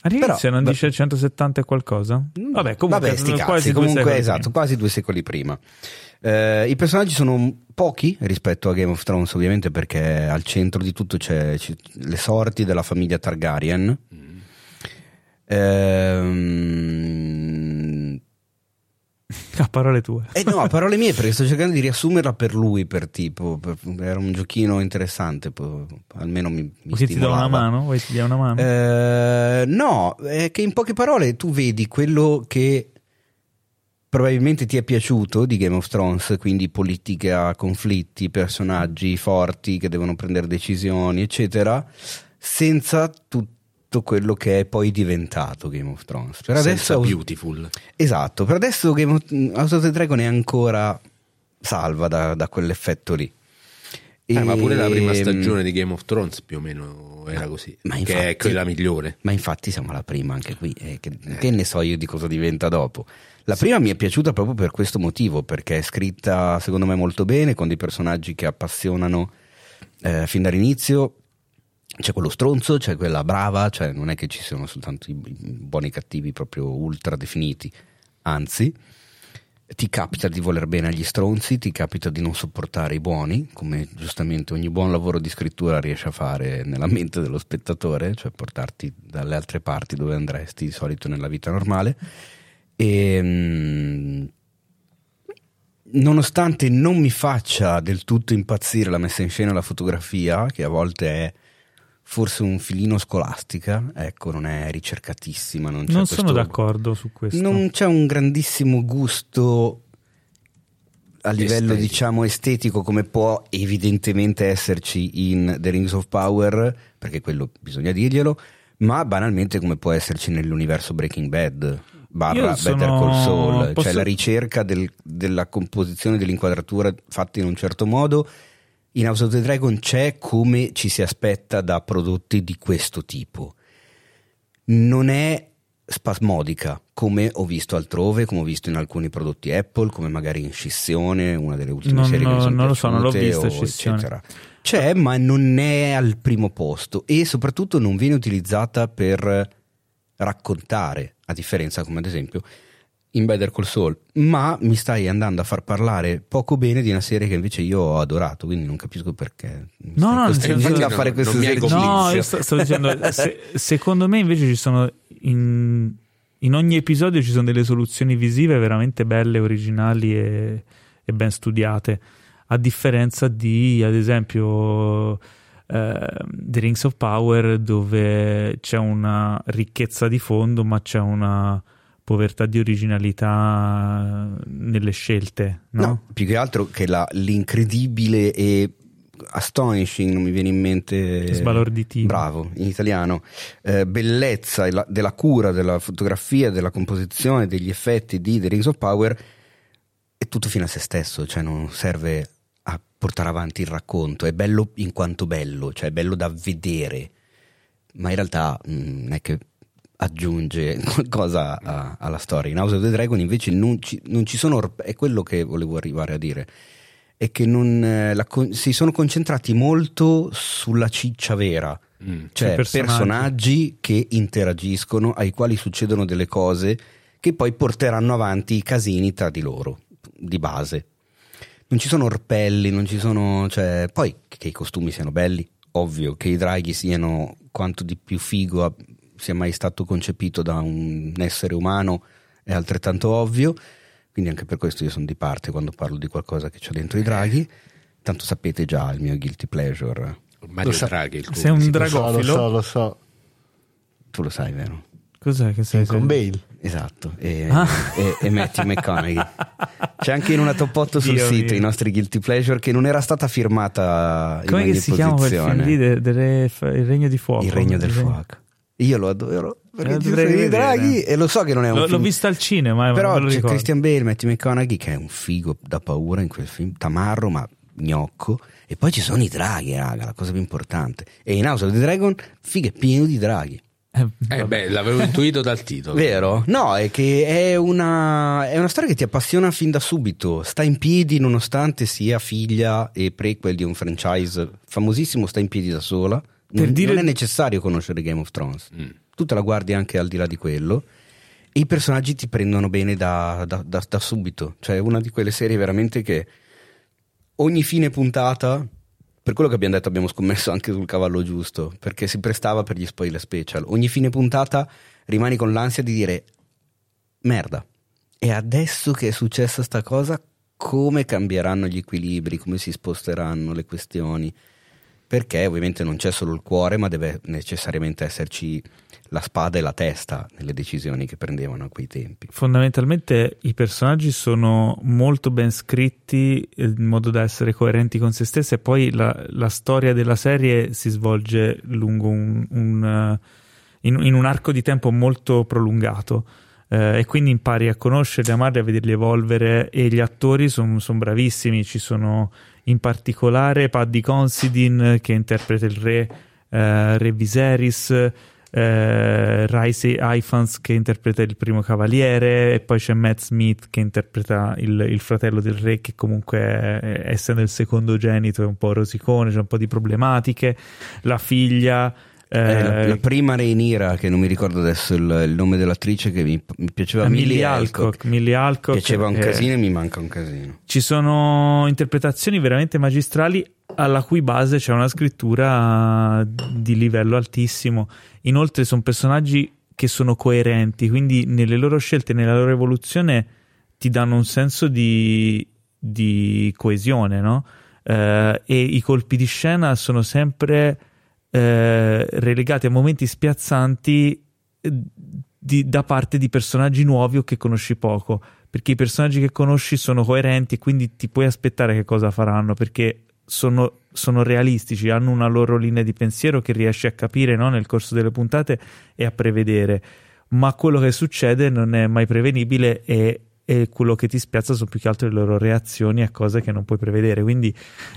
All'inizio Però- non dice 170 e qualcosa? Vabbè, comunque, Vabbè, quasi cazzi, due comunque secoli esatto, prima. quasi due secoli prima. Eh, I personaggi sono pochi rispetto a Game of Thrones, ovviamente, perché al centro di tutto c'è, c'è le sorti della famiglia Targaryen. Ehm, A parole tue. eh no, a parole mie, perché sto cercando di riassumerla per lui, per tipo, per- era un giochino interessante, po- almeno mi, mi che ti do una mano? Vuoi ti dia una mano? Eh, no, è che in poche parole tu vedi quello che probabilmente ti è piaciuto di Game of Thrones, quindi politica, conflitti, personaggi forti che devono prendere decisioni, eccetera, senza tutto quello che è poi diventato Game of Thrones. Per Senza adesso, Beautiful. esatto, per adesso Game of, House of the Dragon è ancora salva da, da quell'effetto lì. Eh, ma pure la prima Ehm, stagione di Game of Thrones più o meno era così. ma che infatti- è quella migliore. Ma infatti siamo alla prima anche qui, eh, che, che ne so io di cosa diventa dopo. La prima mi è piaciuta proprio per questo motivo, perché è scritta secondo me molto bene, con dei personaggi che appassionano eh, fin dall'inizio. C'è quello stronzo, c'è quella brava, cioè non è che ci siano soltanto i, i buoni e cattivi proprio ultra definiti, anzi ti capita di voler bene agli stronzi, ti capita di non sopportare i buoni, come giustamente ogni buon lavoro di scrittura riesce a fare nella mente dello spettatore, cioè portarti dalle altre parti dove andresti di solito nella vita normale. E, mm, nonostante non mi faccia del tutto impazzire la messa in scena e la fotografia, che a volte è forse un filino scolastica, ecco, non è ricercatissima. Non, c'è non sono questo- d'accordo su questo. non c'è un grandissimo gusto a livello Estetico. diciamo estetico come può evidentemente esserci in The Rings of Power, perché quello bisogna dirglielo, ma banalmente come può esserci nell'universo Breaking Bad barra sono- Better Call Saul, posso- cioè la ricerca del- della composizione dell'inquadratura fatta in un certo modo. In House of the Dragon c'è come ci si aspetta da prodotti di questo tipo non è spasmodica come ho visto altrove, come ho visto in alcuni prodotti Apple, come magari in Scissione, una delle ultime Non- serie che mi sono non lo so, non l'ho vista Scissione. eccetera. C'è, ma non è al primo posto e soprattutto non viene utilizzata per raccontare, a differenza come ad esempio in Better Call Saul, ma mi stai andando a far parlare poco bene di una serie che invece io ho adorato, quindi non capisco perché No, stai no, costringendo senso- a fare non- questo. No, io sto, sto dicendo, se- secondo me invece ci sono in, in ogni episodio ci sono delle soluzioni visive veramente belle, originali e, e ben studiate, a differenza di, ad esempio, eh, The Rings of Power dove c'è una ricchezza di fondo ma c'è una povertà di originalità nelle scelte, no? No, più che altro che la- l'incredibile e astonishing, non mi viene in mente. Sbalorditivo. Bravo, in italiano. eh, bellezza la- della cura, della fotografia, della composizione, degli effetti di The Rings of Power è tutto fino a se stesso, cioè non serve a portare avanti il racconto, è bello in quanto bello, cioè è bello da vedere, ma in realtà mm, non è che aggiunge qualcosa a- alla storia. In House of the Dragon invece non ci, non ci sono, è quello che volevo arrivare a dire, è che non, eh, la si sono concentrati molto sulla ciccia vera, Mm. Cioè personaggi. personaggi. che interagiscono, ai quali succedono delle cose che poi porteranno avanti i casini tra di loro, di base. Non ci sono orpelli, non ci sono... Cioè, poi che i costumi siano belli, ovvio, che i draghi siano quanto di più figo sia mai stato concepito da un essere umano è altrettanto ovvio. Quindi anche per questo io sono di parte quando parlo di qualcosa che c'è dentro i draghi. Tanto sapete già il mio guilty pleasure. Mario Lo sa- Draghi. il Sei un comico. Lo so, lo dragofilo? so, lo so. Tu lo sai, vero? Cos'è che sei? Con Bale. Esatto, e, Ah. e, e Matthew McConaughey. C'è anche in una top 8 sul Dio sito mio. i nostri guilty pleasure che non era stata firmata in Come ogni che si chiama quel film posizione. lì? De- delle- il Regno di Fuoco. Il regno del fuoco. Io lo adoro perché Eh, i rivedere. draghi e lo so che non è un L'ho, film. l'ho visto al cinema, eh, Però lo c'è ricordo. Christian Bale, Matthew McConaughey che è un figo da paura in quel film, tamarro ma gnocco. E poi ci sono i draghi, raga, la cosa più importante. E in House of the Dragon, figo, è pieno di draghi. Eh, Eh beh, l'avevo intuito dal titolo. Vero? No, è che è una, è una storia che ti appassiona fin da subito. Sta in piedi nonostante sia figlia e prequel di un franchise famosissimo, sta in piedi da sola. Per non, dire- non è necessario conoscere Game of Thrones. Mm. Tu te la guardi anche al di là di quello. E i personaggi ti prendono bene da, da- da- da subito. Cioè, è una di quelle serie veramente che ogni fine puntata. Per quello che abbiamo detto, abbiamo scommesso anche sul cavallo giusto, perché si prestava per gli spoiler special. Ogni fine puntata rimani con l'ansia di dire merda. E adesso che è successa sta cosa, come cambieranno gli equilibri, come si sposteranno le questioni? Perché ovviamente non c'è solo il cuore, ma deve necessariamente esserci la spada e la testa nelle decisioni che prendevano a quei tempi. Fondamentalmente i personaggi sono molto ben scritti eh, in modo da essere coerenti con se stessi e poi la, la storia della serie si svolge lungo un, un, eh, in, in un arco di tempo molto prolungato eh, e quindi impari a conoscerli, a amarli, a vederli evolvere e gli attori sono bravissimi, ci sono in particolare Paddy Considine che interpreta il re, eh, re Viserys, eh, Raisi Ifans che interpreta il primo cavaliere e poi c'è Matt Smith che interpreta il, il fratello del re che comunque è- essendo il secondogenito è un po' rosicone, c'è un po' di problematiche, la figlia Eh, la, eh, la prima Reinira, che non mi ricordo adesso il, il nome dell'attrice, che mi, mi piaceva Millie Millie Alcock. Millie Alcock, Piaceva un eh, casino e mi manca un casino. Ci sono interpretazioni veramente magistrali alla cui base c'è una scrittura di livello altissimo. Inoltre sono personaggi che sono coerenti, quindi nelle loro scelte, nella loro evoluzione ti danno un senso di, di coesione, no? Eh, e i colpi di scena sono sempre eh, relegati a momenti spiazzanti eh, di- da parte di personaggi nuovi o che conosci poco. Perché i personaggi che conosci sono coerenti e quindi ti puoi aspettare che cosa faranno perché sono, sono realistici, hanno una loro linea di pensiero che riesci a capire no, nel corso delle puntate e a prevedere. Ma quello che succede non è mai prevenibile e, e quello che ti spiazza sono più che altro le loro reazioni a cose che non puoi prevedere. Quindi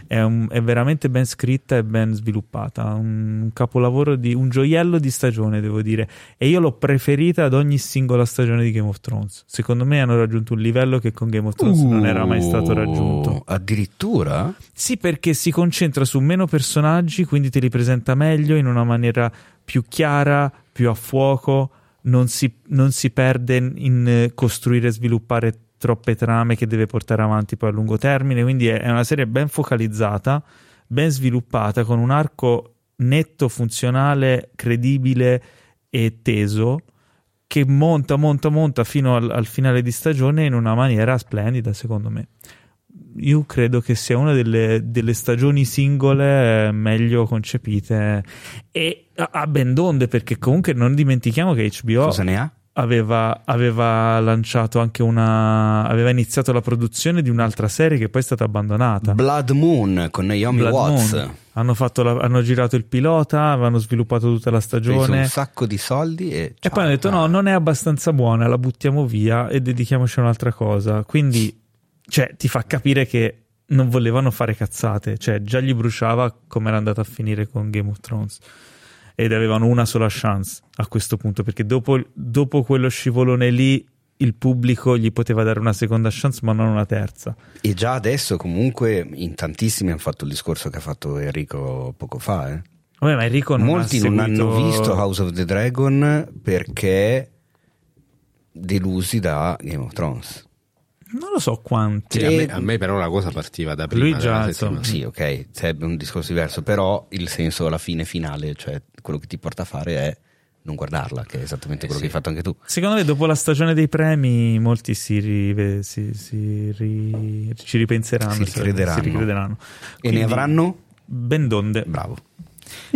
è, un- è veramente ben scritta e ben sviluppata. Un, capolavoro di un gioiello di stagione devo dire. E io l'ho preferita ad ogni singola stagione di Game of Thrones. Secondo me hanno raggiunto un livello che con Game of Thrones non era mai stato raggiunto. Uh, Addirittura? sì, perché si concentra su meno personaggi, quindi te li presenta meglio in una maniera più chiara, più a fuoco, non si, non si perde in eh, costruire e sviluppare troppe trame che deve portare avanti poi a lungo termine, quindi è, una serie ben focalizzata, ben sviluppata, con un arco netto, funzionale, credibile e teso che monta, monta, monta fino al, al finale di stagione in una maniera splendida, secondo me io credo che sia una delle, delle stagioni singole eh, meglio concepite e a, a ben donde perché comunque non dimentichiamo che HBO Cosa ne ha? aveva, aveva lanciato anche una aveva iniziato la produzione di un'altra serie che poi è stata abbandonata Blood Moon con Naomi Blood Watts. Moon. hanno, fatto la- hanno girato il pilota avevano sviluppato tutta la stagione un sacco di soldi e, e ciao. poi hanno detto no, non è abbastanza buona, la buttiamo via e dedichiamoci a un'altra cosa. Quindi, cioè, ti fa capire che non volevano fare cazzate, cioè già gli bruciava come era andata a finire con Game of Thrones. Ed avevano una sola chance a questo punto, perché dopo, dopo quello scivolone lì il pubblico gli poteva dare una seconda chance, ma non una terza. E già adesso comunque in tantissimi hanno fatto il discorso che ha fatto Enrico poco fa, eh? Vabbè, ma Enrico non Molti ha non seguito- hanno visto House of the Dragon perché delusi da Game of Thrones. Non lo so quanti. Sì, a, me, a me però la cosa partiva da prima Lui già, settimana. Sì, ok, sarebbe un discorso diverso, però il senso alla fine finale, cioè quello che ti porta a fare è non guardarla, che è esattamente quello che hai fatto anche tu. Secondo me, dopo la stagione dei premi, molti si, rive- si- si ri- ci ripenseranno. Si ricrederanno. si ricrederanno. E Quindi, ne avranno? Ben donde. Bravo.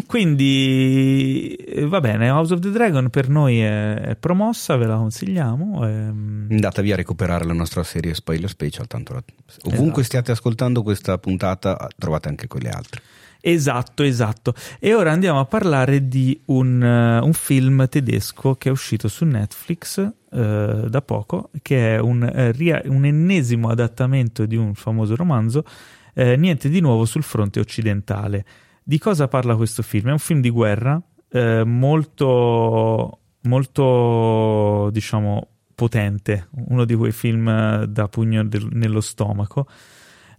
Quindi eh, va bene, House of the Dragon per noi è, è promossa, ve la consigliamo. ehm, Andate via a recuperare la nostra serie Spoiler Special, tanto la- ovunque Esatto. stiate ascoltando questa puntata trovate anche quelle altre. Esatto, esatto. E ora andiamo a parlare di un, eh, un film tedesco che è uscito su Netflix eh, da poco, che è un, eh, ria- un ennesimo adattamento di un famoso romanzo, Niente di nuovo sul fronte occidentale. Di cosa parla questo film? È un film di guerra eh, molto, molto, diciamo, potente, uno di quei film eh, da pugno del- nello stomaco.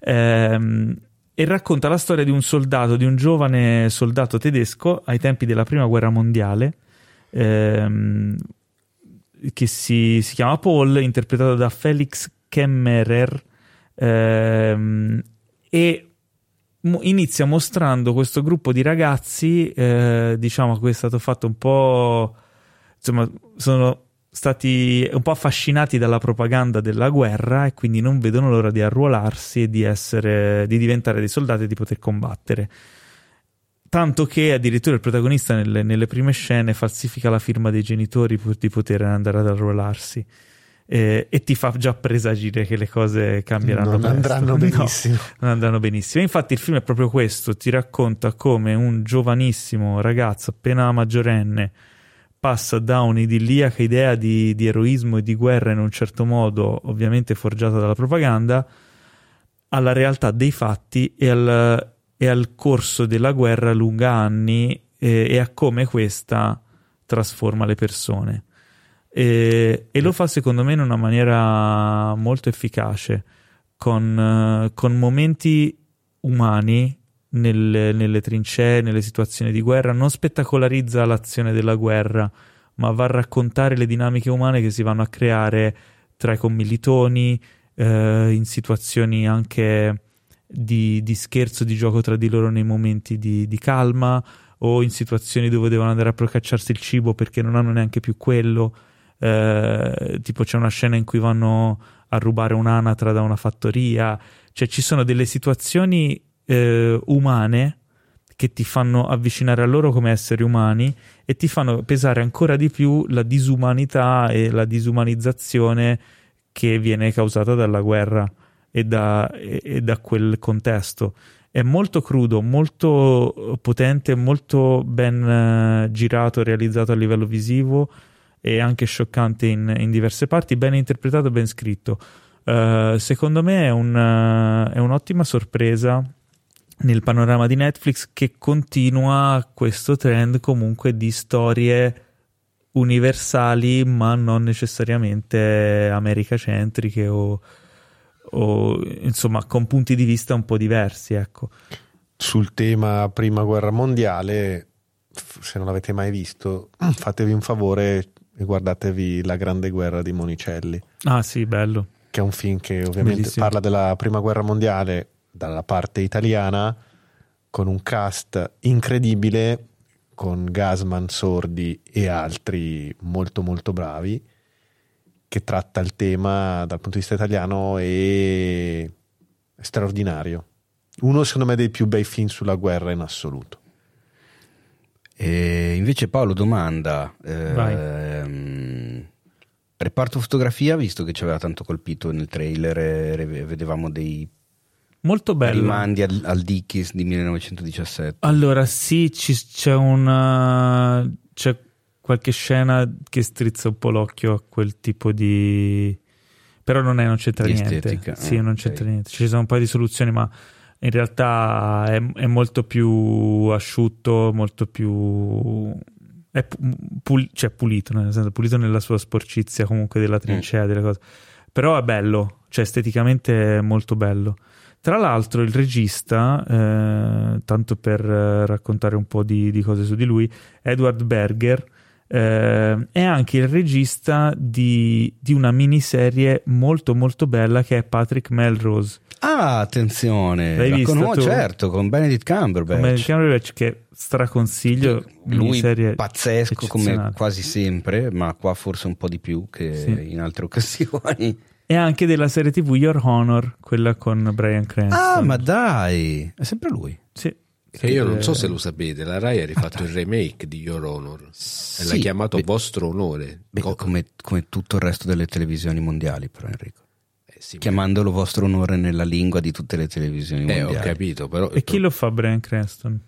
Ehm, e racconta la storia di un soldato, di un giovane soldato tedesco ai tempi della prima guerra mondiale, ehm, che si, si chiama Paul, interpretato da Felix Kemmerer, ehm, e inizia mostrando questo gruppo di ragazzi, eh, diciamo che è stato fatto un po', insomma, sono stati un po' affascinati dalla propaganda della guerra e quindi non vedono l'ora di arruolarsi e di essere, di diventare dei soldati e di poter combattere. Tanto che addirittura il protagonista nelle, nelle prime scene falsifica la firma dei genitori pur di poter andare ad arruolarsi. Eh, e ti fa già presagire che le cose cambieranno Non presto. andranno No, benissimo. non andranno benissimo. Infatti, il film è proprio questo: ti racconta come un giovanissimo ragazzo appena maggiorenne passa da un'idilliaca idea di, di eroismo e di guerra in un certo modo, ovviamente forgiata dalla propaganda, alla realtà dei fatti e al, e al corso della guerra lunga anni e, e a come questa trasforma le persone. E, e lo fa secondo me in una maniera molto efficace, con, eh, con momenti umani nelle, nelle trincee, nelle situazioni di guerra, non spettacolarizza l'azione della guerra, ma va a raccontare le dinamiche umane che si vanno a creare tra i commilitoni, eh, in situazioni anche di, di scherzo, di gioco tra di loro nei momenti di, di calma o in situazioni dove devono andare a procacciarsi il cibo perché non hanno neanche più quello. Eh, tipo c'è una scena in cui vanno a rubare un'anatra da una fattoria, cioè ci sono delle situazioni eh, umane che ti fanno avvicinare a loro come esseri umani e ti fanno pesare ancora di più la disumanità e la disumanizzazione che viene causata dalla guerra e da, e- e da quel contesto. È molto crudo, molto potente, molto ben eh, girato, realizzato a livello visivo e anche scioccante in, in diverse parti, ben interpretato, ben scritto. Eh, secondo me è, un, eh, è un'ottima sorpresa nel panorama di Netflix che continua questo trend comunque di storie universali ma non necessariamente americacentriche o, o insomma con punti di vista un po' diversi ecco Sul tema prima guerra mondiale, se non l'avete mai visto, fatevi un favore e guardatevi La grande guerra di Monicelli, ah sì bello. Che è un film che ovviamente Bellissimo. parla della prima guerra mondiale dalla parte italiana con un cast incredibile con Gasman, Sordi e altri molto molto bravi che tratta il tema dal punto di vista italiano e è straordinario. Uno secondo me dei più bei film sulla guerra in assoluto E invece Paolo domanda, ehm, reparto fotografia, visto che ci aveva tanto colpito nel trailer, vedevamo dei molto bello. rimandi al, al Dickies di 1917. allora sì ci- c'è una c'è qualche scena che strizza un po' l'occhio a quel tipo di però non, è, non c'entra Di niente. estetica, sì ah, non c'entra niente. Ci sono un paio di soluzioni ma in realtà è, è molto più asciutto molto più è pu- pul- cioè pulito nel senso pulito nella sua sporcizia comunque della trincea delle cose. Però è bello cioè esteticamente è molto bello. Tra l'altro il regista, eh, tanto per eh, raccontare un po' di, di cose su di lui, Edward Berger, eh, è anche il regista di, di una miniserie molto molto bella che è Patrick Melrose. Ah, attenzione. L'hai La conosco, tu? certo, con Benedict Cumberbatch. Il Cumberbatch che straconsiglio, Lui miniserie pazzesco come quasi sempre, ma qua forse un po' di più che Sì. in altre occasioni. E anche della serie TV Your Honor, quella con Brian Cranston. Ah, ma dai, è sempre lui. Sì. Che io non so Eh, se lo sapete, la Rai ha rifatto il remake di Your Honor e l'ha Sì, chiamato beh- Vostro Onore. Beh, Co- come, come tutto il resto delle televisioni mondiali, però Enrico. Sì, Chiamandolo vostro onore nella lingua di tutte le televisioni eh, ho mondiali. capito, però... E chi lo fa Brian Cranston?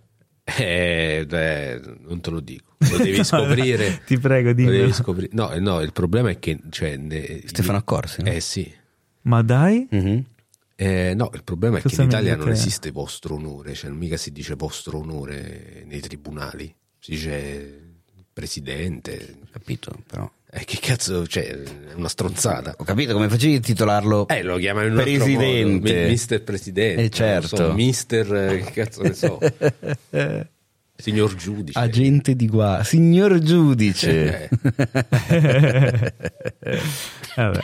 Eh, eh, non te lo dico, lo devi scoprire. Ti prego, devi scoprire. No, eh, no, il problema è che... Cioè, ne- Stefano Accorsi, no? Eh sì. Ma dai? Mhm. Eh, no, il problema è Cosa che in Italia non esiste vostro onore, cioè mica si dice vostro onore nei tribunali, si dice presidente. Capito, però. Eh, che cazzo, cioè, è una stronzata. Ho capito come facevi a tititolarlo Eh, lo chiamano in un altro Presidente. modo, mi- Mister Presidente. Eh, non certo. so, mister, eh, che cazzo ne so. Signor giudice. agente di guardia, signor giudice. Eh, Vabbè.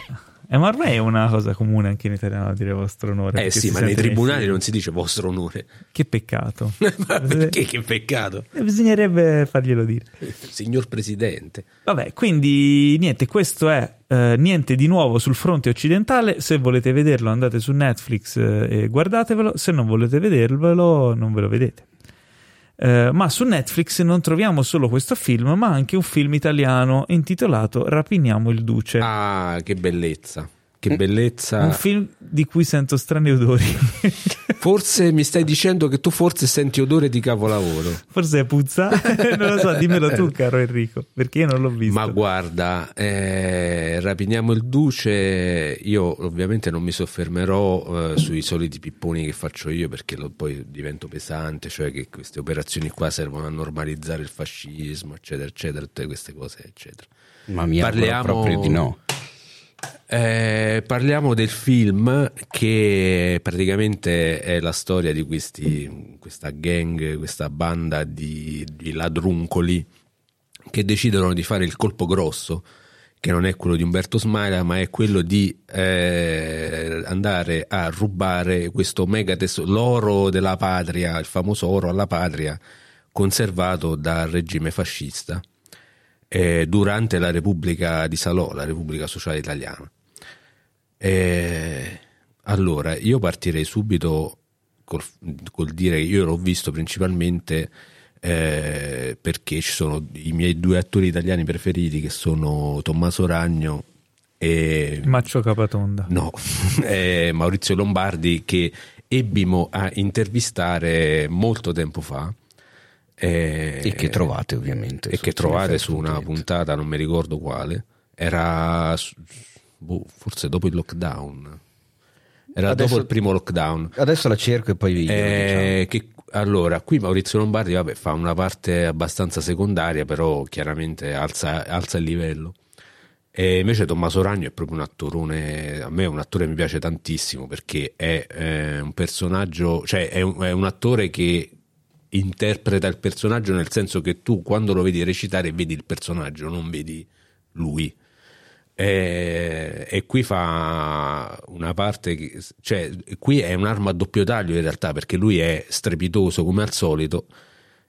Eh, ma ormai è una cosa comune anche in italiano dire vostro onore. eh sì, ma nei tribunali non si dice vostro onore. Che peccato. ma perché? Che peccato. Eh, Bisognerebbe farglielo dire. Signor Presidente. Vabbè, quindi niente, questo è eh, niente di nuovo sul fronte occidentale. Se volete vederlo andate su Netflix eh, e guardatevelo, se non volete vedervelo non ve lo vedete. Eh, ma su Netflix non troviamo solo questo film, ma anche un film italiano intitolato Rapiniamo il Duce. Ah, che bellezza. Che bellezza. Un film di cui sento strani odori. Forse mi stai dicendo che tu forse senti odore di capolavoro. Forse è puzza. non lo so, dimmelo tu, caro Enrico, perché io non l'ho visto. Ma guarda, eh, rapiniamo il duce. Io ovviamente non mi soffermerò eh, sui soliti pipponi che faccio io perché lo- poi divento pesante, cioè che queste operazioni qua servono a normalizzare il fascismo, eccetera, eccetera, tutte queste cose, eccetera. Ma mi Parliamo- proprio di no. Eh, parliamo del film che praticamente è la storia di questi, questa gang, questa banda di, di ladruncoli che decidono di fare il colpo grosso, che non è quello di Umberto Smaila, ma è quello di eh, andare a rubare questo mega tesoro, l'oro della patria, il famoso oro alla patria, conservato dal regime fascista eh, durante la Repubblica di Salò, la Repubblica Sociale Italiana. Eh, allora, io partirei subito col, col dire che io l'ho visto principalmente eh, perché ci sono i miei due attori italiani preferiti che sono Tommaso Ragno e Maccio Capatonda. No, è Maurizio Lombardi che ebbimo a intervistare molto tempo fa. eh, E che trovate ovviamente. E su che trovate su una puntata, non mi ricordo quale. Era su- boh, forse dopo il lockdown. Era Adesso- dopo il primo lockdown. Adesso la cerco e poi vi Eh, che- allora, qui Maurizio Lombardi vabbè, fa una parte abbastanza secondaria, però chiaramente alza, alza il livello. E invece Tommaso Ragno è proprio un attorone, a me è un attore che mi piace tantissimo perché è eh, un personaggio, cioè è un, è un attore che interpreta il personaggio nel senso che tu quando lo vedi recitare vedi il personaggio, non vedi lui. E, e qui fa una parte che, cioè qui è un'arma a doppio taglio in realtà perché lui è strepitoso come al solito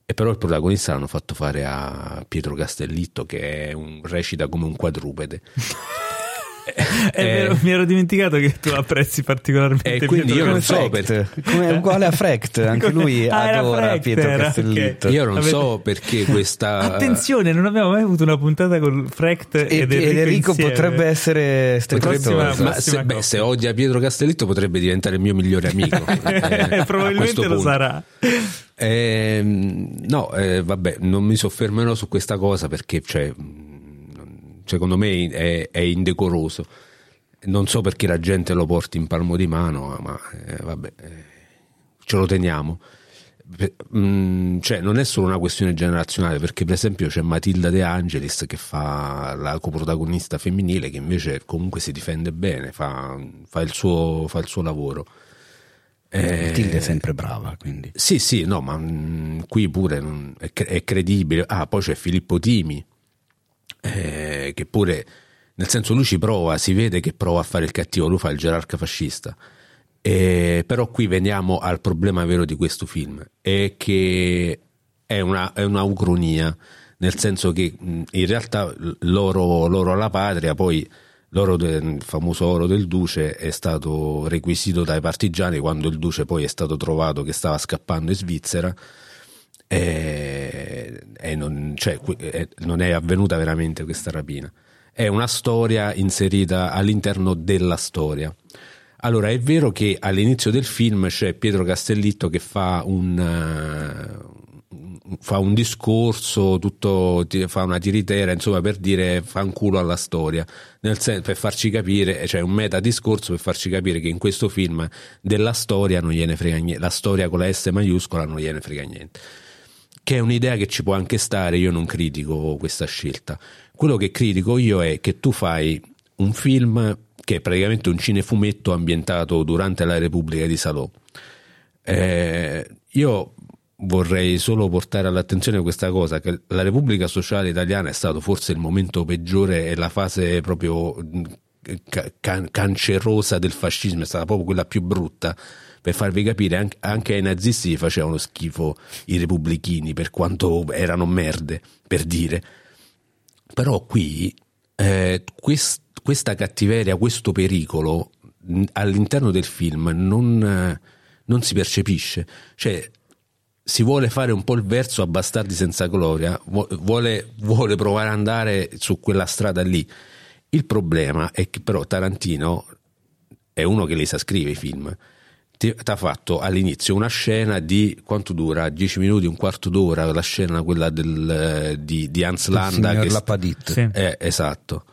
e però il protagonista l'hanno fatto fare a Pietro Castellitto che un, recita come un quadrupede È vero, mi ero dimenticato che tu apprezzi particolarmente E quindi Pietro io non so. Frecht, come uguale a Frecht, anche lui Ah, adora Frecht, Pietro era, Castellitto. ok. io non Avete- so perché questa Attenzione, non abbiamo mai avuto una puntata con Frecht E, ed ed Enrico, Enrico insieme. potrebbe essere strepitoso. ma se, beh, se odia Pietro Castellitto potrebbe diventare il mio migliore amico eh, a Probabilmente lo sarà. Ehm, no, eh, vabbè, non mi soffermerò su questa cosa perché cioè, secondo me è, è indecoroso. Non so perché la gente lo porti in palmo di mano, ma eh, vabbè, eh, ce lo teniamo. Mh, cioè, non è solo una questione generazionale, perché per esempio c'è Matilda De Angelis che fa la coprotagonista femminile, che invece comunque si difende bene, fa, fa il, suo, fa il suo lavoro. Eh, Matilde è sempre brava, quindi. Sì, sì, no, ma mm, qui pure non- è, è credibile. Ah, poi c'è Filippo Timi, eh, che pure, nel senso, lui ci prova, si vede che prova a fare il cattivo, lui fa il gerarca fascista. Eh, però qui veniamo al problema vero di questo film, è che è, una, è un'aucronia, nel senso che in realtà l'oro, l'oro alla patria, poi l'oro del il famoso oro del duce è stato requisito dai partigiani quando il duce poi è stato trovato che stava scappando in Svizzera e, e non, cioè, eh, non è avvenuta veramente questa rapina. È una storia inserita all'interno della storia. Allora, è vero che all'inizio del film c'è Pietro Castellitto che fa un, eh, fa un discorso, tutto, fa una tiritera, insomma, per dire fanculo alla storia, nel senso per farci capire, cioè un meta discorso per farci capire che in questo film della storia non gliene frega niente, la storia con la S maiuscola non gliene frega niente che è un'idea che ci può anche stare, io non critico questa scelta. Quello che critico io è che tu fai un film che è praticamente un cinefumetto ambientato durante la Repubblica di Salò. Eh, io vorrei solo portare all'attenzione questa cosa, che la Repubblica Sociale Italiana è stato forse il momento peggiore e la fase proprio ca- can- cancerosa del fascismo, è stata proprio quella più brutta per farvi capire anche, ai nazisti gli facevano schifo i repubblichini per quanto erano merde per dire però qui eh, quest- questa cattiveria questo pericolo all'interno del film non, non si percepisce cioè si vuole fare un po' il verso a bastardi senza gloria, vu- vuole, vuole provare ad andare su quella strada lì. Il problema è che però Tarantino è uno che li sa scrivere i film. Ti ha fatto all'inizio una scena di quanto dura? 10 minuti, un quarto d'ora, la scena quella del, eh, di, di Hans Landa. che- Lapadit. Sì. eh, esatto.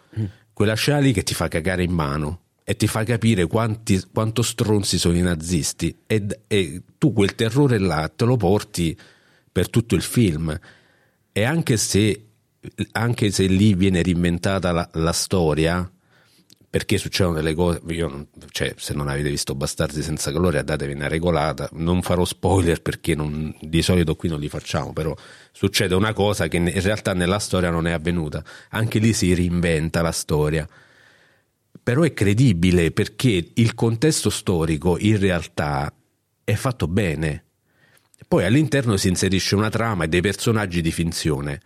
Quella scena lì che ti fa cagare in mano e ti fa capire quanti, quanto stronzi sono i nazisti e, e tu quel terrore là te lo porti per tutto il film e anche se, anche se lì viene reinventata la, la storia perché succedono delle cose io non- cioè, se non avete visto Bastardi senza gloria datevi una regolata. Non farò spoiler perché non- di solito qui non li facciamo però succede una cosa che in realtà nella storia non è avvenuta. Anche lì si reinventa la storia. Però è credibile perché il contesto storico in realtà è fatto bene. Poi all'interno si inserisce una trama e dei personaggi di finzione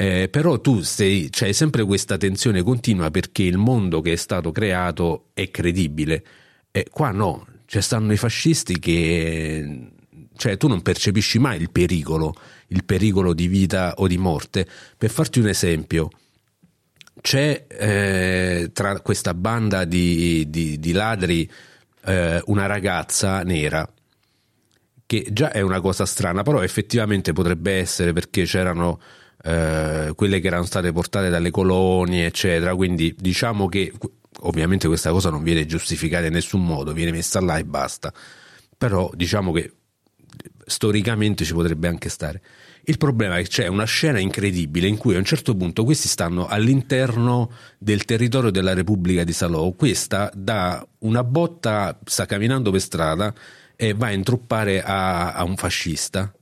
eh, però tu sei, c'hai sempre questa tensione continua perché il mondo che è stato creato è credibile. E qua no, ci stanno i fascisti che cioè tu non percepisci mai il pericolo, il pericolo di vita o di morte. Per farti un esempio, c'è eh, tra questa banda di, di- di ladri eh, una ragazza nera che già è una cosa strana, però effettivamente potrebbe essere perché c'erano eh, quelle che erano state portate dalle colonie, eccetera. Quindi diciamo che ovviamente questa cosa non viene giustificata in nessun modo, viene messa là e basta. Però diciamo che storicamente ci potrebbe anche stare. Il problema è che c'è una scena incredibile in cui a un certo punto questi stanno all'interno del territorio della Repubblica di Salò. Questa dà una botta, sta camminando per strada e va a intruppare a, a un fascista.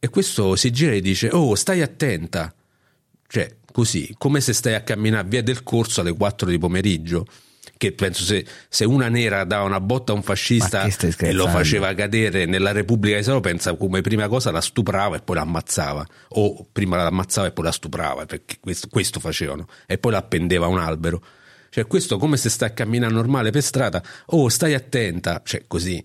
E questo si gira e dice: Oh, stai attenta. Cioè, così, come se stai a camminare via del corso alle 4 di pomeriggio. Che penso se, se una nera dava una botta a un fascista e lo faceva cadere nella Repubblica di Salò, pensa come prima cosa la stuprava e poi la ammazzava. O prima la ammazzava e poi la stuprava, perché questo, questo facevano. E poi la appendeva a un albero. Cioè, questo come se stai a camminare normale per strada. Oh, stai attenta. Cioè, così.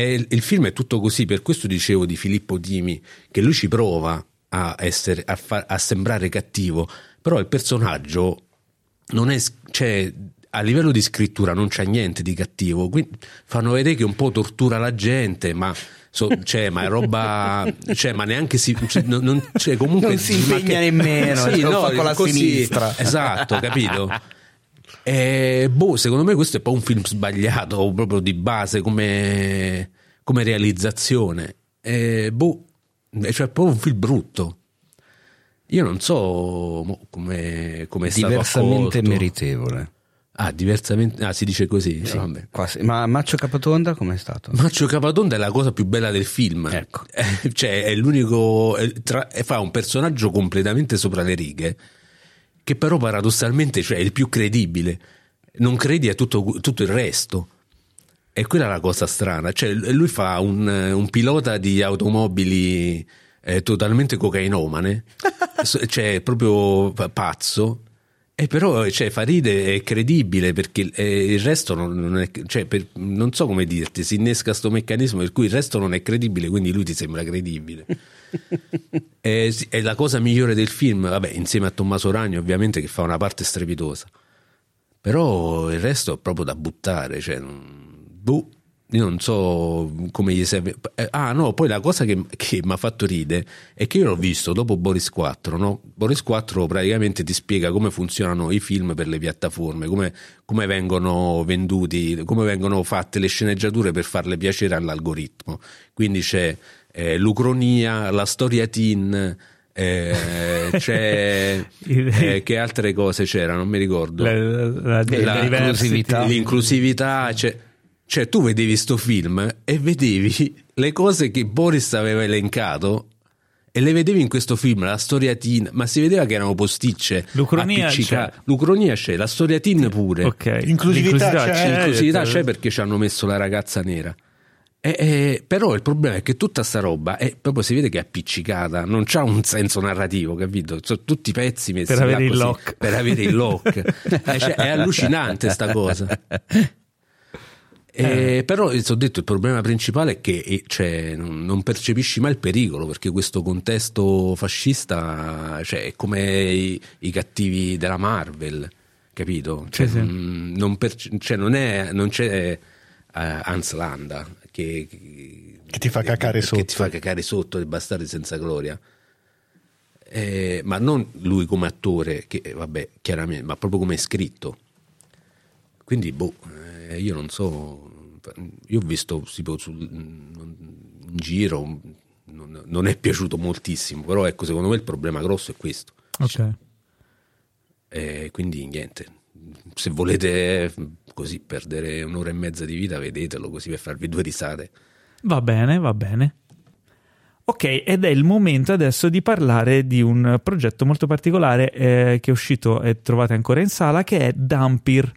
Il, il film è tutto così, per questo dicevo di Filippo Timi che lui ci prova a, essere, a, fa- a sembrare cattivo, però il personaggio non è, cioè, a livello di scrittura non c'è niente di cattivo, quindi fanno vedere che un po' tortura la gente, ma, so- cioè, ma è roba, cioè, ma neanche si, cioè, non, non- cioè, comunque, Non si impegna nemmeno, sì, lo no, con la così, sinistra. Esatto, capito? E, boh, secondo me questo è poi un film sbagliato proprio di base come, come realizzazione. E, boh, cioè è proprio un film brutto. Io non so come, come è stato Diversamente meritevole. Ah, diversamente. Ah, si dice così. Sì, Vabbè. quasi. Ma Maccio Capatonda com'è stato? Maccio Capatonda è la cosa più bella del film. Ecco. Eh, cioè, è l'unico. è tra- fa un personaggio completamente sopra le righe, che però paradossalmente cioè, è il più credibile. Non credi a tutto, tutto il resto. E quella è la cosa strana. Cioè, lui fa un, un pilota di automobili eh, totalmente cocainomane, cioè proprio pa- pazzo. E però cioè, Faride è credibile perché eh, il resto non, non è. Cioè, per- non so come dirti, si innesca sto meccanismo per cui il resto non è credibile, quindi lui ti sembra credibile. è, è la cosa migliore del film, vabbè, insieme a Tommaso Ragno, ovviamente, che fa una parte strepitosa. Però il resto è proprio da buttare, cioè, boh, io non so come gli serve. Eh, Ah, no, poi la cosa che, che mi ha fatto ridere è che io l'ho visto dopo Boris 4, no? Boris 4 praticamente ti spiega come funzionano i film per le piattaforme, come, come vengono venduti, come vengono fatte le sceneggiature per farle piacere all'algoritmo. Quindi c'è eh, l'ucronia, la storia teen. eh, c'è eh, che altre cose c'erano, non mi ricordo La, la, la la diversity. inclusività. l'inclusività, cioè, cioè tu vedevi sto film e vedevi le cose che Boris aveva elencato e le vedevi in questo film, la storia teen, ma si vedeva che erano posticce. L'Ucronia c'è. L'Ucronia c'è, la storia teen pure. Ok. Inclusività c'è. L'inclusività c'è perché ci hanno messo la ragazza nera. E- e- però il problema è che tutta sta roba è proprio si vede che è appiccicata, non c'ha un senso narrativo, capito? Sono tutti pezzi messi Per avere il lock. Per avere il lock. Eh, cioè, è allucinante sta cosa. Eh, però ti ho detto il problema principale è che eh, cioè, non, percepisci mai il pericolo perché questo contesto fascista cioè, è come i, i cattivi della Marvel capito? Cioè, Sì, sì. mm, non, perce- cioè, non, è, non c'è eh, Hans Landa che, Che ti fa cacare che sotto. ti fa cacare sotto il bastardi senza gloria Eh, ma non lui come attore che eh, vabbè chiaramente ma proprio come è scritto quindi, boh, eh, io non so. Io ho visto tipo sul, in giro, non, non è piaciuto moltissimo. Però, ecco, secondo me il problema grosso è questo. Ok. E quindi, niente. Se volete eh, così perdere un'ora e mezza di vita, vedetelo così per farvi due risate. Va bene, va bene. Ok, ed è il momento adesso di parlare di un progetto molto particolare eh, che è uscito e trovate ancora in sala, che è Dampir.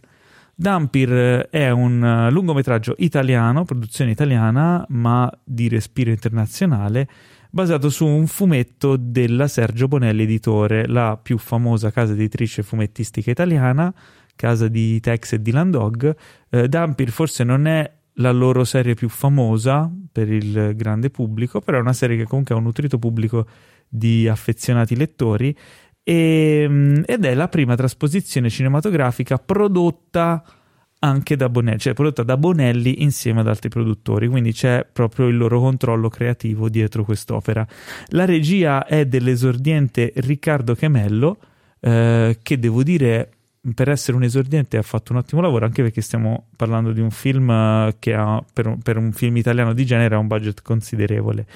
Dampir eh, è un eh, lungometraggio italiano, produzione italiana, ma di respiro internazionale, basato su un fumetto della Sergio Bonelli Editore, la più famosa casa editrice fumettistica italiana, casa di Tex e di Landog. Eh, Dampir forse non è la loro serie più famosa per il grande pubblico, però è una serie che comunque ha un nutrito pubblico di affezionati lettori e- mm, ed è la prima trasposizione cinematografica prodotta anche da Bonelli, cioè prodotta da Bonelli insieme ad altri produttori, quindi c'è proprio il loro controllo creativo dietro quest'opera. La regia è dell'esordiente Riccardo Chemello, eh, che devo dire per essere un esordiente ha fatto un ottimo lavoro anche perché stiamo parlando di un film eh, che ha per un, per un film italiano di genere ha un budget considerevole.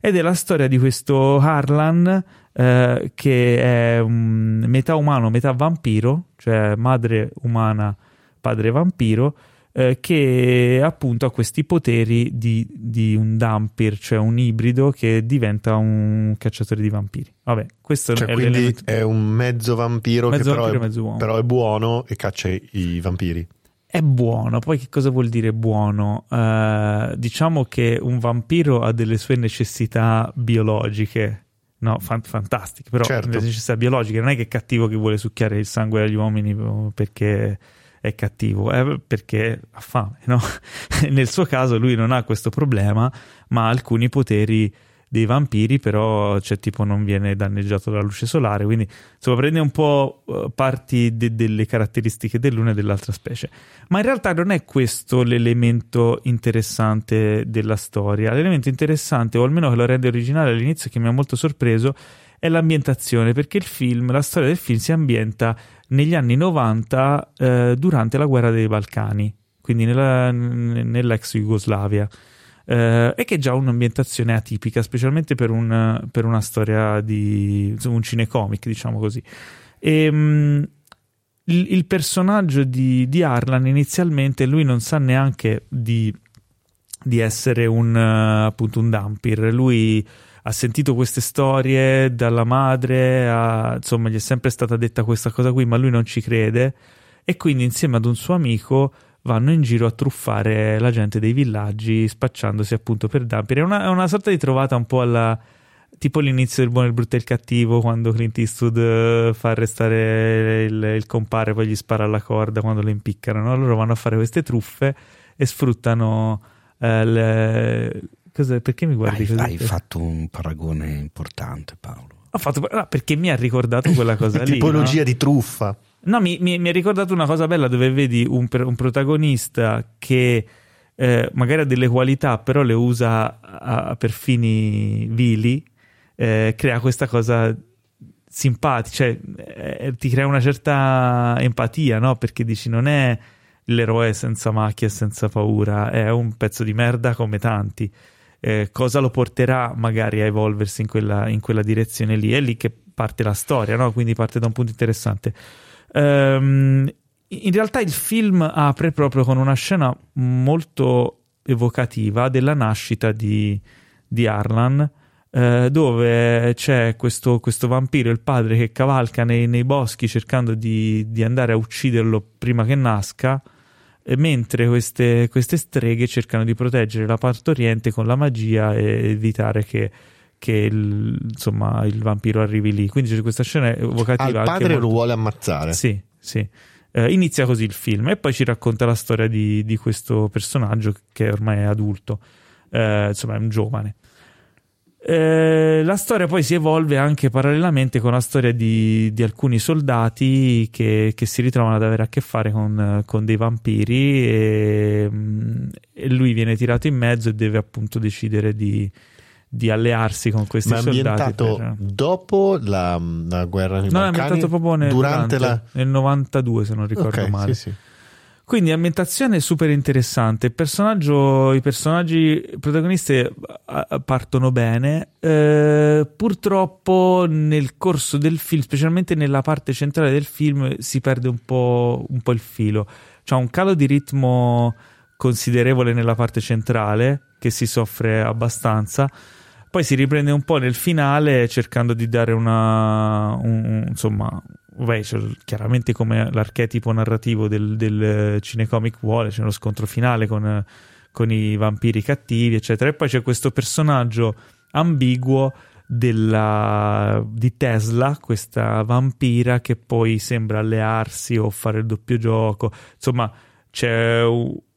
Ed è la storia di questo Harlan eh, che è un metà umano metà vampiro cioè madre umana padre vampiro eh, che appunto ha questi poteri di, di un dampir cioè un ibrido che diventa un cacciatore di vampiri vabbè questo Cioè, è quindi l'elemento è un mezzo vampiro Mezzo che però, vampiro, è, mezzo uomo. però è buono e caccia i vampiri. È buono, poi che cosa vuol dire buono? Eh, diciamo che un vampiro ha delle sue necessità biologiche, no, fan- fantastiche, però Certo. le necessità biologiche non è che è cattivo che vuole succhiare il sangue agli uomini oh, perché è cattivo, è perché ha fame, no? Nel suo caso lui non ha questo problema, ma ha alcuni poteri dei vampiri, però cioè, tipo non viene danneggiato dalla luce solare, quindi insomma prende un po' eh, parti de- delle caratteristiche dell'una e dell'altra specie. Ma in realtà non è questo l'elemento interessante della storia. L'elemento interessante, o almeno che lo rende originale all'inizio, che mi ha molto sorpreso, è l'ambientazione, perché il film, la storia del film si ambienta negli anni 90 eh, durante la guerra dei Balcani, quindi nella- nell'ex Jugoslavia. Eh, e che è già un'ambientazione atipica, specialmente per, un- per una storia di un cinecomic, diciamo così. E, mh, il, il personaggio di, di Arlan inizialmente lui non sa neanche di, di essere un, appunto un Dampir. Lui ha sentito queste storie dalla madre, ha- insomma, gli è sempre stata detta questa cosa qui, ma lui non ci crede. E quindi, insieme ad un suo amico, vanno in giro a truffare la gente dei villaggi, spacciandosi appunto per Dampir. È una, è una sorta di trovata un po' alla. Tipo l'inizio del buono, il brutto e il cattivo, quando Clint Eastwood eh, fa arrestare il, il compare, poi gli spara alla corda quando lo impiccano. no? Loro vanno a fare queste truffe e sfruttano. eh, le- cos'è? Perché mi guardi Hai, così? hai fatto un paragone importante, Paolo. Ho fatto ah, perché mi ha ricordato quella cosa lì. Tipologia no? di truffa. No, mi, mi- mi ha ricordato una cosa bella dove vedi un, per- un protagonista che eh, magari ha delle qualità, però le usa a- a- per fini vili, eh, crea questa cosa simpatica, cioè eh, ti crea una certa empatia, no? Perché dici non è l'eroe senza macchie e senza paura, è un pezzo di merda come tanti. Eh, cosa lo porterà magari a evolversi in quella, in quella direzione lì? È lì che parte la storia, no? Quindi parte da un punto interessante. Ehm, in realtà il film apre proprio con una scena molto evocativa della nascita di, di Arlan, eh, dove c'è questo, questo vampiro, il padre che cavalca nei, nei boschi cercando di, di andare a ucciderlo prima che nasca, mentre queste, queste streghe cercano di proteggere la partoriente con la magia e evitare che, che il, insomma, il vampiro arrivi lì. Quindi c'è questa scena evocativa. Anche padre lo molto- vuole ammazzare. sì, sì. Eh, inizia così il film e poi ci racconta la storia di, di questo personaggio che ormai è adulto, Eh, insomma è un giovane. Eh, la storia poi si evolve anche parallelamente con la storia di, di alcuni soldati che, che si ritrovano ad avere a che fare con, con dei vampiri e, mm, e lui viene tirato in mezzo e deve appunto decidere di, di allearsi con questi Ma è soldati. ambientato per- dopo la, la guerra nei No, è Balcani? ambientato proprio nel, durante la... nel 92 se non ricordo Ok, male. sì, sì. Quindi ambientazione super interessante. I personaggi protagonisti eh, partono bene. Eh, purtroppo nel corso del film, specialmente nella parte centrale del film, si perde un po', un po' il filo. C'è un calo di ritmo considerevole nella parte centrale, che si soffre abbastanza. Poi si riprende un po' nel finale cercando di dare una. un- insomma, c'è il- chiaramente come l'archetipo narrativo del, del cinecomic vuole, c'è uno scontro finale con, con i vampiri cattivi, eccetera. E poi c'è questo personaggio ambiguo della, di Tesla, questa vampira che poi sembra allearsi o fare il doppio gioco. Insomma, c'è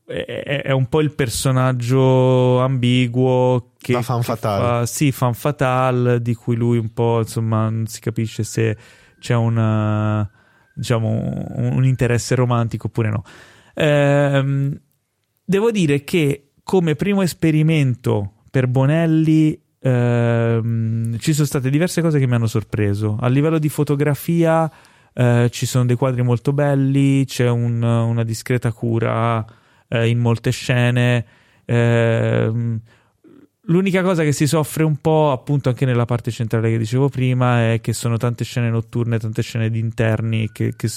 è, è un po' il personaggio ambiguo che, La che fatale. fa- sì, fan fatale di cui lui un po' insomma non si capisce se c'è una diciamo un, un interesse romantico oppure no. Ehm, devo dire che come primo esperimento per Bonelli ehm, ci sono state diverse cose che mi hanno sorpreso. A livello di fotografia eh, ci sono dei quadri molto belli, c'è un- una discreta cura eh, in molte scene. Ehm, L'unica cosa che si soffre un po', appunto, anche nella parte centrale che dicevo prima, è che sono tante scene notturne, tante scene di interni che, che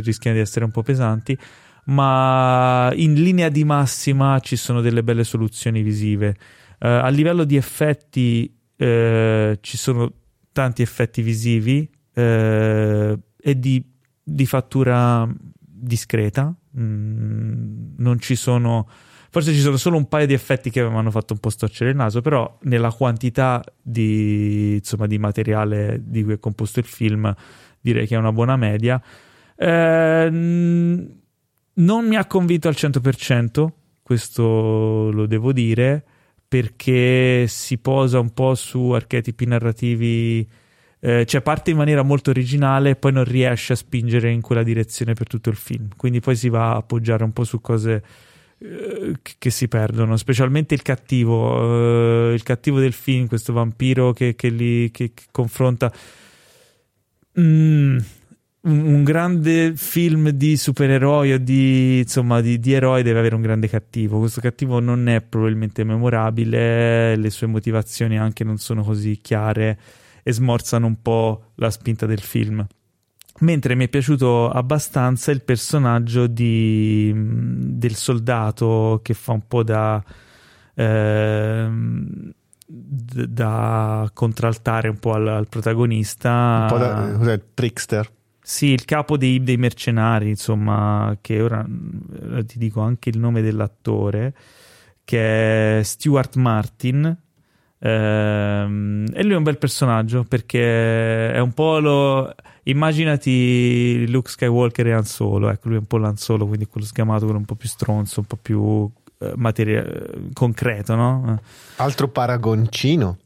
rischiano di essere un po' pesanti. Ma in linea di massima ci sono delle belle soluzioni visive. Eh, a livello di effetti, eh, ci sono tanti effetti visivi eh, e di, di fattura discreta. Mm, non ci sono. Forse ci sono solo un paio di effetti che mi hanno fatto un po' storcere il naso, però nella quantità di, insomma, di materiale di cui è composto il film direi che è una buona media. Eh, non mi ha convinto al 100%, questo lo devo dire, perché si posa un po' su archetipi narrativi, eh, cioè parte in maniera molto originale e poi non riesce a spingere in quella direzione per tutto il film. Quindi poi si va a appoggiare un po' su cose eh, che- si perdono, specialmente il cattivo, eh, il cattivo del film, questo vampiro che, che li che- che confronta. Mm, un grande film di supereroi o di, insomma, di, di eroi deve avere un grande cattivo. Questo cattivo non è probabilmente memorabile, le sue motivazioni anche non sono così chiare e smorzano un po' la spinta del film. Mentre mi è piaciuto abbastanza il personaggio di, del soldato che fa un po' da, d- da contraltare un po' al, al protagonista. Un po' da, cos'è, trickster. Sì, il capo dei, dei mercenari, insomma, che ora eh, ti dico anche il nome dell'attore, che è Stuart Martin. Ehm, e lui è un bel personaggio perché è un po' lo. Immaginati Luke Skywalker e Han Solo, ecco, lui è un po' l'Han Solo, quindi quello sgamato, quello un po' più stronzo, un po' più eh, materia- concreto, no? Altro paragoncino.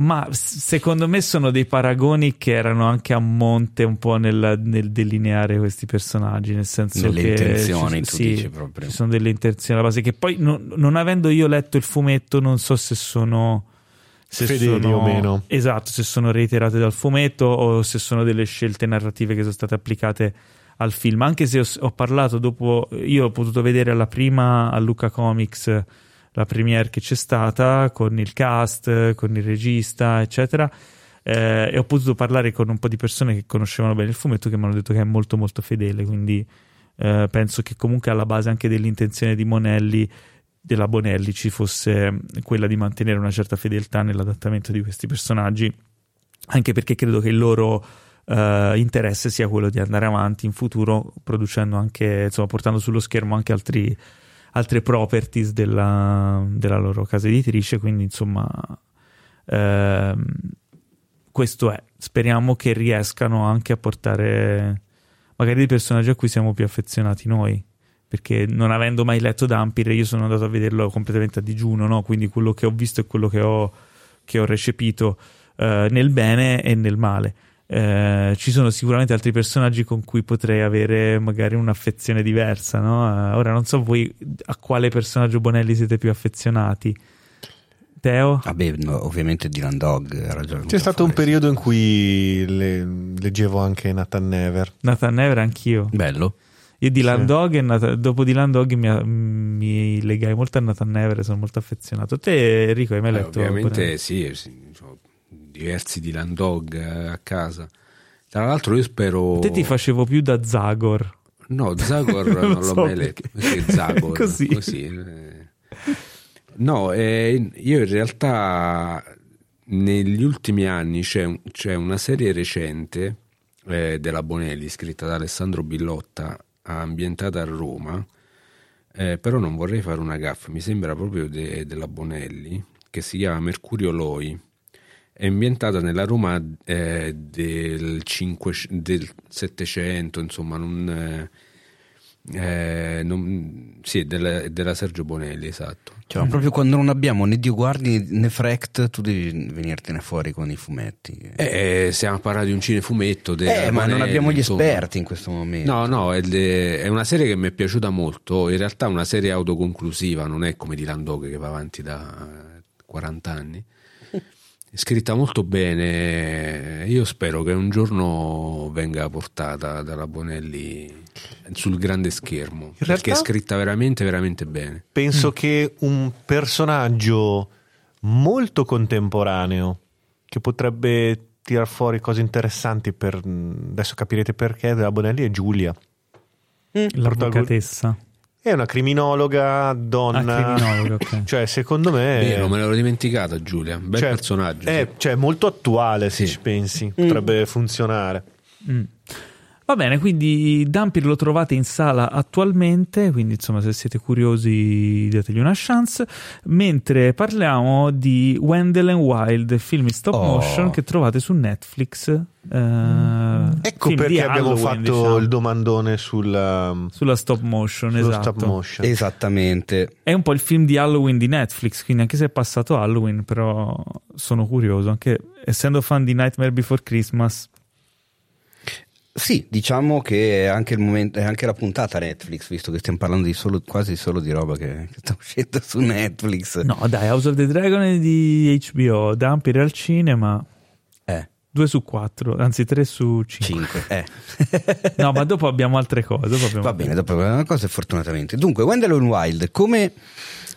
Ma secondo me sono dei paragoni che erano anche a monte un po' nel, nel delineare questi personaggi, nel senso Nelle che intenzioni, ci, tu sì, dici proprio. ci sono delle intenzioni alla base che poi non, non avendo io letto il fumetto non so se sono se Fedeli sono- o meno. Esatto, se sono reiterate dal fumetto o se sono delle scelte narrative che sono state applicate al film. Anche se ho, ho parlato dopo, io ho potuto vedere alla prima a Luca Comics la premiere che c'è stata con il cast, con il regista, eccetera. eh, e ho potuto parlare con un po' di persone che conoscevano bene il fumetto che mi hanno detto che è molto molto fedele. Quindi eh, penso che comunque alla base anche dell'intenzione di Monelli della Bonelli ci fosse quella di mantenere una certa fedeltà nell'adattamento di questi personaggi, anche perché credo che il loro eh, interesse sia quello di andare avanti in futuro, producendo anche, insomma, portando sullo schermo anche altri, altre properties della, della loro casa editrice. Quindi, insomma, ehm, questo è. Speriamo che riescano anche a portare magari dei personaggi a cui siamo più affezionati noi perché non avendo mai letto Dampire io sono andato a vederlo completamente a digiuno, no? quindi quello che ho visto è quello che ho, che ho recepito eh, nel bene e nel male. Eh, ci sono sicuramente altri personaggi con cui potrei avere magari un'affezione diversa. No? Eh, ora non so voi a quale personaggio Bonelli siete più affezionati. Teo? Vabbè, no, ovviamente Dylan Dog ha ragione. C'è stato un periodo in cui le- leggevo anche Nathan Never. Nathan Never anch'io. Bello. Io di Sì. Landog e Nat- dopo di Landog mi, mi legai molto a Nathan Never, sono molto affezionato. Te Enrico hai mai Eh, letto? ovviamente sì, sì, ho diversi di Landog eh, a casa. Tra l'altro io spero... Te ti facevo più da Zagor. No, Zagor Non non, l'ho so mai perché. letto. Perché Zagor? Così. eh. No, eh, io in realtà negli ultimi anni c'è, c'è una serie recente eh, della Bonelli scritta da Alessandro Billotta, ambientata a Roma, eh, però non vorrei fare una gaffa, mi sembra proprio de- della Bonelli, che si chiama Mercurio Loi. È ambientata nella Roma eh, del, 5 del 700, insomma, non, eh, eh, non- sì, della, della Sergio Bonelli, esatto. Cioè, ma proprio quando non abbiamo né Dio Guardi né Frect, tu devi venirtene fuori con i fumetti. Eh, stiamo a parlare di un cinefumetto. Eh, ma non abbiamo gli esperti in questo momento. No, no, è, è una serie che mi è piaciuta molto. In realtà è una serie autoconclusiva, non è come di Landog che va avanti da eh, 40 anni. È scritta molto bene. Io spero che un giorno venga portata dalla Bonelli sul grande schermo. perché realtà- è scritta veramente, veramente bene. Penso che un personaggio molto contemporaneo che potrebbe tirar fuori cose interessanti per adesso capirete perché della Bonelli è Giulia. L'avvocatessa. È una criminologa, donna. Ah, criminologa, ok. Cioè, secondo me Vero, me l'ero dimenticata Giulia. Bel cioè, personaggio. È sì. cioè, molto attuale, se Sì. ci pensi. Potrebbe funzionare. Mm. Va bene, quindi Dampir lo trovate in sala attualmente, quindi insomma se siete curiosi dategli una chance, mentre parliamo di Wendell and Wild, film in stop Oh. motion che trovate su Netflix. eh, Ecco perché abbiamo Halloween, fatto diciamo, il domandone sul, sulla stop motion, esatto. stop motion. Esattamente. È un po' il film di Halloween di Netflix, quindi anche se è passato Halloween, però sono curioso, anche essendo fan di Nightmare Before Christmas. Sì, diciamo che è anche, il momento, è anche la puntata Netflix, visto che stiamo parlando di solo, quasi solo di roba che, che sta uscendo su Netflix. No, dai, House of the Dragon è di HBO, Dampir al cinema, Eh, 2 su 4, anzi 3 su 5. 5. Eh. No, ma dopo abbiamo altre cose. dopo abbiamo- Va bene, dopo una cosa fortunatamente. Dunque, Wendell Wild, come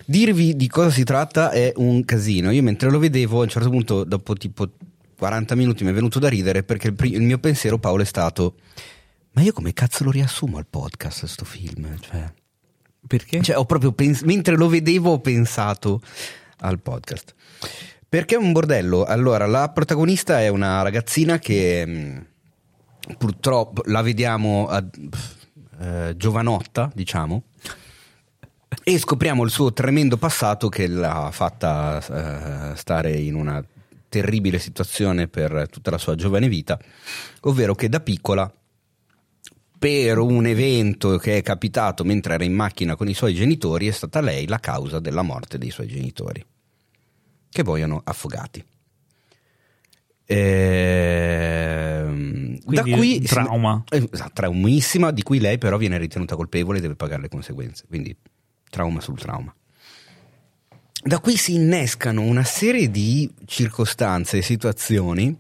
dirvi di cosa si tratta è un casino. Io mentre lo vedevo, a un certo punto, dopo tipo 40 minuti mi è venuto da ridere perché il, il mio pensiero, Paolo, è stato: Ma io come cazzo lo riassumo al podcast, sto film? Cioè, Perché? cioè, ho proprio pens- mentre lo vedevo, ho pensato al podcast. Perché è un bordello. Allora, la protagonista è una ragazzina che mh, purtroppo la vediamo a- eh, giovanotta, diciamo. E scopriamo il suo tremendo passato che l'ha fatta eh, stare in una terribile situazione per tutta la sua giovane vita, ovvero che da piccola per un evento che è capitato mentre era in macchina con i suoi genitori è stata lei la causa della morte dei suoi genitori, che vogliono affogati. Ehm, da qui trauma. eh, esatto, traumissima, di cui lei però viene ritenuta colpevole e deve pagare le conseguenze. Quindi trauma sul trauma. Da qui si innescano una serie di circostanze e situazioni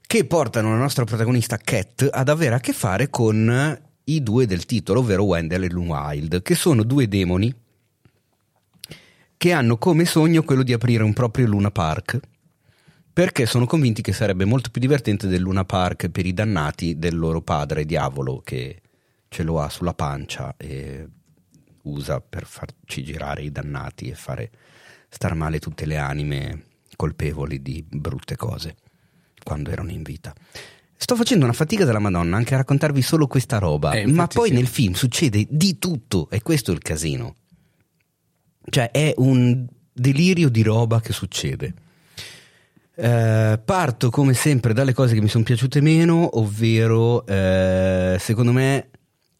che portano la nostra protagonista Cat ad avere a che fare con i due del titolo, ovvero Wendell e Lune Wild, che sono due demoni che hanno come sogno quello di aprire un proprio Luna Park perché sono convinti che sarebbe molto più divertente del Luna Park per i dannati del loro padre diavolo che ce lo ha sulla pancia e usa per farci girare i dannati e fare star male tutte le anime colpevoli di brutte cose quando erano in vita. Sto facendo una fatica della Madonna anche a raccontarvi solo questa roba, Eh, ma poi sì. nel film succede di tutto e questo è il casino. Cioè è un delirio di roba che succede. Eh, parto come sempre dalle cose che mi sono piaciute meno, ovvero eh, secondo me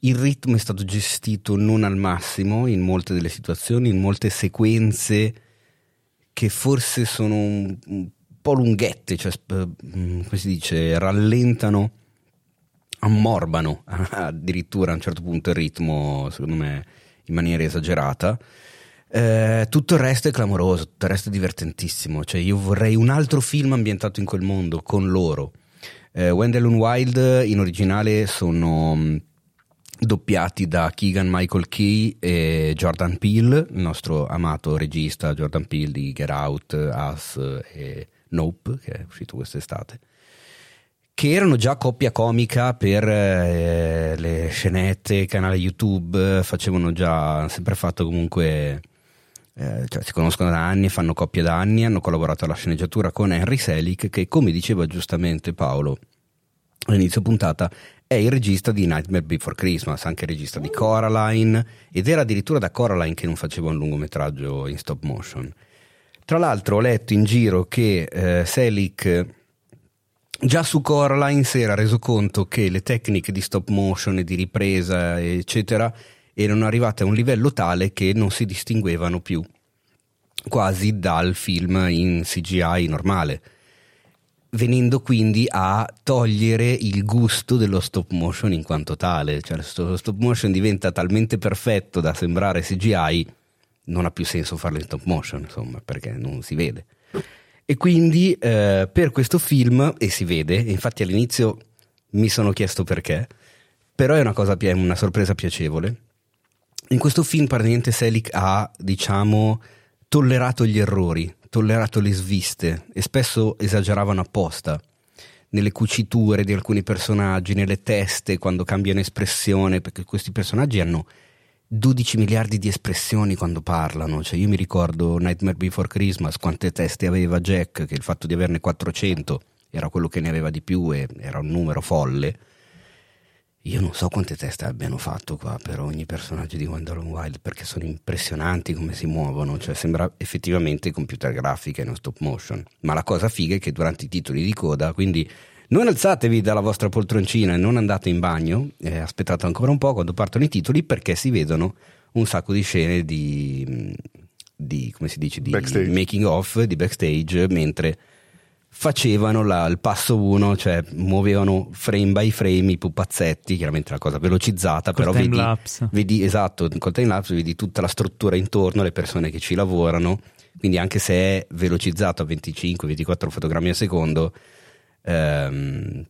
il ritmo è stato gestito non al massimo in molte delle situazioni, in molte sequenze che forse sono un, un po' lunghette, cioè mm, come si dice, rallentano, ammorbano addirittura a un certo punto il ritmo, secondo me, in maniera esagerata. Eh, tutto il resto è clamoroso, tutto il resto è divertentissimo. Cioè, io vorrei un altro film ambientato in quel mondo con loro. Eh, Wendell and Wild in originale sono mh, doppiati da Keegan Michael Key e Jordan Peele, il nostro amato regista Jordan Peele di Get Out, Us e Nope, che è uscito quest'estate che erano già coppia comica per eh, le scenette, canale YouTube, facevano già, sempre fatto comunque, eh, cioè si conoscono da anni, fanno coppia da anni, hanno collaborato alla sceneggiatura con Henry Selick che come diceva giustamente Paolo all'inizio puntata è il regista di Nightmare Before Christmas, anche il regista di Coraline ed era addirittura da Coraline che non faceva un lungometraggio in stop motion. Tra l'altro ho letto in giro che eh, Selick Già su Coraline si era reso conto che le tecniche di stop motion e di ripresa, eccetera, erano arrivate a un livello tale che non si distinguevano più quasi dal film in CGI normale, venendo quindi a togliere il gusto dello stop motion in quanto tale. Cioè, lo stop motion diventa talmente perfetto da sembrare CGI, non ha più senso farlo in stop motion, insomma, perché non si vede. E quindi eh, per questo film, e si vede, infatti all'inizio mi sono chiesto perché, però è una cosa, è una sorpresa piacevole. In questo film praticamente Selick ha, diciamo, tollerato gli errori, tollerato le sviste e spesso esageravano apposta nelle cuciture di alcuni personaggi, nelle teste, quando cambiano espressione, perché questi personaggi hanno 12 miliardi di espressioni quando parlano, cioè io mi ricordo Nightmare Before Christmas, quante teste aveva Jack, che il fatto di averne 400 era quello che ne aveva di più e era un numero folle. Io non so quante teste abbiano fatto qua per ogni personaggio di Wendell Wild perché sono impressionanti come si muovono, cioè sembra effettivamente computer grafica e non stop motion. Ma la cosa figa è che durante i titoli di coda, quindi non alzatevi dalla vostra poltroncina e non andate in bagno, eh, aspettate ancora un po' quando partono i titoli perché si vedono un sacco di scene di, di come si dice, di Backstage. making off, di backstage, mentre facevano la- il passo 1, cioè muovevano frame by frame i pupazzetti, chiaramente una cosa velocizzata, Col però vedi, vedi esatto, col time lapse vedi tutta la struttura intorno, le persone che ci lavorano, quindi anche se è velocizzato a 25-24 fotogrammi al secondo, ehm,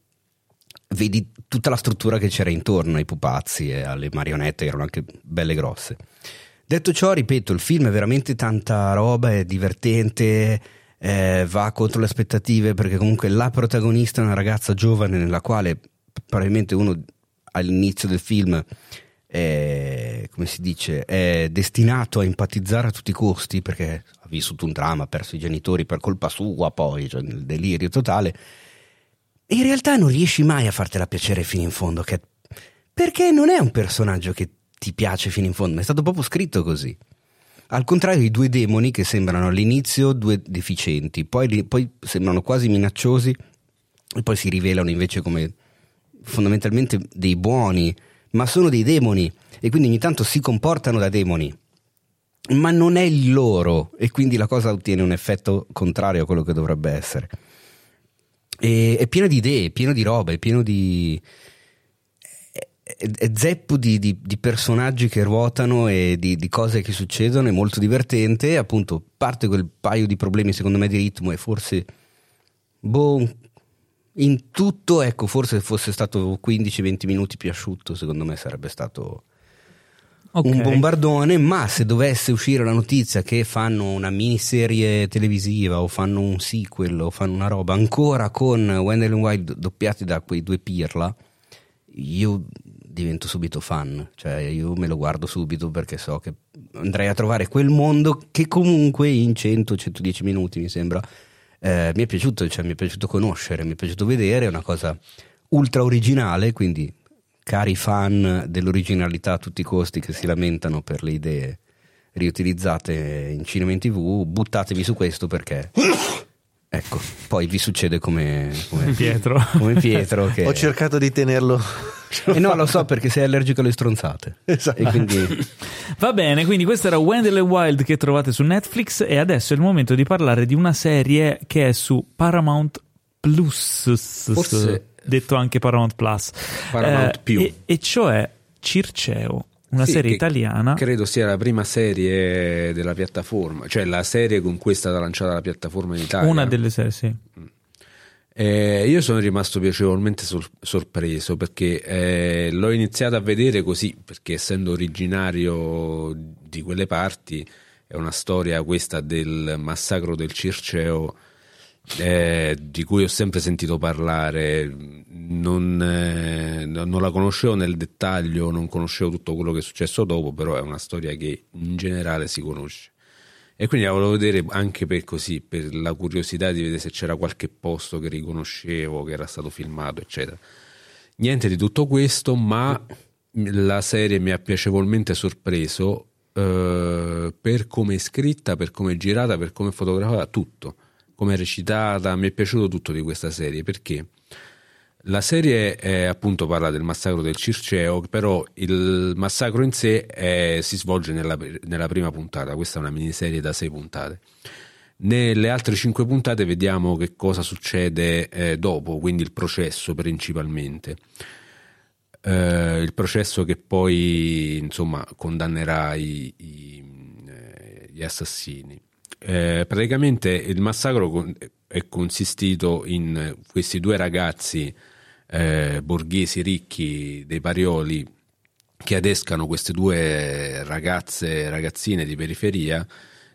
vedi tutta la struttura che c'era intorno ai pupazzi e alle marionette che erano anche belle grosse. Detto ciò, ripeto, il film è veramente tanta roba, è divertente, eh, va contro le aspettative perché comunque la protagonista è una ragazza giovane nella quale probabilmente uno all'inizio del film è, come si dice, è destinato a empatizzare a tutti i costi perché ha vissuto un dramma, ha perso i genitori per colpa sua poi, cioè nel delirio totale. E in realtà non riesci mai a fartela piacere fino in fondo, che- perché non è un personaggio che ti piace fino in fondo, è stato proprio scritto così. Al contrario, i due demoni che sembrano all'inizio due deficienti, poi, poi sembrano quasi minacciosi e poi si rivelano invece come fondamentalmente dei buoni, ma sono dei demoni e quindi ogni tanto si comportano da demoni. Ma non è il loro e quindi la cosa ottiene un effetto contrario a quello che dovrebbe essere. E, è pieno di idee, è pieno di roba, è pieno di. È, zeppo di, di- di personaggi che ruotano e di, di cose che succedono, è molto divertente. Appunto, parte quel paio di problemi, secondo me, di ritmo e forse. Boh, in tutto, ecco, forse se fosse stato 15-20 minuti più asciutto, secondo me sarebbe stato Ok. un bombardone, ma se dovesse uscire la notizia che fanno una miniserie televisiva o fanno un sequel o fanno una roba ancora con Wendell Wild doppiati da quei due pirla, io divento subito fan, cioè io me lo guardo subito perché so che andrei a trovare quel mondo che comunque in 100-110 minuti mi sembra eh, mi è piaciuto, cioè mi è piaciuto conoscere, mi è piaciuto vedere, è una cosa ultra originale, quindi cari fan dell'originalità a tutti i costi che si lamentano per le idee riutilizzate in cinema e in tv, buttatevi su questo perché ecco, poi vi succede come, come Pietro. come Pietro che Ho cercato di tenerlo. e no, lo so perché sei allergico alle stronzate. Esatto. E quindi Va bene, quindi questo era Wendell e Wild che trovate su Netflix e adesso è il momento di parlare di una serie che è su Paramount Plus, Forse- detto anche Paramount Plus. Paramount Eh, più. E, e cioè Circeo, una Sì, serie italiana. Credo sia la prima serie della piattaforma, cioè la serie con cui è stata lanciata la piattaforma in Italia. Una delle serie, sì. Eh, io sono rimasto piacevolmente sor- sorpreso perché eh, l'ho iniziato a vedere così, perché essendo originario di quelle parti, è una storia questa del massacro del Circeo eh, di cui ho sempre sentito parlare, non, eh, non la conoscevo nel dettaglio, non conoscevo tutto quello che è successo dopo, però è una storia che in generale si conosce. E quindi la volevo vedere anche per così, per la curiosità di vedere se c'era qualche posto che riconoscevo, che era stato filmato, eccetera. Niente di tutto questo, ma la serie mi ha piacevolmente sorpreso eh, per come è scritta, per come è girata, per come è fotografata, tutto. Come è recitata, mi è piaciuto tutto di questa serie perché la serie eh, appunto parla del massacro del Circeo, però il massacro in sé eh, si svolge nella, nella prima puntata, questa è una miniserie da sei puntate. Nelle altre cinque puntate vediamo che cosa succede eh, dopo, quindi il processo principalmente. Eh, il processo che poi insomma condannerà i- i- eh, gli assassini. Eh, praticamente il massacro è consistito in questi due ragazzi eh, borghesi ricchi dei Parioli che adescano queste due ragazze, ragazzine di periferia,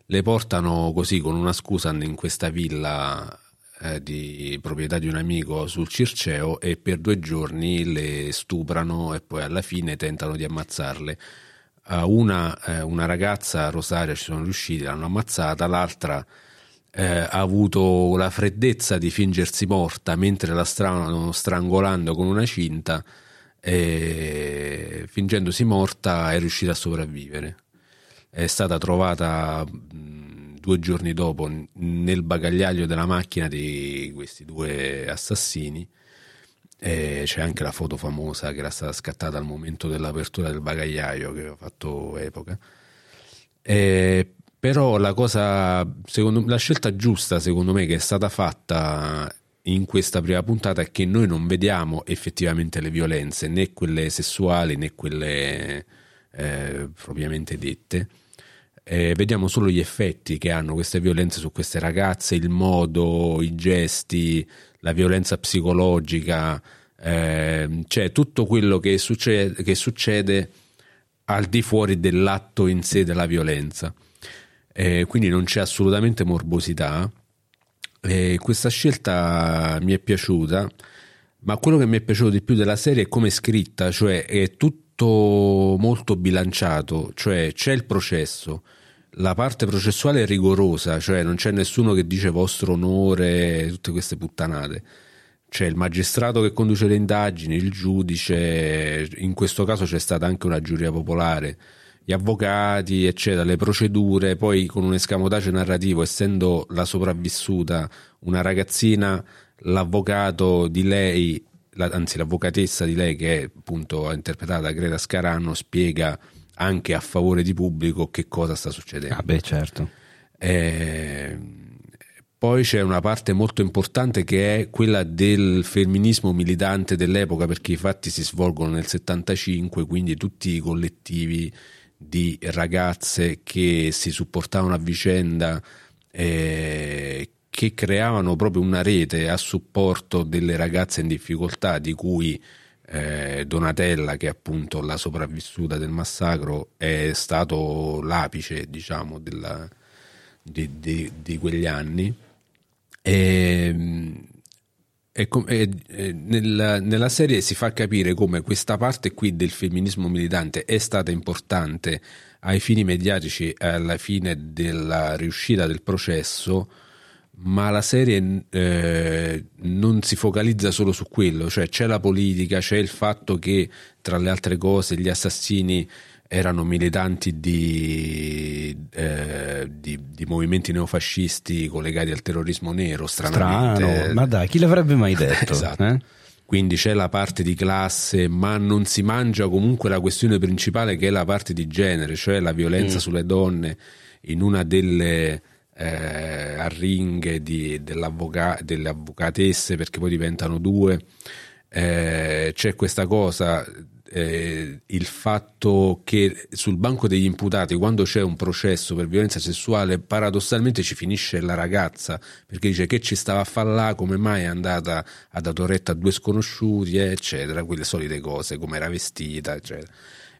le portano così con una scusa in questa villa eh, di proprietà di un amico sul Circeo e per due giorni le stuprano e poi alla fine tentano di ammazzarle. A una, eh, una ragazza, Rosaria, ci sono riusciti, l'hanno ammazzata, l'altra eh, ha avuto la freddezza di fingersi morta mentre la stavano strangolando con una cinta e fingendosi morta è riuscita a sopravvivere. È stata trovata mh, due giorni dopo nel bagagliaio della macchina di questi due assassini. E c'è anche la foto famosa che era stata scattata al momento dell'apertura del bagagliaio che aveva fatto epoca. Eh, però la cosa, secondo la scelta giusta, secondo me, che è stata fatta in questa prima puntata è che noi non vediamo effettivamente le violenze, né quelle sessuali né quelle eh, propriamente dette. Eh, vediamo solo gli effetti che hanno queste violenze su queste ragazze, il modo, i gesti, la violenza psicologica, eh, cioè tutto quello che succede, che succede al di fuori dell'atto in sé della violenza. Eh, quindi non c'è assolutamente morbosità, E questa scelta mi è piaciuta, ma quello che mi è piaciuto di più della serie è come è scritta, cioè è tutto molto bilanciato, cioè c'è il processo, la parte processuale è rigorosa, cioè non c'è nessuno che dice vostro onore, tutte queste puttanate. C'è il magistrato che conduce le indagini, il giudice, in questo caso c'è stata anche una giuria popolare, gli avvocati, eccetera, le procedure, poi con un escamotaggio narrativo, essendo la sopravvissuta una ragazzina, l'avvocato di lei, la- anzi l'avvocatessa di lei che è appunto interpretata da Greta Scarano, spiega anche a favore di pubblico che cosa sta succedendo. Ah, beh, certo. Eh, poi c'è una parte molto importante che è quella del femminismo militante dell'epoca, perché i fatti si svolgono nel 75, quindi tutti i collettivi di ragazze che si supportavano a vicenda, eh, che creavano proprio una rete a supporto delle ragazze in difficoltà, di cui eh, Donatella, che è appunto la sopravvissuta del massacro, è stato l'apice, diciamo, della- di, di- di quegli anni. E, e e- nella, nella serie si fa capire come questa parte qui del femminismo militante è stata importante ai fini mediatici alla fine della riuscita del processo, ma la serie eh, non si focalizza solo su quello, cioè c'è la politica, c'è il fatto che tra le altre cose gli assassini erano militanti di, eh, di- di movimenti neofascisti collegati al terrorismo nero, stranamente. Strano, ma dai, chi l'avrebbe mai detto? Esatto. eh? Quindi c'è la parte di classe, ma non si mangia comunque la questione principale che è la parte di genere, cioè la violenza sulle donne in una delle eh, arringhe di- delle avvocatesse, perché poi diventano due. Eh, c'è questa cosa, eh, il fatto che sul banco degli imputati, quando c'è un processo per violenza sessuale, paradossalmente ci finisce la ragazza perché dice che ci stava a fare là, come mai è andata a dato retta a due sconosciuti, eccetera, quelle solite cose, come era vestita, eccetera.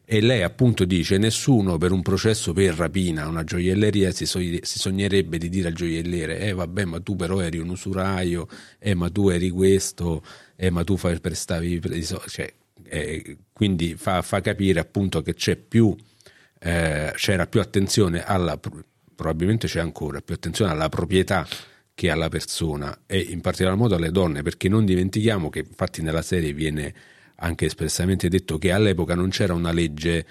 E lei appunto dice: Nessuno per un processo per rapina una gioielleria si, so- si sognerebbe di dire al gioielliere: Eh, vabbè, ma tu però eri un usuraio, eh, ma tu eri questo, eh, ma tu fai, prestavi. i so-" Cioè, eh, quindi fa, fa capire appunto che c'è più, eh, c'era più attenzione alla, probabilmente c'è ancora più attenzione alla proprietà che alla persona e in particolar modo alle donne, perché non dimentichiamo che infatti nella serie viene anche espressamente detto che all'epoca non c'era una legge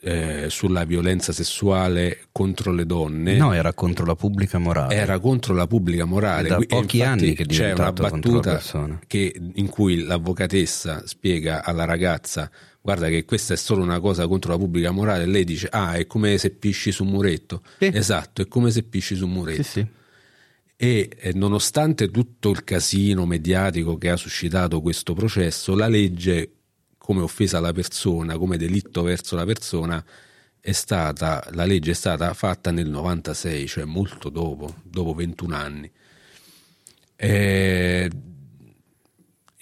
eh, sulla violenza sessuale contro le donne. No, era contro la pubblica morale. Era contro la pubblica morale. È da e pochi anni che c'è una battuta persona. che- in cui l'avvocatessa spiega alla ragazza: Guarda, che questa è solo una cosa contro la pubblica morale. Lei dice: Ah, è come se pisci su un muretto. Sì. Esatto, è come se pisci su un muretto. Sì, sì. E eh, nonostante tutto il casino mediatico che ha suscitato questo processo, la legge come offesa alla persona, come delitto verso la persona, è stata, la legge è stata fatta nel 96, cioè molto dopo, dopo 21 anni. Eh,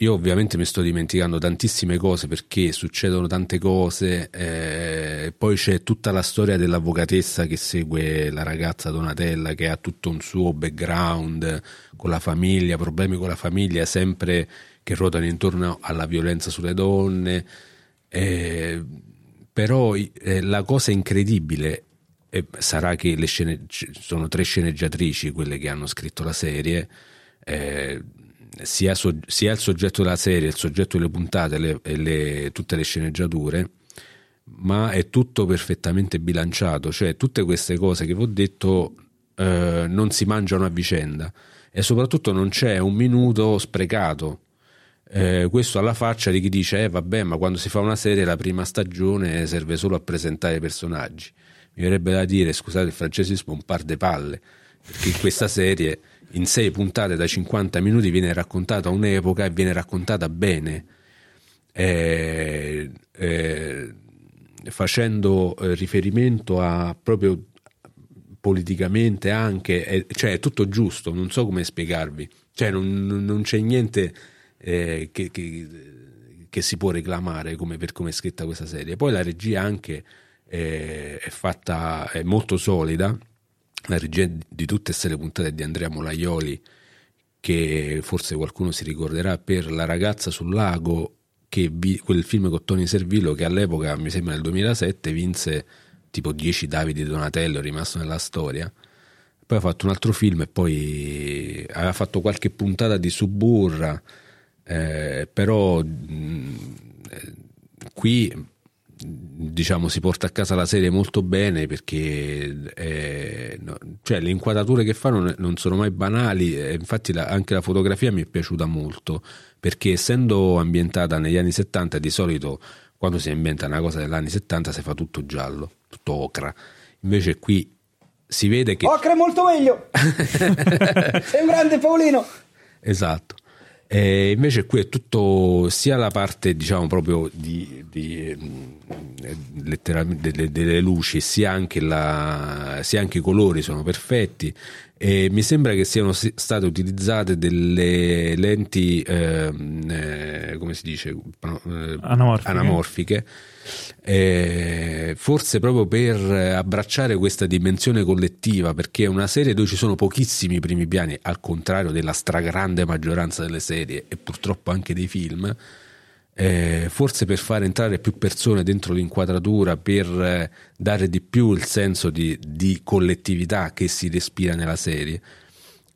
io ovviamente mi sto dimenticando tantissime cose perché succedono tante cose, eh, poi c'è tutta la storia dell'avvocatessa che segue la ragazza Donatella che ha tutto un suo background con la famiglia, problemi con la famiglia sempre che ruotano intorno alla violenza sulle donne, eh, però eh, la cosa incredibile eh, sarà che scene, sono tre sceneggiatrici quelle che hanno scritto la serie, eh, sia, so- sia il soggetto della serie, il soggetto delle puntate le- e le- tutte le sceneggiature, ma è tutto perfettamente bilanciato, cioè tutte queste cose che vi ho detto eh, non si mangiano a vicenda e soprattutto non c'è un minuto sprecato. Eh, questo alla faccia di chi dice: eh, vabbè, ma quando si fa una serie la prima stagione serve solo a presentare i personaggi. Mi verrebbe da dire, scusate il francesismo, un par de palle, perché in questa serie in sei puntate da 50 minuti viene raccontata un'epoca e viene raccontata bene, eh, eh, facendo eh, riferimento a proprio politicamente anche, eh, cioè è tutto giusto, non so come spiegarvi, cioè non, non- c'è niente eh, che, che- che si può reclamare come, per come è scritta questa serie. Poi la regia anche eh, è fatta, è molto solida, la regia di tutte queste puntate di Andrea Molaioli che forse qualcuno si ricorderà per La ragazza sul lago, vi- quel film con Tony Servillo che all'epoca, mi sembra nel 2007, vinse tipo 10 Davide Donatello, rimasto nella storia. Poi ha fatto un altro film e poi aveva fatto qualche puntata di Suburra, eh, però mh, eh, qui diciamo si porta a casa la serie molto bene perché eh, no, cioè, le inquadrature che fanno non- non sono mai banali e infatti la- anche la fotografia mi è piaciuta molto perché essendo ambientata negli anni 70 di solito quando si inventa una cosa degli anni 70 si fa tutto giallo, tutto ocra invece qui si vede che Ocra è molto meglio. Sei un grande Paolino. Esatto. E invece qui è tutto sia la parte diciamo proprio di, di, letteralmente delle, delle luci sia anche, la, sia anche i colori sono perfetti e mi sembra che siano si- state utilizzate delle lenti ehm, eh, come si dice eh, Anamorfiche. anamorfiche eh, forse proprio per abbracciare questa dimensione collettiva, perché è una serie dove ci sono pochissimi primi piani, al contrario della stragrande maggioranza delle serie e purtroppo anche dei film. eh, forse per fare entrare più persone dentro l'inquadratura, per eh, dare di più il senso di, di collettività che si respira nella serie.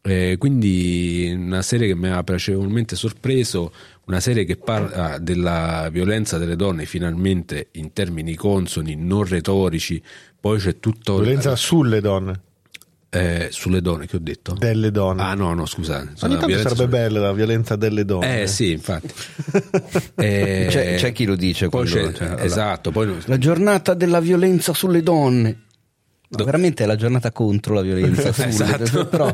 Eh, quindi una serie che mi ha piacevolmente sorpreso, una serie che parla della violenza delle donne finalmente in termini consoni, non retorici, poi c'è tutto Violenza sulle donne, eh, sulle donne che ho detto. delle donne. Ah no, no, scusate. Ogni tanto sarebbe sulle- bella la violenza delle donne. Eh sì, infatti. Eh, C'è, c'è chi lo dice. poi quello, c'è- cioè, esatto, poi La giornata della violenza sulle donne. No, veramente è la giornata contro la violenza sulle Esatto. però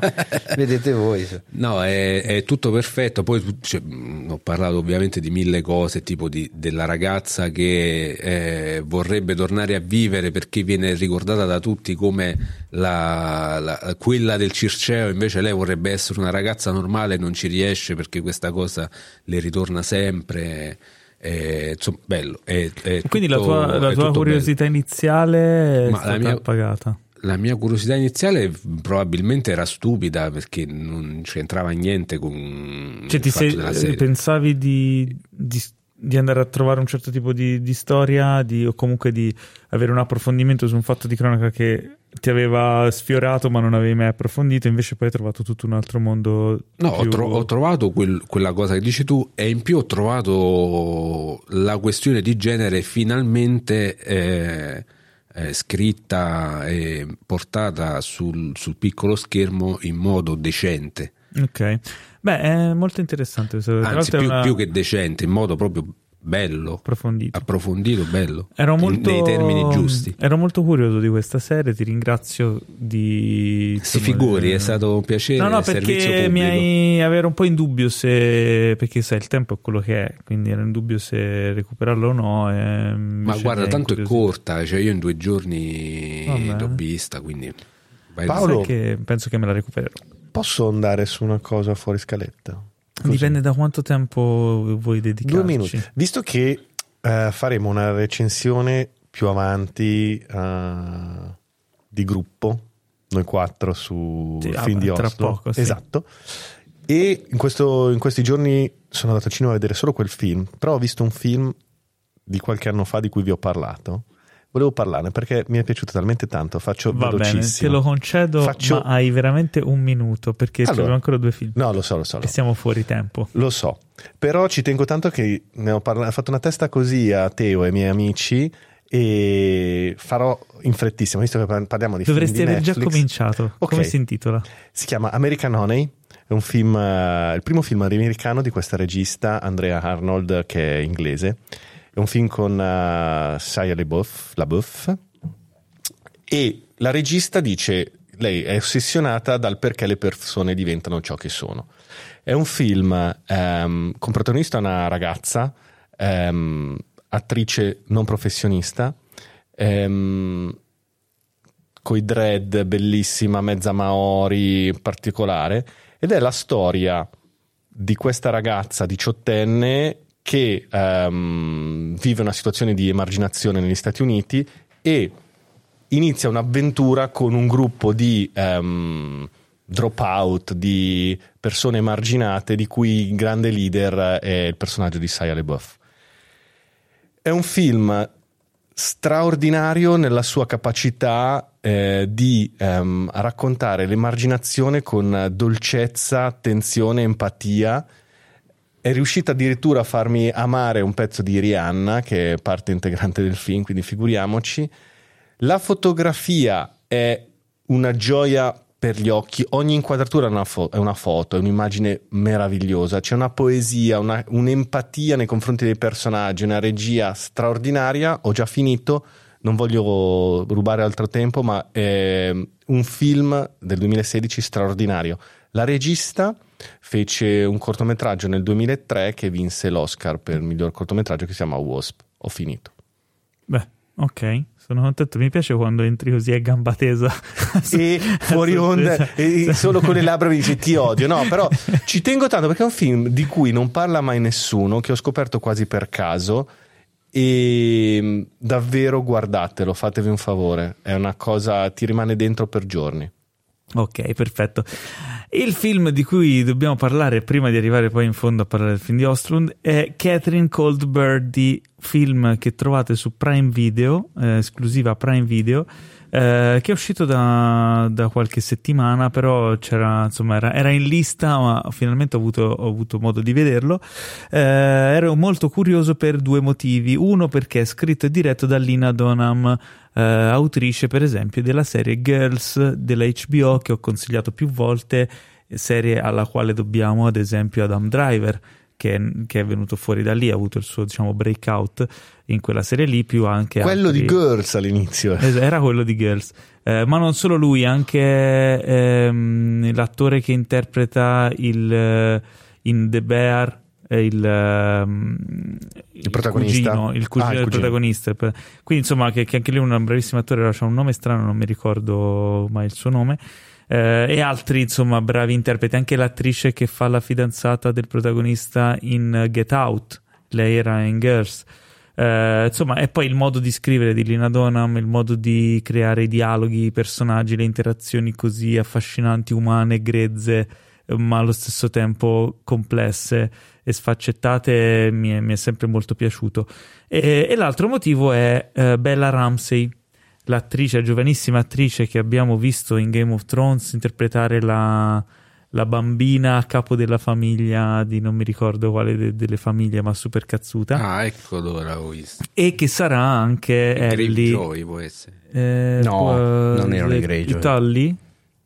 vedete voi. No, è, è tutto perfetto. Poi cioè, ho parlato ovviamente di mille cose, tipo di- della ragazza che eh, vorrebbe tornare a vivere perché viene ricordata da tutti come la- la- quella del Circeo, invece lei vorrebbe essere una ragazza normale e non ci riesce perché questa cosa le ritorna sempre. Insomma, bello. È- è Quindi la tutto- tua, la è tua curiosità iniziale è Ma la stata mia- pagata. la mia curiosità iniziale probabilmente era stupida perché non c'entrava niente con Cioè, ti sei- pensavi di, di- di andare a trovare un certo tipo di, di storia di- o comunque di avere un approfondimento su un fatto di cronaca che ti aveva sfiorato ma non avevi mai approfondito, invece poi hai trovato tutto un altro mondo. No, ho, più- tro- ho trovato quel- quella cosa che dici tu e in più ho trovato la questione di genere finalmente eh, eh, scritta e portata sul, sul piccolo schermo in modo decente. Ok, beh, è molto interessante. Anzi, più, una- più che decente, in modo proprio bello, approfondito. approfondito, bello, Ero in- molto, nei termini giusti. Ero molto curioso di questa serie, ti ringrazio di... Si figuri, è stato un piacere. No, no, servizio perché mi hai avere un po' in dubbio se... perché sai, il tempo è quello che è, quindi ero in dubbio se recuperarlo o no. e Ma guarda, tanto è corta, cioè io in due giorni Va bene. l'ho vista, quindi vai Paolo- che penso che me la recupererò. Posso andare su una cosa fuori scaletta? Così. Dipende da quanto tempo vuoi dedicarci. Due minuti. Visto che eh, faremo una recensione più avanti eh, di gruppo, noi quattro su Sì, il ah, film di tra Oslo. poco, sì. Esatto. E in, questo- in questi giorni sono andato al cinema a vedere solo quel film, però ho visto un film di qualche anno fa di cui vi ho parlato. Volevo parlarne perché mi è piaciuto talmente tanto, faccio Va bene, te velocissimo. lo concedo, Faccio- ma hai veramente un minuto perché Allora. scrivo ancora due film No, lo so, lo so. lo e siamo fuori tempo. Lo so, però ci tengo tanto che ne ho parla- fatto una testa così a Teo e ai miei amici e farò in frettissimo, visto che par- parliamo di Dovresti film di aver già Netflix. cominciato. Ok. Come si intitola? Si chiama American Honey, è un film, eh, il primo film americano di questa regista Andrea Arnold che è inglese. È un film con uh, Shia LaBeouf, LaBeouf e la regista dice lei è ossessionata dal perché le persone diventano ciò che sono. È un film ehm, con protagonista una ragazza, ehm, attrice non professionista, ehm, coi dread, bellissima, mezza maori, particolare, ed è la storia di questa ragazza diciottenne che ehm, vive una situazione di emarginazione negli Stati Uniti e inizia un'avventura con un gruppo di ehm, dropout, di persone emarginate, di cui il grande leader è il personaggio di Shia LaBeouf. È un film straordinario nella sua capacità eh, di ehm, raccontare l'emarginazione con dolcezza, attenzione, empatia. È riuscita addirittura a farmi amare un pezzo di Rihanna, che è parte integrante del film, quindi figuriamoci. La fotografia è una gioia per gli occhi, ogni inquadratura è una, fo- è una foto, è un'immagine meravigliosa, c'è una poesia, una- un'empatia nei confronti dei personaggi, una regia straordinaria. Ho già finito, non voglio rubare altro tempo, ma è un film del 2016 straordinario. La regista fece un cortometraggio nel 2003 che vinse l'Oscar per il miglior cortometraggio che si chiama Wasp. Ho finito. Beh, ok. Sono contento, mi piace quando entri così a gamba tesa. e fuori onda e solo con le labbra mi dice ti odio no però ci tengo tanto perché è un film di cui non parla mai nessuno che ho scoperto quasi per caso e mm, davvero guardatelo fatevi un favore è una cosa ti rimane dentro per giorni Ok, perfetto. Il film di cui dobbiamo parlare prima di arrivare poi in fondo a parlare del film di Ostrund è Catherine Cold Birdie, film che trovate su Prime Video, eh, esclusiva Prime Video, eh, che è uscito da, da, qualche settimana, però c'era, insomma, era, era, in lista, ma finalmente ho avuto, ho avuto modo di vederlo. Eh, ero molto curioso per due motivi. Uno perché è scritto e diretto da Lina Donham, eh, autrice per esempio della serie Girls della HBO che ho consigliato più volte, serie alla quale dobbiamo ad esempio Adam Driver. Che, che, è venuto fuori da lì, ha avuto il suo diciamo breakout in quella serie lì, più anche quello altri... di Girls all'inizio. Era quello di Girls, eh, ma non solo lui, anche ehm, l'attore che interpreta il eh, in The Bear. Il, um, il, protagonista, cugino, il cugino ah, del il cugino. protagonista. Quindi, insomma, che, che, anche lui è un bravissimo attore, ha un nome strano, non mi ricordo mai il suo nome. Eh, e altri, insomma, bravi interpreti. Anche l'attrice che fa la fidanzata del protagonista in Get Out, lei era in Girls. Eh, insomma, e poi il modo di scrivere di Lina Donham, il modo di creare i dialoghi, i personaggi, le interazioni così affascinanti, umane, grezze, ma allo stesso tempo complesse e sfaccettate, mi è, mi è sempre molto piaciuto. E, e l'altro motivo è eh, Bella Ramsey, l'attrice, la giovanissima attrice che abbiamo visto in Game of Thrones interpretare la, la bambina a capo della famiglia di non mi ricordo quale de, delle famiglie, ma super cazzuta. Ah, ecco l'ora ho visto. E che sarà anche Ellie. Greyjoy può essere. Eh, No, può- non erano i le- Greyjoy. I Tully?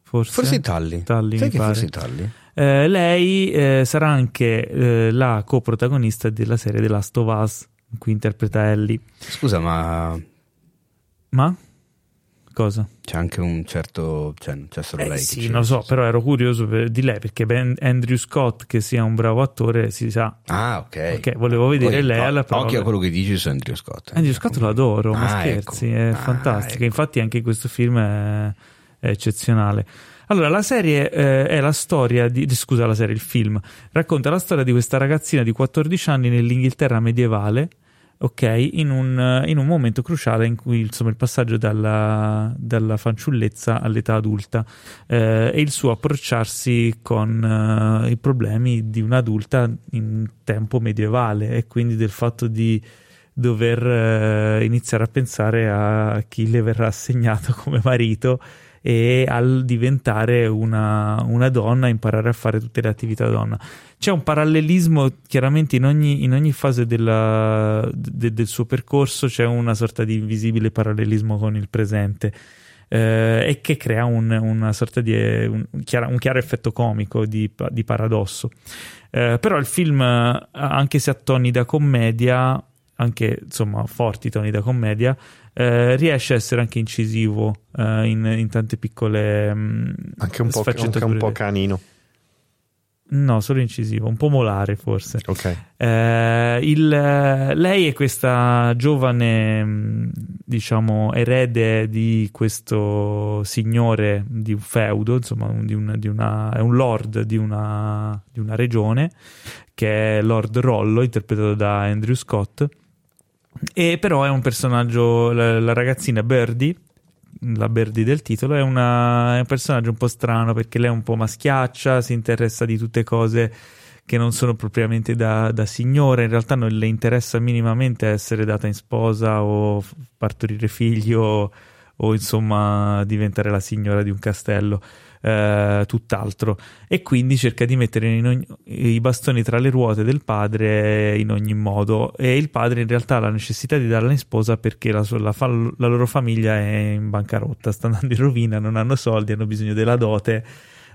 Forse? Forse i Tully. Tully, Sai che pare. forse i Tully? Eh, lei eh, sarà anche eh, la coprotagonista della serie The Last of Us, in cui interpreta Ellie. Scusa, ma Ma? Cosa? c'è anche un certo... Cioè, non c'è solo Eh, lei sì, lo so, però ero curioso per- di lei perché ben Andrew Scott, che sia un bravo attore, si sa. Ah, ok. Ok, volevo vedere Poi, lei alla prova. Occhio a quello che dici su Andrew Scott. Andrew Scott lo adoro, ma Ah, scherzi, ecco. è Ah, fantastico. ecco. Infatti, anche questo film è, è eccezionale. Allora, la serie eh, è la storia di- Scusa, la serie, il film racconta la storia di questa ragazzina di 14 anni nell'Inghilterra medievale. Ok, in un, in un momento cruciale in cui insomma il passaggio dalla, dalla fanciullezza all'età adulta eh, e il suo approcciarsi con eh, i problemi di un'adulta in tempo medievale e quindi del fatto di dover eh, iniziare a pensare a chi le verrà assegnato come marito e al diventare una, una donna, imparare a fare tutte le attività donna. C'è un parallelismo chiaramente in ogni, in ogni fase della- de- del suo percorso, c'è una sorta di invisibile parallelismo con il presente. eh, e che crea un- una sorta di un, chiara- un chiaro effetto comico di, di paradosso. Eh, però il film, anche se ha toni da commedia, anche insomma forti toni da commedia, eh, riesce a essere anche incisivo eh, in, in tante piccole mm, Anche un po', anche un po' canino. No, solo incisivo, un po' molare forse. Ok. Eh, il- eh, lei è questa giovane, mh, diciamo, erede di questo signore di un feudo, insomma, di un- di una, è un lord di una, di una regione, che è Lord Rollo, interpretato da Andrew Scott. E però è un personaggio, la, la ragazzina Birdie, la Birdie del titolo, è, una- è un personaggio un po' strano perché lei è un po' maschiaccia, si interessa di tutte cose che non sono propriamente da, da signora, in realtà non le interessa minimamente essere data in sposa o partorire figli o, o, insomma diventare la signora di un castello, eh, tutt'altro. E quindi cerca di mettere ogni- i bastoni tra le ruote del padre in ogni modo. E il padre in realtà ha la necessità di darla in sposa perché la, la fa- la loro famiglia è in bancarotta, sta andando in rovina, non hanno soldi, hanno bisogno della dote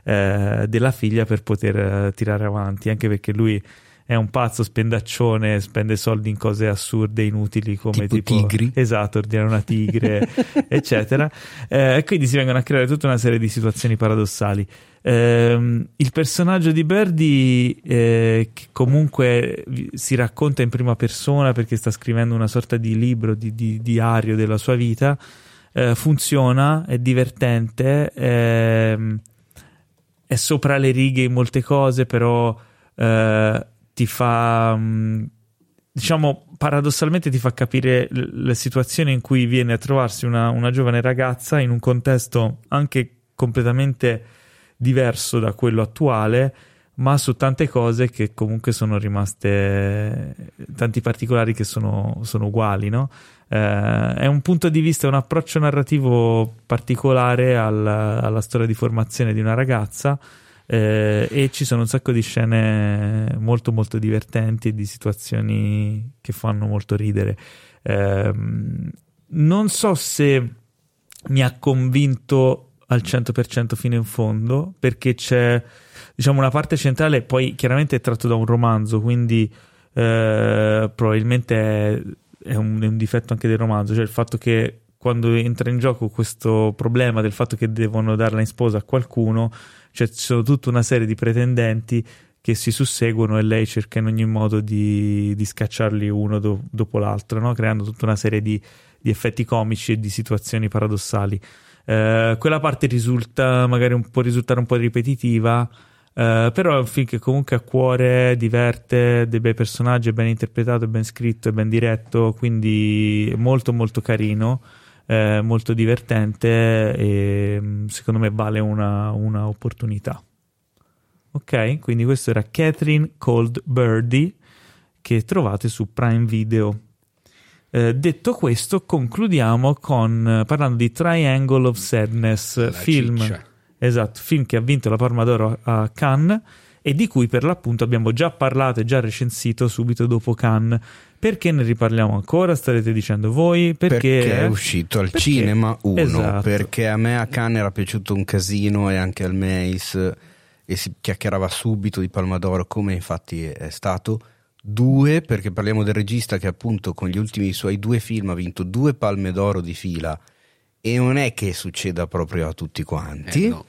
eh, della figlia per poter eh, tirare avanti, anche perché lui è un pazzo spendaccione, spende soldi in cose assurde, inutili come Tipo tipo, tigri. esatto, ordinare una tigre, eccetera. Eh, E quindi si vengono a creare tutta una serie di situazioni paradossali. Ehm, il personaggio di Birdie, eh, che comunque si racconta in prima persona perché sta scrivendo una sorta di libro, di, di diario della sua vita, eh, funziona, è divertente, ehm, è sopra le righe in molte cose, però eh, ti fa, mh, diciamo, paradossalmente ti fa capire l- le situazioni in cui viene a trovarsi una, una giovane ragazza in un contesto anche completamente diverso da quello attuale, ma su tante cose che comunque sono rimaste, tanti particolari che sono, sono uguali, no? Eh, è un punto di vista, un approccio narrativo particolare alla, alla storia di formazione di una ragazza eh, e ci sono un sacco di scene molto molto divertenti e di situazioni che fanno molto ridere. Ehm, non so se mi ha convinto al 100% fino in fondo perché c'è diciamo una parte centrale poi chiaramente è tratto da un romanzo quindi eh, probabilmente è, è un, è un difetto anche del romanzo cioè il fatto che quando entra in gioco questo problema del fatto che devono darla in sposa a qualcuno cioè ci sono tutta una serie di pretendenti che si susseguono e lei cerca in ogni modo di, di scacciarli uno do- dopo l'altro, no? creando tutta una serie di, di effetti comici e di situazioni paradossali. Eh, quella parte risulta magari un, può risultare un po' ripetitiva, eh, però è un film che comunque a cuore diverte, dei bei personaggi, è ben interpretato, è ben scritto, è ben diretto, quindi molto molto carino, eh, molto divertente e mm, secondo me vale una, una opportunità. Ok, quindi questo era Catherine Cold Birdie che trovate su Prime Video. Eh, detto questo, concludiamo con eh, parlando di Triangle of Sadness, La film, esatto, film che ha vinto la Palma d'Oro a Cannes e di cui per l'appunto abbiamo già parlato e già recensito subito dopo Cannes. Perché ne riparliamo ancora? Starete dicendo voi? Perché, Perché è uscito al Perché? cinema uno, Esatto. perché a me a Cannes era piaciuto un casino e anche al Mace e si chiacchierava subito di Palma d'Oro come infatti è stato. Due, perché parliamo del regista che appunto con gli ultimi suoi due film ha vinto due palme d'oro di fila e non è che succeda proprio a tutti quanti. Eh, no.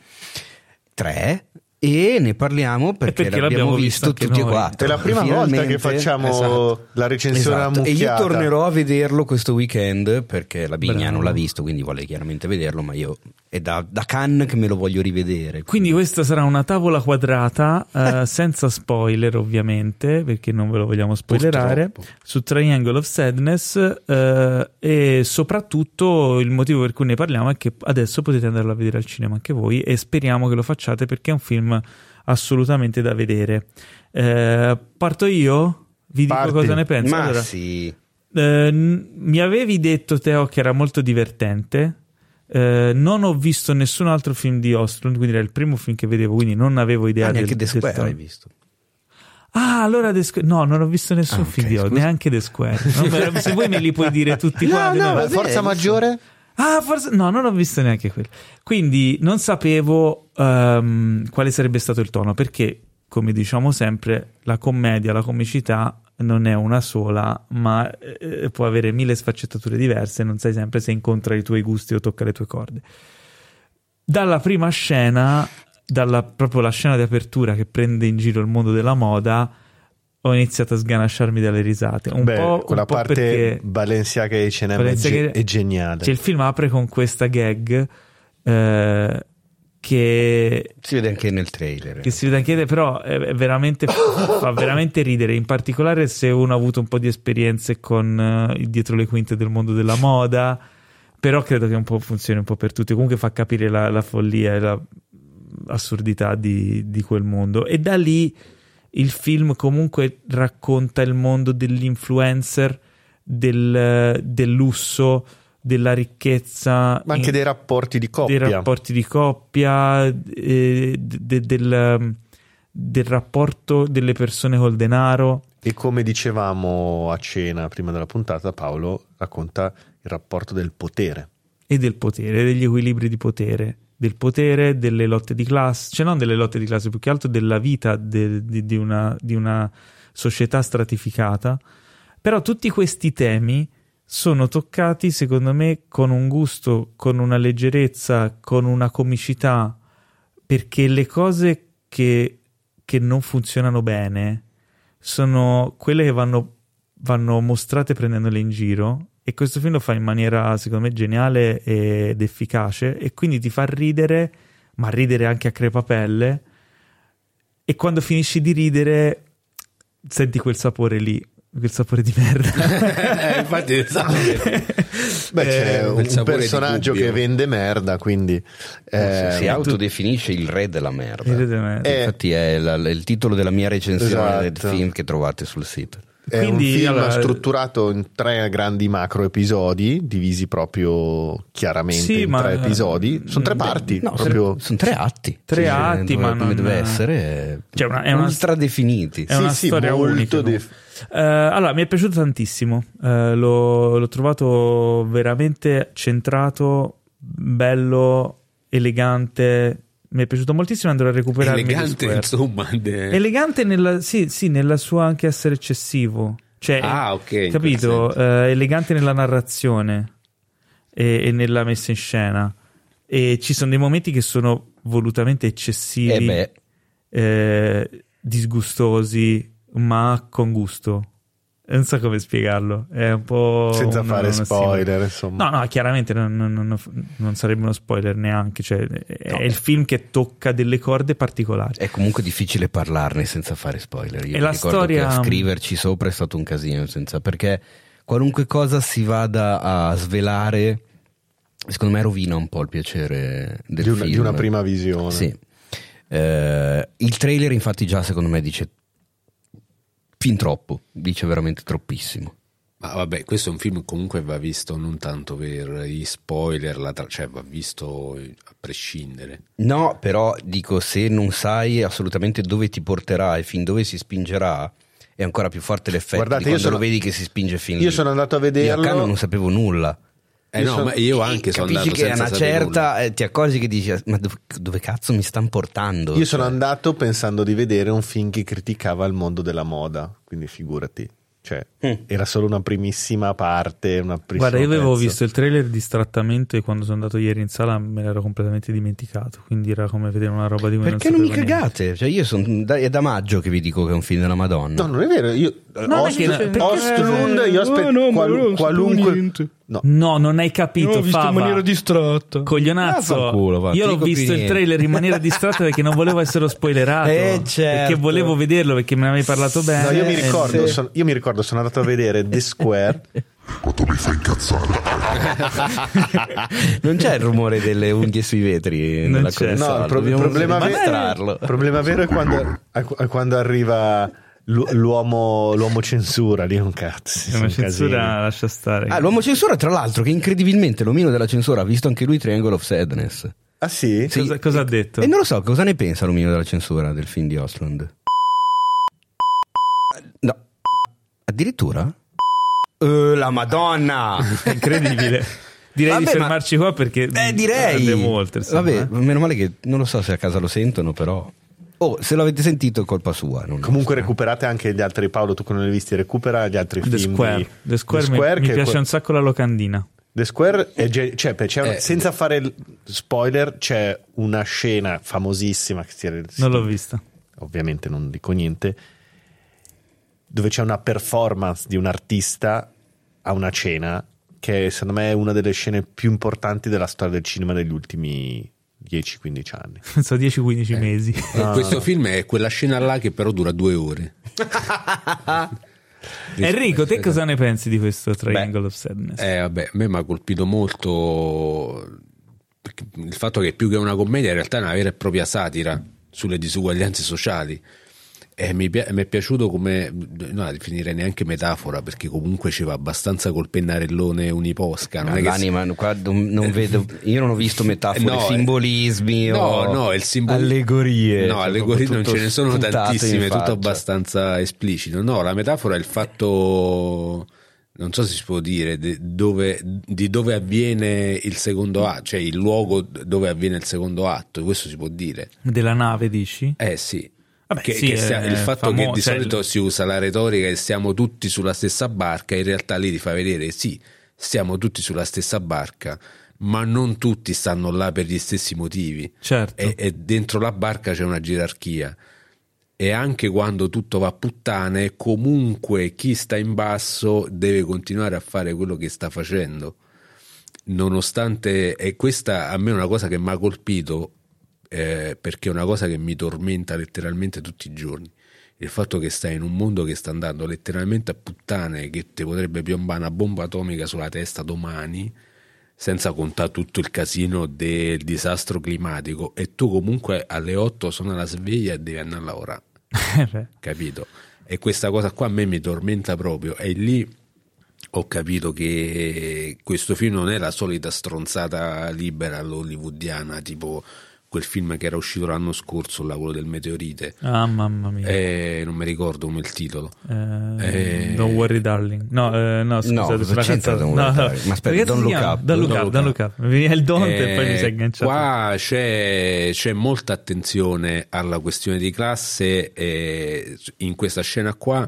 Tre, e ne parliamo perché, perché l'abbiamo, l'abbiamo visto, visto tutti e quattro. È la prima volta Finalmente. che facciamo Esatto. la recensione Esatto. E io tornerò a vederlo questo weekend perché la Bigna Bravo. non l'ha visto, quindi vuole chiaramente vederlo, ma io è da, da Cannes che me lo voglio rivedere. Quindi questa sarà una tavola quadrata, eh, senza spoiler ovviamente, perché non ve lo vogliamo spoilerare, Purtroppo. su Triangle of Sadness eh, e soprattutto il motivo per cui ne parliamo è che adesso potete andarlo a vedere al cinema anche voi e speriamo che lo facciate perché è un film assolutamente da vedere. Eh, parto io? Vi dico Parti. cosa ne penso. Ma Allora, sì, eh, mi avevi detto, Teo, che era molto divertente. Eh, non ho visto nessun altro film di Ostlund, quindi era il primo film che vedevo, quindi non avevo idea ah, del, neanche The del Square tono. hai visto. Ah, allora The Square. No, non ho visto nessun Ah, film ok, di Ostlund, scusa. neanche The Square. No, se vuoi me li puoi dire tutti quanti. no? Ma Forza maggiore? Ah, forse no, non ho visto neanche quello. Quindi non sapevo ehm, quale sarebbe stato il tono, perché, come diciamo sempre, la commedia, la comicità non è una sola, ma eh, può avere mille sfaccettature diverse, non sai sempre se incontra i tuoi gusti o tocca le tue corde. Dalla prima scena, dalla proprio la scena di apertura che prende in giro il mondo della moda, ho iniziato a sganasciarmi dalle risate. Un Beh, po', quella un po' parte perché Balenciaga e H&M è, Balenciaga- ge- è geniale. cioè, il film apre con questa gag eh, che, Si vede anche nel trailer. che si vede anche, però veramente, fa veramente ridere. In particolare se uno ha avuto un po' di esperienze con il dietro le quinte del mondo della moda però credo che un po' funzioni un po' per tutti. Comunque fa capire la, la follia e la assurdità di, di quel mondo. E da lì il film comunque racconta il mondo dell'influencer, del, del lusso, della ricchezza, Ma anche in- dei rapporti di coppia. dei rapporti di coppia, eh, de- del, del rapporto delle persone col denaro. E come dicevamo a cena prima della puntata, Paolo racconta il rapporto del potere. e del potere, degli equilibri di potere, del potere, delle lotte di classe, cioè non delle lotte di classe, più che altro della vita de- di, di una, di una società stratificata. Però tutti questi temi sono toccati, secondo me, con un gusto, con una leggerezza, con una comicità, perché le cose che, che non funzionano bene sono quelle che vanno, vanno mostrate prendendole in giro e questo film lo fa in maniera secondo me geniale ed efficace e quindi ti fa ridere ma ridere anche a crepapelle e quando finisci di ridere senti quel sapore lì quel sapore di merda Eh, infatti, esatto. Beh, c'è Eh, un, personaggio che vende merda, quindi... eh, si autodefinisce il re della merda. Il re della merda. Eh, Infatti è la- il titolo della mia recensione Esatto. del film che trovate sul sito. È Quindi, un film allora- strutturato in tre grandi macro episodi, divisi proprio chiaramente Sì, in ma- tre episodi. Sono tre parti. No, proprio... sono tre atti. Tre Sì, atti, come- ma come non- deve essere. Cioè, una- è una- ultra definiti. È una Sì, sì, storia molto unica. def- Eh, allora, mi è piaciuto tantissimo. Eh, l'ho, l'ho trovato veramente centrato, bello, elegante. Mi è piaciuto moltissimo. Andrò a recuperare Elegante, insomma. de- Elegante nella, sì, sì, nella sua anche essere eccessivo. Cioè, Ah, ok, Capito? Eh, elegante nella narrazione e, e nella messa in scena. E ci sono dei momenti che sono volutamente eccessivi, Eh eh, disgustosi, ma con gusto. Non so come spiegarlo. È un po'. Senza una- fare una spoiler, insomma. No, no, chiaramente non, non- non- non sarebbe uno spoiler neanche. Cioè, è il film che tocca delle corde particolari. è comunque difficile parlarne senza fare spoiler. Io E mi la ricordo storia- che a scriverci sopra è stato un casino, senza- perché qualunque cosa si vada a svelare, secondo me rovina un po' il piacere del di, una, film. di una prima visione. Sì. Eh, il trailer, infatti, già secondo me dice fin troppo, dice veramente troppissimo. Ma vabbè, questo è un film che comunque va visto non tanto per gli spoiler, la tra- cioè va visto a prescindere. No, però dico, se non sai assolutamente dove ti porterà e fin dove si spingerà, è ancora più forte l'effetto Guardate, di io quando sono- lo vedi che si spinge fin Io lì. sono andato a Io a vederlo. Cannes non sapevo nulla. Eh Io no, sono- ma io anche sono Capisci andato che a senza una certa eh, ti accorgi che dici, ma dove, dove cazzo mi stanno portando? Io sono Cioè, andato pensando di vedere un film che criticava il mondo della moda, quindi figurati. Cioè, Mm. era solo una primissima parte. Una primissima Guarda, io avevo pezzo. visto il trailer distrattamente e quando sono andato ieri in sala me l'ero completamente dimenticato. Quindi era come vedere una roba di cui Perché non non mi cagate? Cioè, io sono da, è da maggio che vi dico che è un film della Madonna. No, non è vero. Io, No, Ost- perché- Ostlund, io aspetto Eh, no, qual- qualunque. niente. No, No, non hai capito, Io l'ho visto in Fava. maniera distratta. Coglionazzo, Ah, va, io l'ho visto il trailer in maniera distratta perché non volevo essere spoilerato. Eh, certo. Perché volevo vederlo perché me ne avevi parlato bene. No, io mi e- ricordo, sì. son- io mi ricordo, sono andato a vedere The Square. non c'è il rumore delle unghie sui vetri Non nella c'è. console. No, il pro- problema, il problema vero è quando, è quando arriva l'uomo, l'uomo censura. Lì è un cazzo. Una censura casini. lascia stare. Ah, l'uomo censura, tra l'altro, che incredibilmente l'omino della censura ha visto anche lui Triangle of Sadness. Ah, sì? Sì. cosa, cosa ha detto? E non lo so, cosa ne pensa l'omino della censura del film di Ostlund? No, addirittura? Eh, la Madonna! Incredibile. Direi di Vabbè, ma- fermarci qua perché Eh, direi. andiamo oltre. insomma, Vabbè, eh. meno male che non lo so se a casa lo sentono, però. Oh, se l'avete sentito è colpa sua. non- Comunque recuperate anche gli altri, Paolo, tu che non li hai visti, recupera gli altri The film. Square. di- The Square, The mi- Square, mi, che è piace que- un sacco la locandina. The Square è ge- cioè, per- c'è un- Eh. senza fare il spoiler, c'è una scena famosissima che si Non l'ho vista. ovviamente non dico niente, dove c'è una performance di un artista a una cena che secondo me è una delle scene più importanti della storia del cinema degli ultimi 10-15 anni. A 10-15 Eh. mesi. Eh, questo film è quella scena là che però dura due ore. Enrico, te cosa ne pensi di questo Triangle of Sadness? Eh, vabbè, a me mi ha colpito molto il fatto che più che una commedia in realtà è una vera e propria satira sulle disuguaglianze sociali. E mi, pi- mi è piaciuto come, no, la definirei neanche metafora, perché comunque ci va abbastanza col pennarellone uniposca. Non è che L'anima, qua non, non vedo, io non ho visto metafore, No, eh, simbolismi no, o no, il simbolo- allegorie. No, Cioè, allegorie non ce ne sono tantissime, tutto abbastanza esplicito. No, la metafora è il fatto, non so se si può dire, di dove, di dove avviene il secondo atto, cioè il luogo dove avviene il secondo atto, questo si può dire. Della nave, dici? Eh sì. Vabbè, Che- sì, che sia- il fatto famo- che di cioè, solito si usa la retorica che siamo tutti sulla stessa barca, in realtà lì ti fa vedere sì, siamo tutti sulla stessa barca, ma non tutti stanno là per gli stessi motivi. Certo. E, e dentro la barca c'è una gerarchia. E anche quando tutto va a puttane, comunque chi sta in basso deve continuare a fare quello che sta facendo. Nonostante, e questa a me è una cosa che mi ha colpito, eh, perché è una cosa che mi tormenta letteralmente tutti i giorni. Il fatto che stai in un mondo che sta andando letteralmente a puttane, che ti potrebbe piombare una bomba atomica sulla testa domani, senza contare tutto il casino del disastro climatico, e tu comunque alle 8 suona la sveglia e devi andare a lavorare capito? E questa cosa qua a me mi tormenta proprio. E lì ho capito che questo film non è la solita stronzata libera hollywoodiana, tipo quel film che era uscito l'anno scorso, là, quello del meteorite. Ah, mamma mia. Eh, non mi ricordo come il titolo. Eh, eh, Don't worry, darling. No, eh, no, scusate, sulla c'entra canzone- no, no. Ma aspetta, Don't si Look? Up. Don't Look Up, Don't Look Up. Mi veniva il Don't e poi mi Eh, sei agganciato. Qua c'è, c'è molta attenzione alla questione di classe eh, in questa scena qua.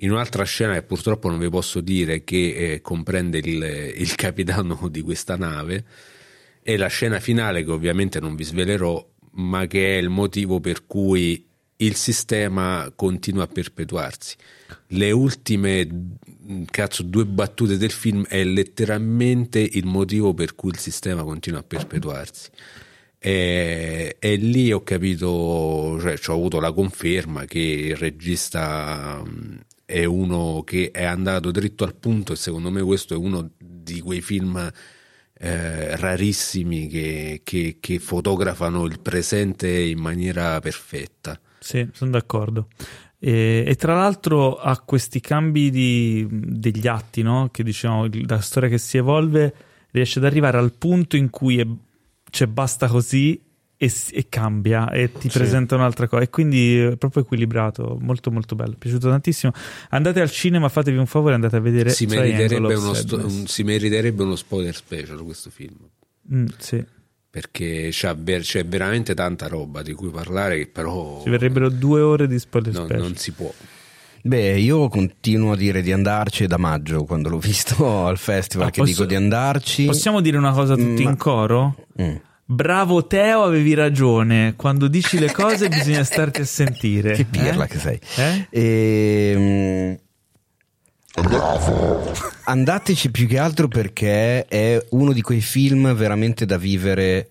In un'altra scena che purtroppo non vi posso dire che eh, comprende il, il capitano di questa nave e la scena finale che ovviamente non vi svelerò ma che è il motivo per cui il sistema continua a perpetuarsi. Le ultime mh, cazzo, due battute del film è letteralmente il motivo per cui il sistema continua a perpetuarsi. E, e lì ho capito, cioè ho avuto la conferma che il regista mh, è uno che è andato dritto al punto e secondo me questo è uno di quei film eh, rarissimi che, che- che fotografano il presente in maniera perfetta. Sì, sono d'accordo. E, e tra l'altro ha questi cambi di- degli atti, no? Che diciamo, la storia che si evolve riesce ad arrivare al punto in cui è, cioè basta così e, e cambia e ti presenta un'altra cosa. E quindi è proprio equilibrato, molto molto bello. Mi è piaciuto tantissimo. Andate al cinema, fatevi un favore, andate a vedere Si meriterebbe, uno sto- un- si meriterebbe uno spoiler special questo film. Mm, sì. Perché c'è veramente tanta roba di cui parlare che però Ci verrebbero due ore di spoiler non, special. non si può. Beh, io continuo a dire di andarci da maggio quando l'ho visto al festival Ah, che posso- dico di andarci. Possiamo dire una cosa tutti Ma- in coro? Mm. Bravo Teo, avevi ragione. Quando dici le cose bisogna starti a sentire. Che pirla Eh? che sei. Eh? Ehm, Andateci più che altro perché è uno di quei film veramente da vivere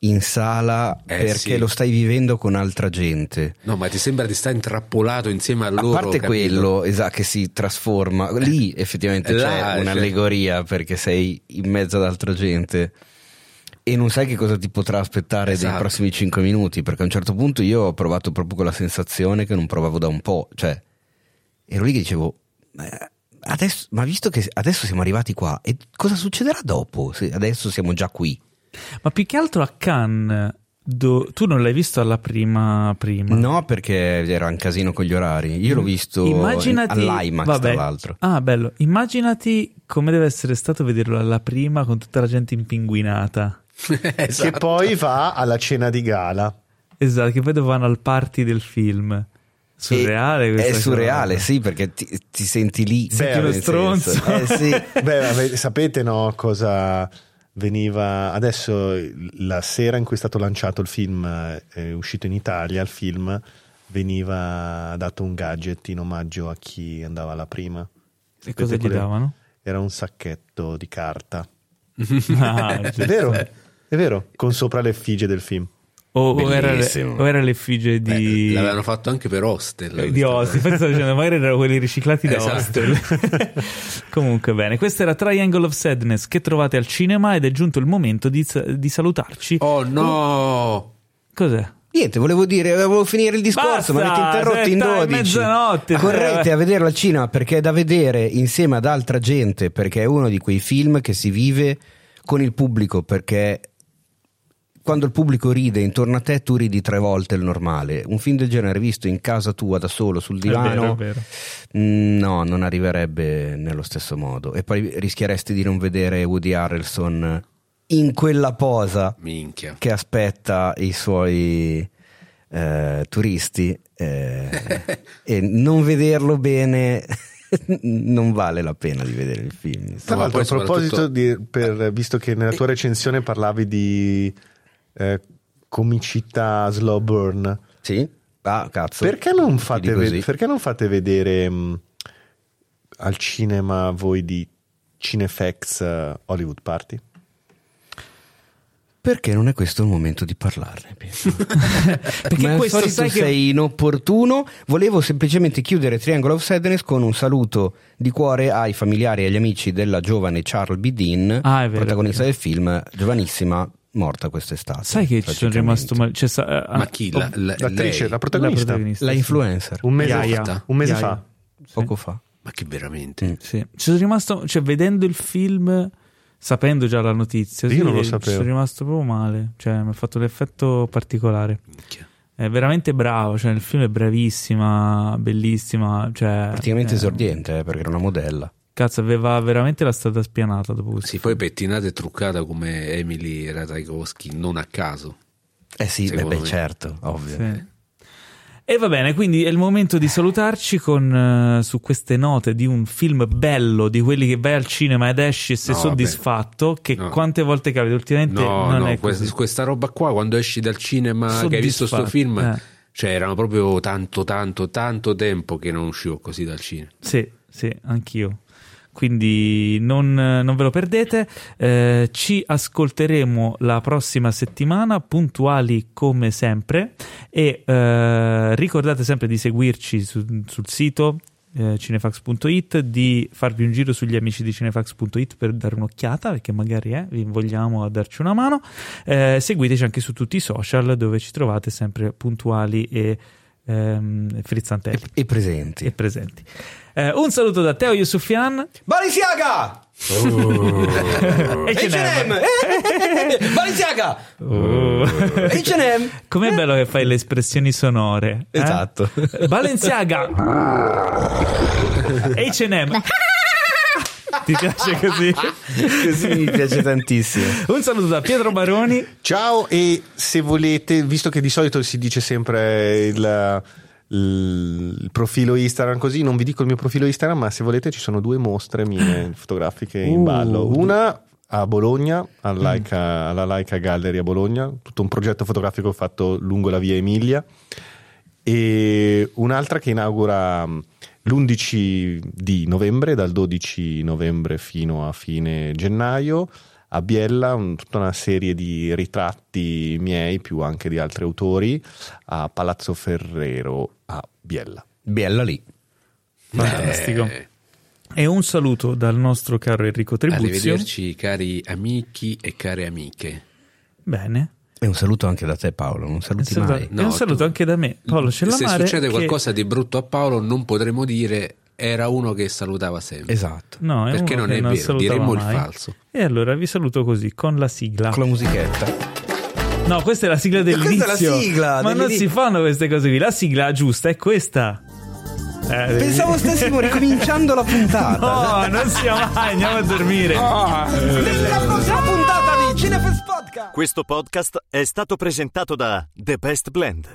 in sala Eh, perché sì. lo stai vivendo con altra gente. No, ma ti sembra di stare intrappolato insieme a loro. a parte capito? quello esatto, che si trasforma, lì effettivamente Là, c'è cioè- un'allegoria perché sei in mezzo ad altra gente e non sai che cosa ti potrà aspettare Esatto. nei prossimi 5 minuti perché a un certo punto io ho provato proprio quella sensazione che non provavo da un po', cioè ero lì che dicevo "Ma adesso, ma visto che adesso siamo arrivati qua e cosa succederà dopo se adesso siamo già qui? Ma più che altro a Cannes, do- tu non l'hai visto alla prima prima? No, perché era un casino con gli orari. Io l'ho visto Immaginati, all'IMAX, vabbè. tra l'altro. Ah, bello. Immaginati come deve essere stato vederlo alla prima con tutta la gente impinguinata. Esatto. Che poi va alla cena di gala. Esatto, che poi vanno al party del film. Surreale È cosa. surreale, sì, perché ti, ti senti lì. Senti uno stronzo. Eh sì. Beh, sapete no cosa veniva adesso la sera in cui è stato lanciato il film eh, è uscito in Italia il film veniva dato un gadget in omaggio a chi andava alla prima E cosa gli quelle- davano? era un sacchetto di carta Ah, è vero è vero con sopra l'effigie del film O, o era, Bellissimo. o era l'effigie Beh, di... l'avevano fatto anche per Hostel. Eh, di Hostel, infatti stavo dicendo, magari erano quelli riciclati da Esatto. Hostel. Comunque bene, questo era Triangle of Sadness che trovate al cinema ed è giunto il momento di, di salutarci. Oh no! Cos'è? Niente, volevo dire, volevo finire il Basta, discorso, ma avete interrotto in dai, 12. mezzanotte. Correte a vederlo al cinema perché è da vedere insieme ad altra gente, perché è uno di quei film che si vive con il pubblico, perché quando il pubblico ride intorno a te tu ridi tre volte il normale. Un film del genere visto in casa tua da solo sul È vero, divano, è vero. mm, no, non arriverebbe nello stesso modo. E poi rischieresti di non vedere Woody Harrelson in quella posa Minchia. che aspetta i suoi eh, turisti eh, e non vederlo bene non vale la pena di vedere il film. Tra l'altro, a proposito, soprattutto- di, per- visto che nella tua recensione parlavi di eh, comicità slow burn, Sì? Ah, cazzo. perché non fate, ve- perché non fate vedere mh, al cinema voi di Cinefx eh, Hollywood Party? Perché non è questo il momento di parlarne. Perché al questo sai che... sei inopportuno. Volevo semplicemente chiudere Triangle of Sadness con un saluto di cuore ai familiari e agli amici della giovane Charles B. Dean, Ah, vero, protagonista del film, giovanissima, morta quest'estate. Sai che ci sono rimasto male. Cioè, sa- eh, Ma chi? La, la- L'attrice, lei? la protagonista, La protagonista, La influencer, un mese, Yaya. fa, un mese fa. poco fa. Ma che veramente? Mm. Sì. Ci sono rimasto, cioè, vedendo il film, sapendo già la notizia, Io sì, non lo ci sapevo. sono rimasto proprio male. Cioè, mi ha fatto l'effetto particolare. Minchia. È veramente bravo. Cioè, il film è bravissima, bellissima. Cioè, Praticamente eh, esordiente, eh, perché era una modella. Cazzo, aveva veramente la strada spianata dopo questo. Sì, poi pettinata e truccata come Emily Ratajkowski, non a caso. Eh sì, beh, beh, certo, ovvio. Sì. E va bene, quindi è il momento di salutarci con eh, su queste note di un film bello, di quelli che vai al cinema ed esci e sei No, soddisfatto, che No. quante volte capita ultimamente No, non no, è questa, così. questa roba qua, quando esci dal cinema che hai visto sto Soddisfatto, film, eh. cioè erano proprio tanto, tanto, tanto tempo che non uscivo così dal cinema. Sì, sì, anch'io. Quindi non, non ve lo perdete. Eh, ci ascolteremo la prossima settimana, puntuali come sempre. E eh, ricordate sempre di seguirci su- sul sito eh, cinefax.it, di farvi un giro sugli amici di cinefax.it per dare un'occhiata, perché magari eh, vi vogliamo a darci una mano. Eh, seguiteci anche su tutti i social dove ci trovate sempre puntuali e ehm, frizzantelli E, e presenti. e presenti. Eh, un saluto da Teo Yusufian Balenciaga! e H&M! Balenciaga! Oh. H&M! Com'è bello che fai le espressioni sonore. eh? Esatto. Balenciaga. H&M. Ti piace così? Così mi piace tantissimo. Un saluto da Pietro Baroni. Ciao e se volete, visto che di solito si dice sempre il, il- il profilo Instagram così, non vi dico il mio profilo Instagram, ma se volete ci sono due mostre mie fotografiche in Uh. ballo. Una a Bologna, alla Laika, alla Laika Gallery a Bologna, tutto un progetto fotografico fatto lungo la via Emilia e un'altra che inaugura mh, l'11 di novembre, dal 12 novembre fino a fine gennaio a Biella, un- tutta una serie di ritratti miei più anche di altri autori a Palazzo Ferrero a Biella. Bella lì. Fantastico. Eh, E un saluto dal nostro caro Enrico Tribuzio. arrivederci cari amici e care amiche. Bene. E un saluto anche da te Paolo, non Un saluti saluto, mai. e No, un saluto tu- anche da me. Paolo Se Cellamare. succede che- qualcosa di brutto a Paolo non potremo dire era uno che salutava sempre. Esatto. No, è Perché non è vero, salutava diremmo il mai. falso. E allora vi saluto così, con la sigla. Con la musichetta. No, questa è la sigla dell'inizio. questa è la sigla Ma non si fanno queste cose qui. La sigla giusta è questa. Eh, Pensavo stessimo ricominciando la puntata. No, non sia mai, andiamo a dormire. Nella prossima puntata di Cinefest Podcast. Questo podcast è stato presentato da The Best Blend,